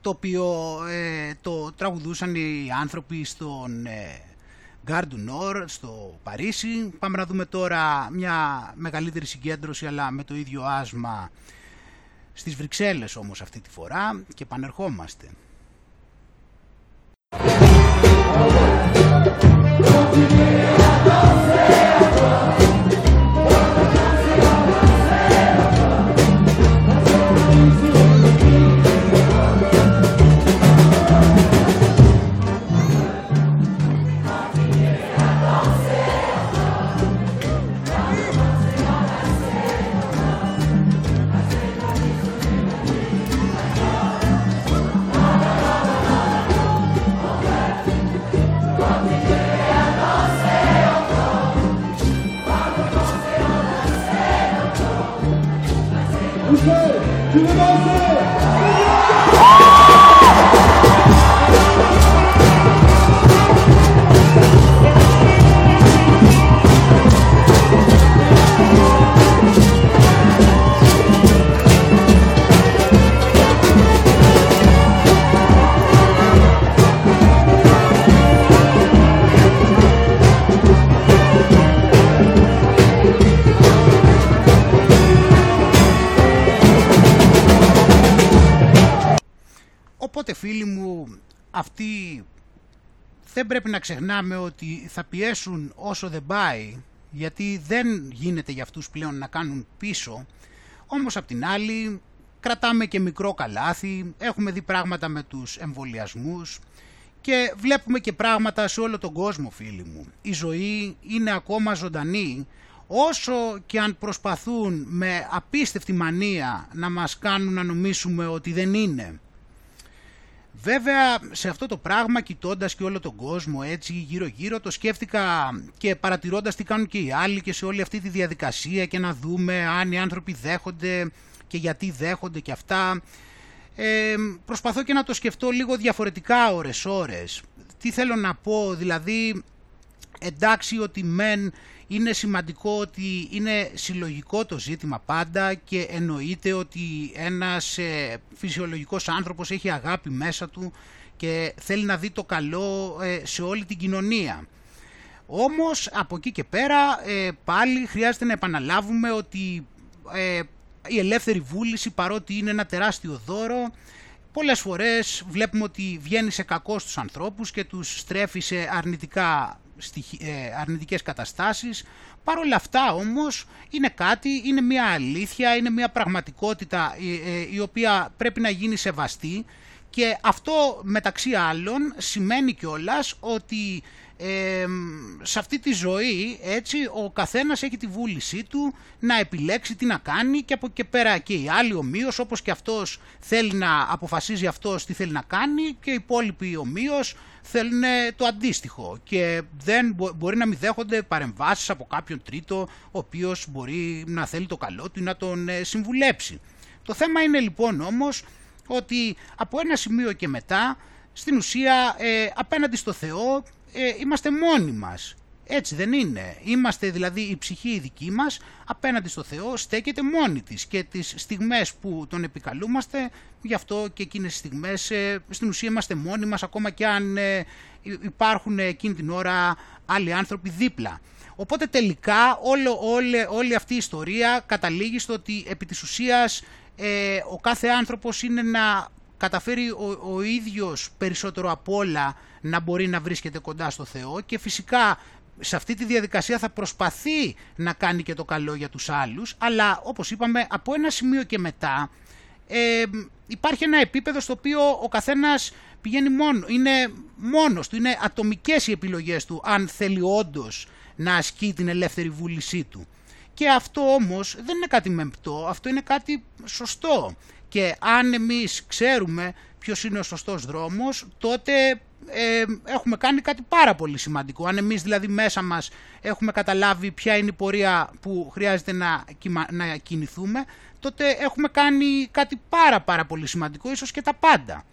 το οποίο ε, το τραγουδούσαν οι άνθρωποι στον ε, Gare Nord, στο Παρίσι. Πάμε να δούμε τώρα μια μεγαλύτερη συγκέντρωση αλλά με το ίδιο άσμα στις Βρυξέλλες όμως αυτή τη φορά και πανερχόμαστε. Φίλοι μου αυτοί δεν πρέπει να ξεχνάμε ότι θα πιέσουν όσο δεν πάει γιατί δεν γίνεται για αυτούς πλέον να κάνουν πίσω όμως απ' την άλλη κρατάμε και μικρό καλάθι, έχουμε δει πράγματα με τους εμβολιασμούς και βλέπουμε και πράγματα σε όλο τον κόσμο φίλοι μου. Η ζωή είναι ακόμα ζωντανή όσο και αν προσπαθούν με απίστευτη μανία να μας κάνουν να νομίσουμε ότι δεν είναι. Βέβαια σε αυτό το πράγμα κοιτώντας και όλο τον κόσμο έτσι γύρω γύρω το σκέφτηκα και παρατηρώντας τι κάνουν και οι άλλοι και σε όλη αυτή τη διαδικασία και να δούμε αν οι άνθρωποι δέχονται και γιατί δέχονται και αυτά. Ε, προσπαθώ και να το σκεφτώ λίγο διαφορετικά ώρες ώρες. Τι θέλω να πω δηλαδή εντάξει ότι μεν είναι σημαντικό ότι είναι συλλογικό το ζήτημα πάντα και εννοείται ότι ένας ε, φυσιολογικός άνθρωπος έχει αγάπη μέσα του και θέλει να δει το καλό ε, σε όλη την κοινωνία. Όμως από εκεί και πέρα ε, πάλι χρειάζεται να επαναλάβουμε ότι η ελεύθερη βούληση παρότι είναι ένα τεράστιο δώρο πολλές φορές βλέπουμε ότι βγαίνει σε κακό στους ανθρώπους και τους στρέφει σε αρνητικά ε, αρνητικές καταστάσεις. Παρ' όλα αυτά όμως είναι κάτι, είναι μια αλήθεια, είναι μια πραγματικότητα ε, ε, η οποία πρέπει να γίνει σεβαστή Και αυτό μεταξύ άλλων σημαίνει κιόλας ότι ε, σε αυτή τη ζωή έτσι ο καθένας έχει τη βούλησή του να επιλέξει τι να κάνει και από και πέρα και οι άλλοι ομοίως όπως και αυτός θέλει να αποφασίζει αυτός τι θέλει να κάνει και οι υπόλοιποι ομοίως θέλουν το αντίστοιχο και δεν μπορεί να μην δέχονται παρεμβάσεις από κάποιον τρίτο ο οποίος μπορεί να θέλει το καλό του ή να τον ε, συμβουλέψει. Το θέμα είναι λοιπόν όμως ότι από ένα σημείο και μετά στην ουσία ε, απέναντι στο Θεό ε, είμαστε μόνοι μας. Έτσι δεν είναι. Είμαστε δηλαδή η ψυχή η δική μας απέναντι στο Θεό στέκεται μόνη της και τις στιγμές που τον επικαλούμαστε γι' αυτό και εκείνες τις στιγμές ε, στην ουσία είμαστε μόνοι μας ακόμα και αν ε, υπάρχουν εκείνη την ώρα άλλοι άνθρωποι δίπλα. Οπότε τελικά όλο, όλη, όλη αυτή η ιστορία καταλήγει στο ότι επί της ουσίας ε, ο κάθε άνθρωπος είναι να καταφέρει ο, ο ίδιος περισσότερο απ' όλα να μπορεί να βρίσκεται κοντά στο Θεό και φυσικά σε αυτή τη διαδικασία θα προσπαθεί να κάνει και το καλό για τους άλλους, αλλά όπως είπαμε από ένα σημείο και μετά ε, υπάρχει ένα επίπεδο στο οποίο ο καθένας πηγαίνει μόνο, είναι μόνος του, είναι ατομικές οι επιλογές του αν θέλει όντως να ασκεί την ελεύθερη βούλησή του. Και αυτό όμως δεν είναι κάτι μεμπτό, αυτό είναι κάτι σωστό. Και αν εμείς ξέρουμε ποιος είναι ο σωστός δρόμος, τότε ε, έχουμε κάνει κάτι πάρα πολύ σημαντικό. Αν εμείς δηλαδή μέσα μας έχουμε καταλάβει ποια είναι η πορεία που χρειάζεται να, να κινηθούμε, τότε έχουμε κάνει κάτι πάρα πάρα πολύ σημαντικό, ίσως και τα πάντα.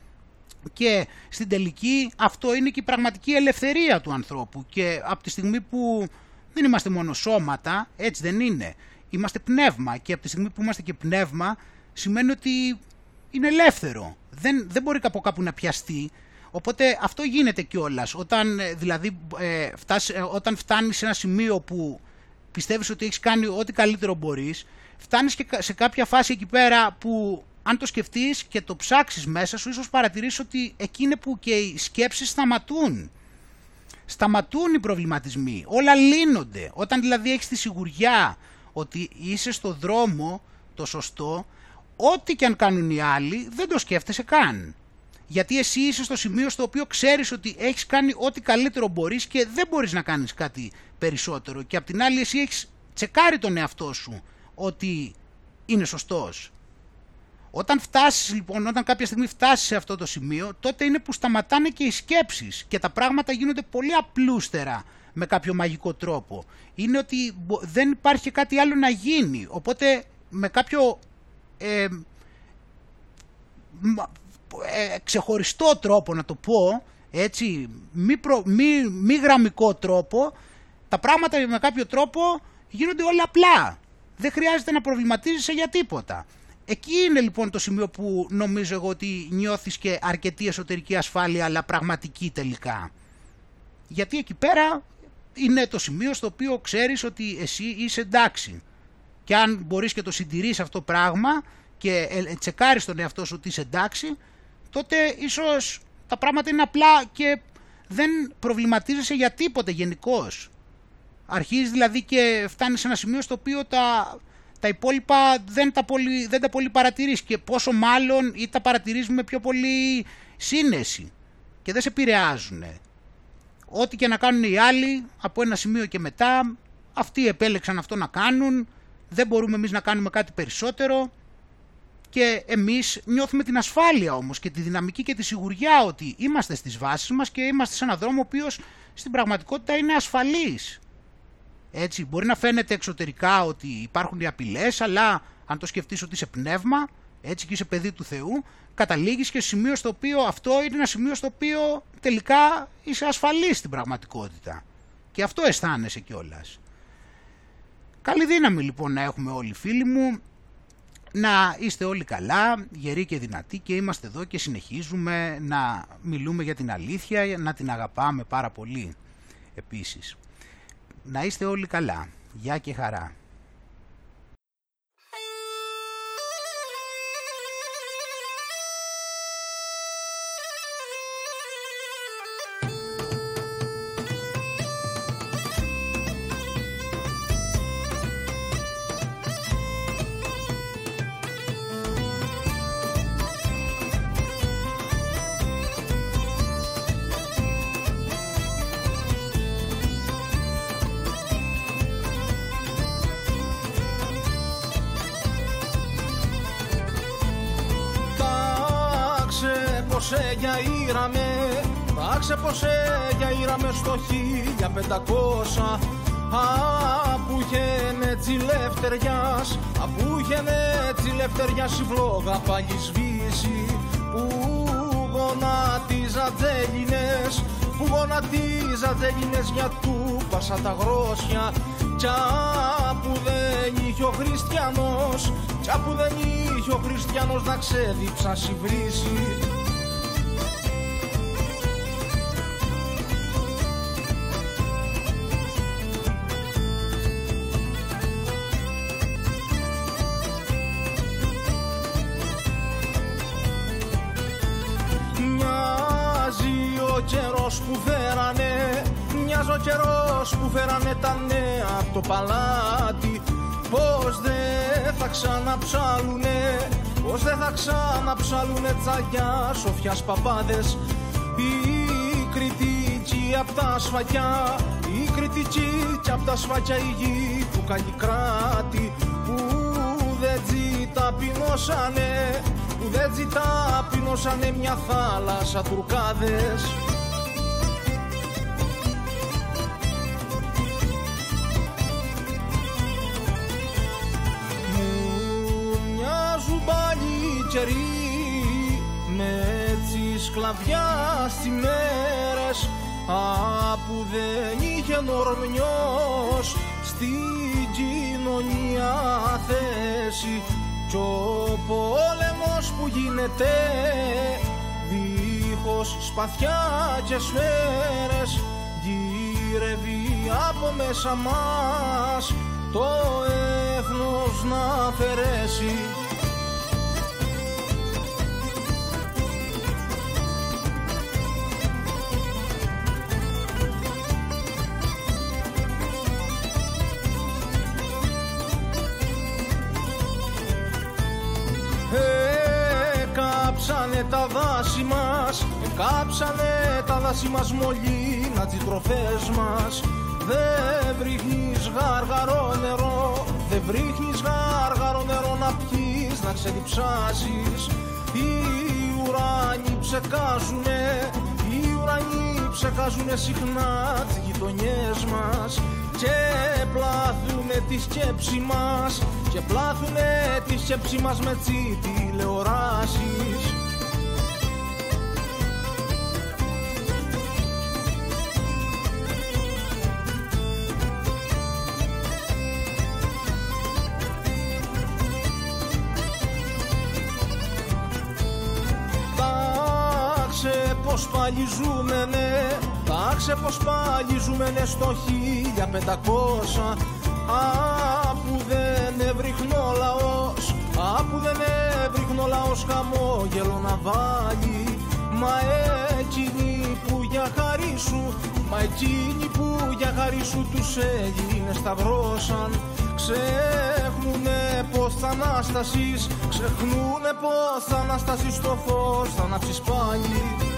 Και στην τελική αυτό είναι και η πραγματική ελευθερία του ανθρώπου και από τη στιγμή που δεν είμαστε μόνο σώματα, έτσι δεν είναι. Είμαστε πνεύμα και από τη στιγμή που είμαστε και πνεύμα σημαίνει ότι είναι ελεύθερο. Δεν, δεν μπορεί από κάπου να πιαστεί. Οπότε αυτό γίνεται κιόλας. Όταν, ε, δηλαδή, ε, φτάσει, ε, όταν φτάνεις σε ένα σημείο που πιστεύεις ότι έχεις κάνει ό,τι καλύτερο μπορείς, φτάνεις και σε κάποια φάση εκεί πέρα που αν το σκεφτείς και το ψάξεις μέσα σου, ίσως παρατηρήσεις ότι εκεί που και οι σκέψεις σταματούν. Σταματούν οι προβληματισμοί, όλα λύνονται. Όταν δηλαδή έχεις τη σιγουριά ότι είσαι στο δρόμο το σωστό, ό,τι και αν κάνουν οι άλλοι δεν το σκέφτεσαι καν. Γιατί εσύ είσαι στο σημείο στο οποίο ξέρεις ότι έχεις κάνει ό,τι καλύτερο μπορείς και δεν μπορείς να κάνεις κάτι περισσότερο. Και απ' την άλλη εσύ έχεις τσεκάρει τον εαυτό σου ότι είναι σωστός. Όταν φτάσεις λοιπόν, όταν κάποια στιγμή φτάσεις σε αυτό το σημείο, τότε είναι που σταματάνε και οι σκέψεις και τα πράγματα γίνονται πολύ απλούστερα με κάποιο μαγικό τρόπο. Είναι ότι δεν υπάρχει κάτι άλλο να γίνει, οπότε με κάποιο ε, ε, ξεχωριστό τρόπο να το πω, έτσι, μη, προ, μη, μη γραμμικό τρόπο, τα πράγματα με κάποιο τρόπο γίνονται όλα απλά. Δεν χρειάζεται να προβληματίζεσαι για τίποτα. Εκεί είναι λοιπόν το σημείο που νομίζω εγώ ότι νιώθεις και αρκετή εσωτερική ασφάλεια αλλά πραγματική τελικά. Γιατί εκεί πέρα είναι το σημείο στο οποίο ξέρεις ότι εσύ είσαι εντάξει. Και αν μπορείς και το συντηρείς αυτό το πράγμα και ε, τσεκάρεις τον εαυτό σου ότι είσαι εντάξει, τότε ίσως τα πράγματα είναι απλά και δεν προβληματίζεσαι για τίποτε γενικώς. Αρχίζεις δηλαδή και φτάνεις σε ένα σημείο στο οποίο τα, τα υπόλοιπα δεν τα, πολύ, δεν τα πολύ παρατηρείς και πόσο μάλλον ή τα παρατηρείς με πιο πολύ σύνεση και δεν σε επηρεάζουν. Ό,τι και να κάνουν οι άλλοι από ένα σημείο και μετά αυτοί επέλεξαν αυτό να κάνουν δεν μπορούμε εμείς να κάνουμε κάτι περισσότερο και εμείς νιώθουμε την ασφάλεια όμως και τη δυναμική και τη σιγουριά ότι είμαστε στις βάσεις μας και είμαστε σε έναν δρόμο ο οποίος στην πραγματικότητα είναι ασφαλής. Έτσι, μπορεί να φαίνεται εξωτερικά ότι υπάρχουν οι απειλές, αλλά αν το σκεφτείς ότι είσαι πνεύμα, έτσι και είσαι παιδί του Θεού, καταλήγεις και σημείο στο οποίο αυτό είναι ένα σημείο στο οποίο τελικά είσαι ασφαλής στην πραγματικότητα. Και αυτό αισθάνεσαι κιόλας. Καλή δύναμη λοιπόν να έχουμε όλοι φίλοι μου να είστε όλοι καλά, γεροί και δυνατοί και είμαστε εδώ και συνεχίζουμε να μιλούμε για την αλήθεια, να την αγαπάμε πάρα πολύ επίσης. Να είστε όλοι καλά. Γεια και χαρά. 1500 Α, που είχε έτσι λευτεριάς Α, που είχε έτσι λευτεριάς η βλόγα πάλι σβήσει Που γονατίζα τζέλινες Που γονατίζα τζέλινες για του πάσα τα γρόσια. Κι που δεν είχε ο χριστιανός Κι που δεν είχε ο χριστιανός να ξέδιψα βρύση ο καιρός που φέρανε τα νέα από το παλάτι. Πως δεν θα ξαναψάλουνε Πως δεν θα ξαναψάλουνε τσαγιά Σοφιάς παπάδες. Οι κριτικοί απ' τα σφακιά Οι κριτικοί κι απ' τα σφακιά η γη του καλλικράτη Που δεν τζίτα πεινώσανε που δεν τζιτά πεινώσανε μια θάλασσα τουρκάδες καιροί με έτσι σκλαβιά στις μέρες που δεν είχε νορμιός στην κοινωνία θέση κι ο πόλεμος που γίνεται δίχως σπαθιά και σφαίρες γύρευει από μέσα μας το έθνος να αφαιρέσει τα δάση μας. Κάψανε τα δάση μας μολύνα τις τροφές μας. Δεν βρίχνεις γάργαρο νερό Δεν βρίχνεις γάργαρο νερό να πιείς Να ξεδιψάσεις. Οι ουράνοι ψεκάζουνε Οι ουρανοί ψεκάζουνε συχνά τις γειτονιές μας. Και πλάθουνε τη σκέψη μας και πλάθουνε τη σκέψη μας με τσι τηλεοράσεις πως πάλι ζούμε ναι Τάξε πως πάλι ζούμε ναι στο 1500 Α, που δεν έβριχνε ο λαός Α, που δεν έβριχνε ο λαός χαμόγελο να βάλει. Μα εκείνοι που για χάρη σου Μα εκείνοι που για χάρη σου τους Έλληνες σταυρώσαν. Ξέχνουνε πως θα αναστασεις Ξεχνούνε πως θα αναστασεις το φως Θα ανάψεις πάλι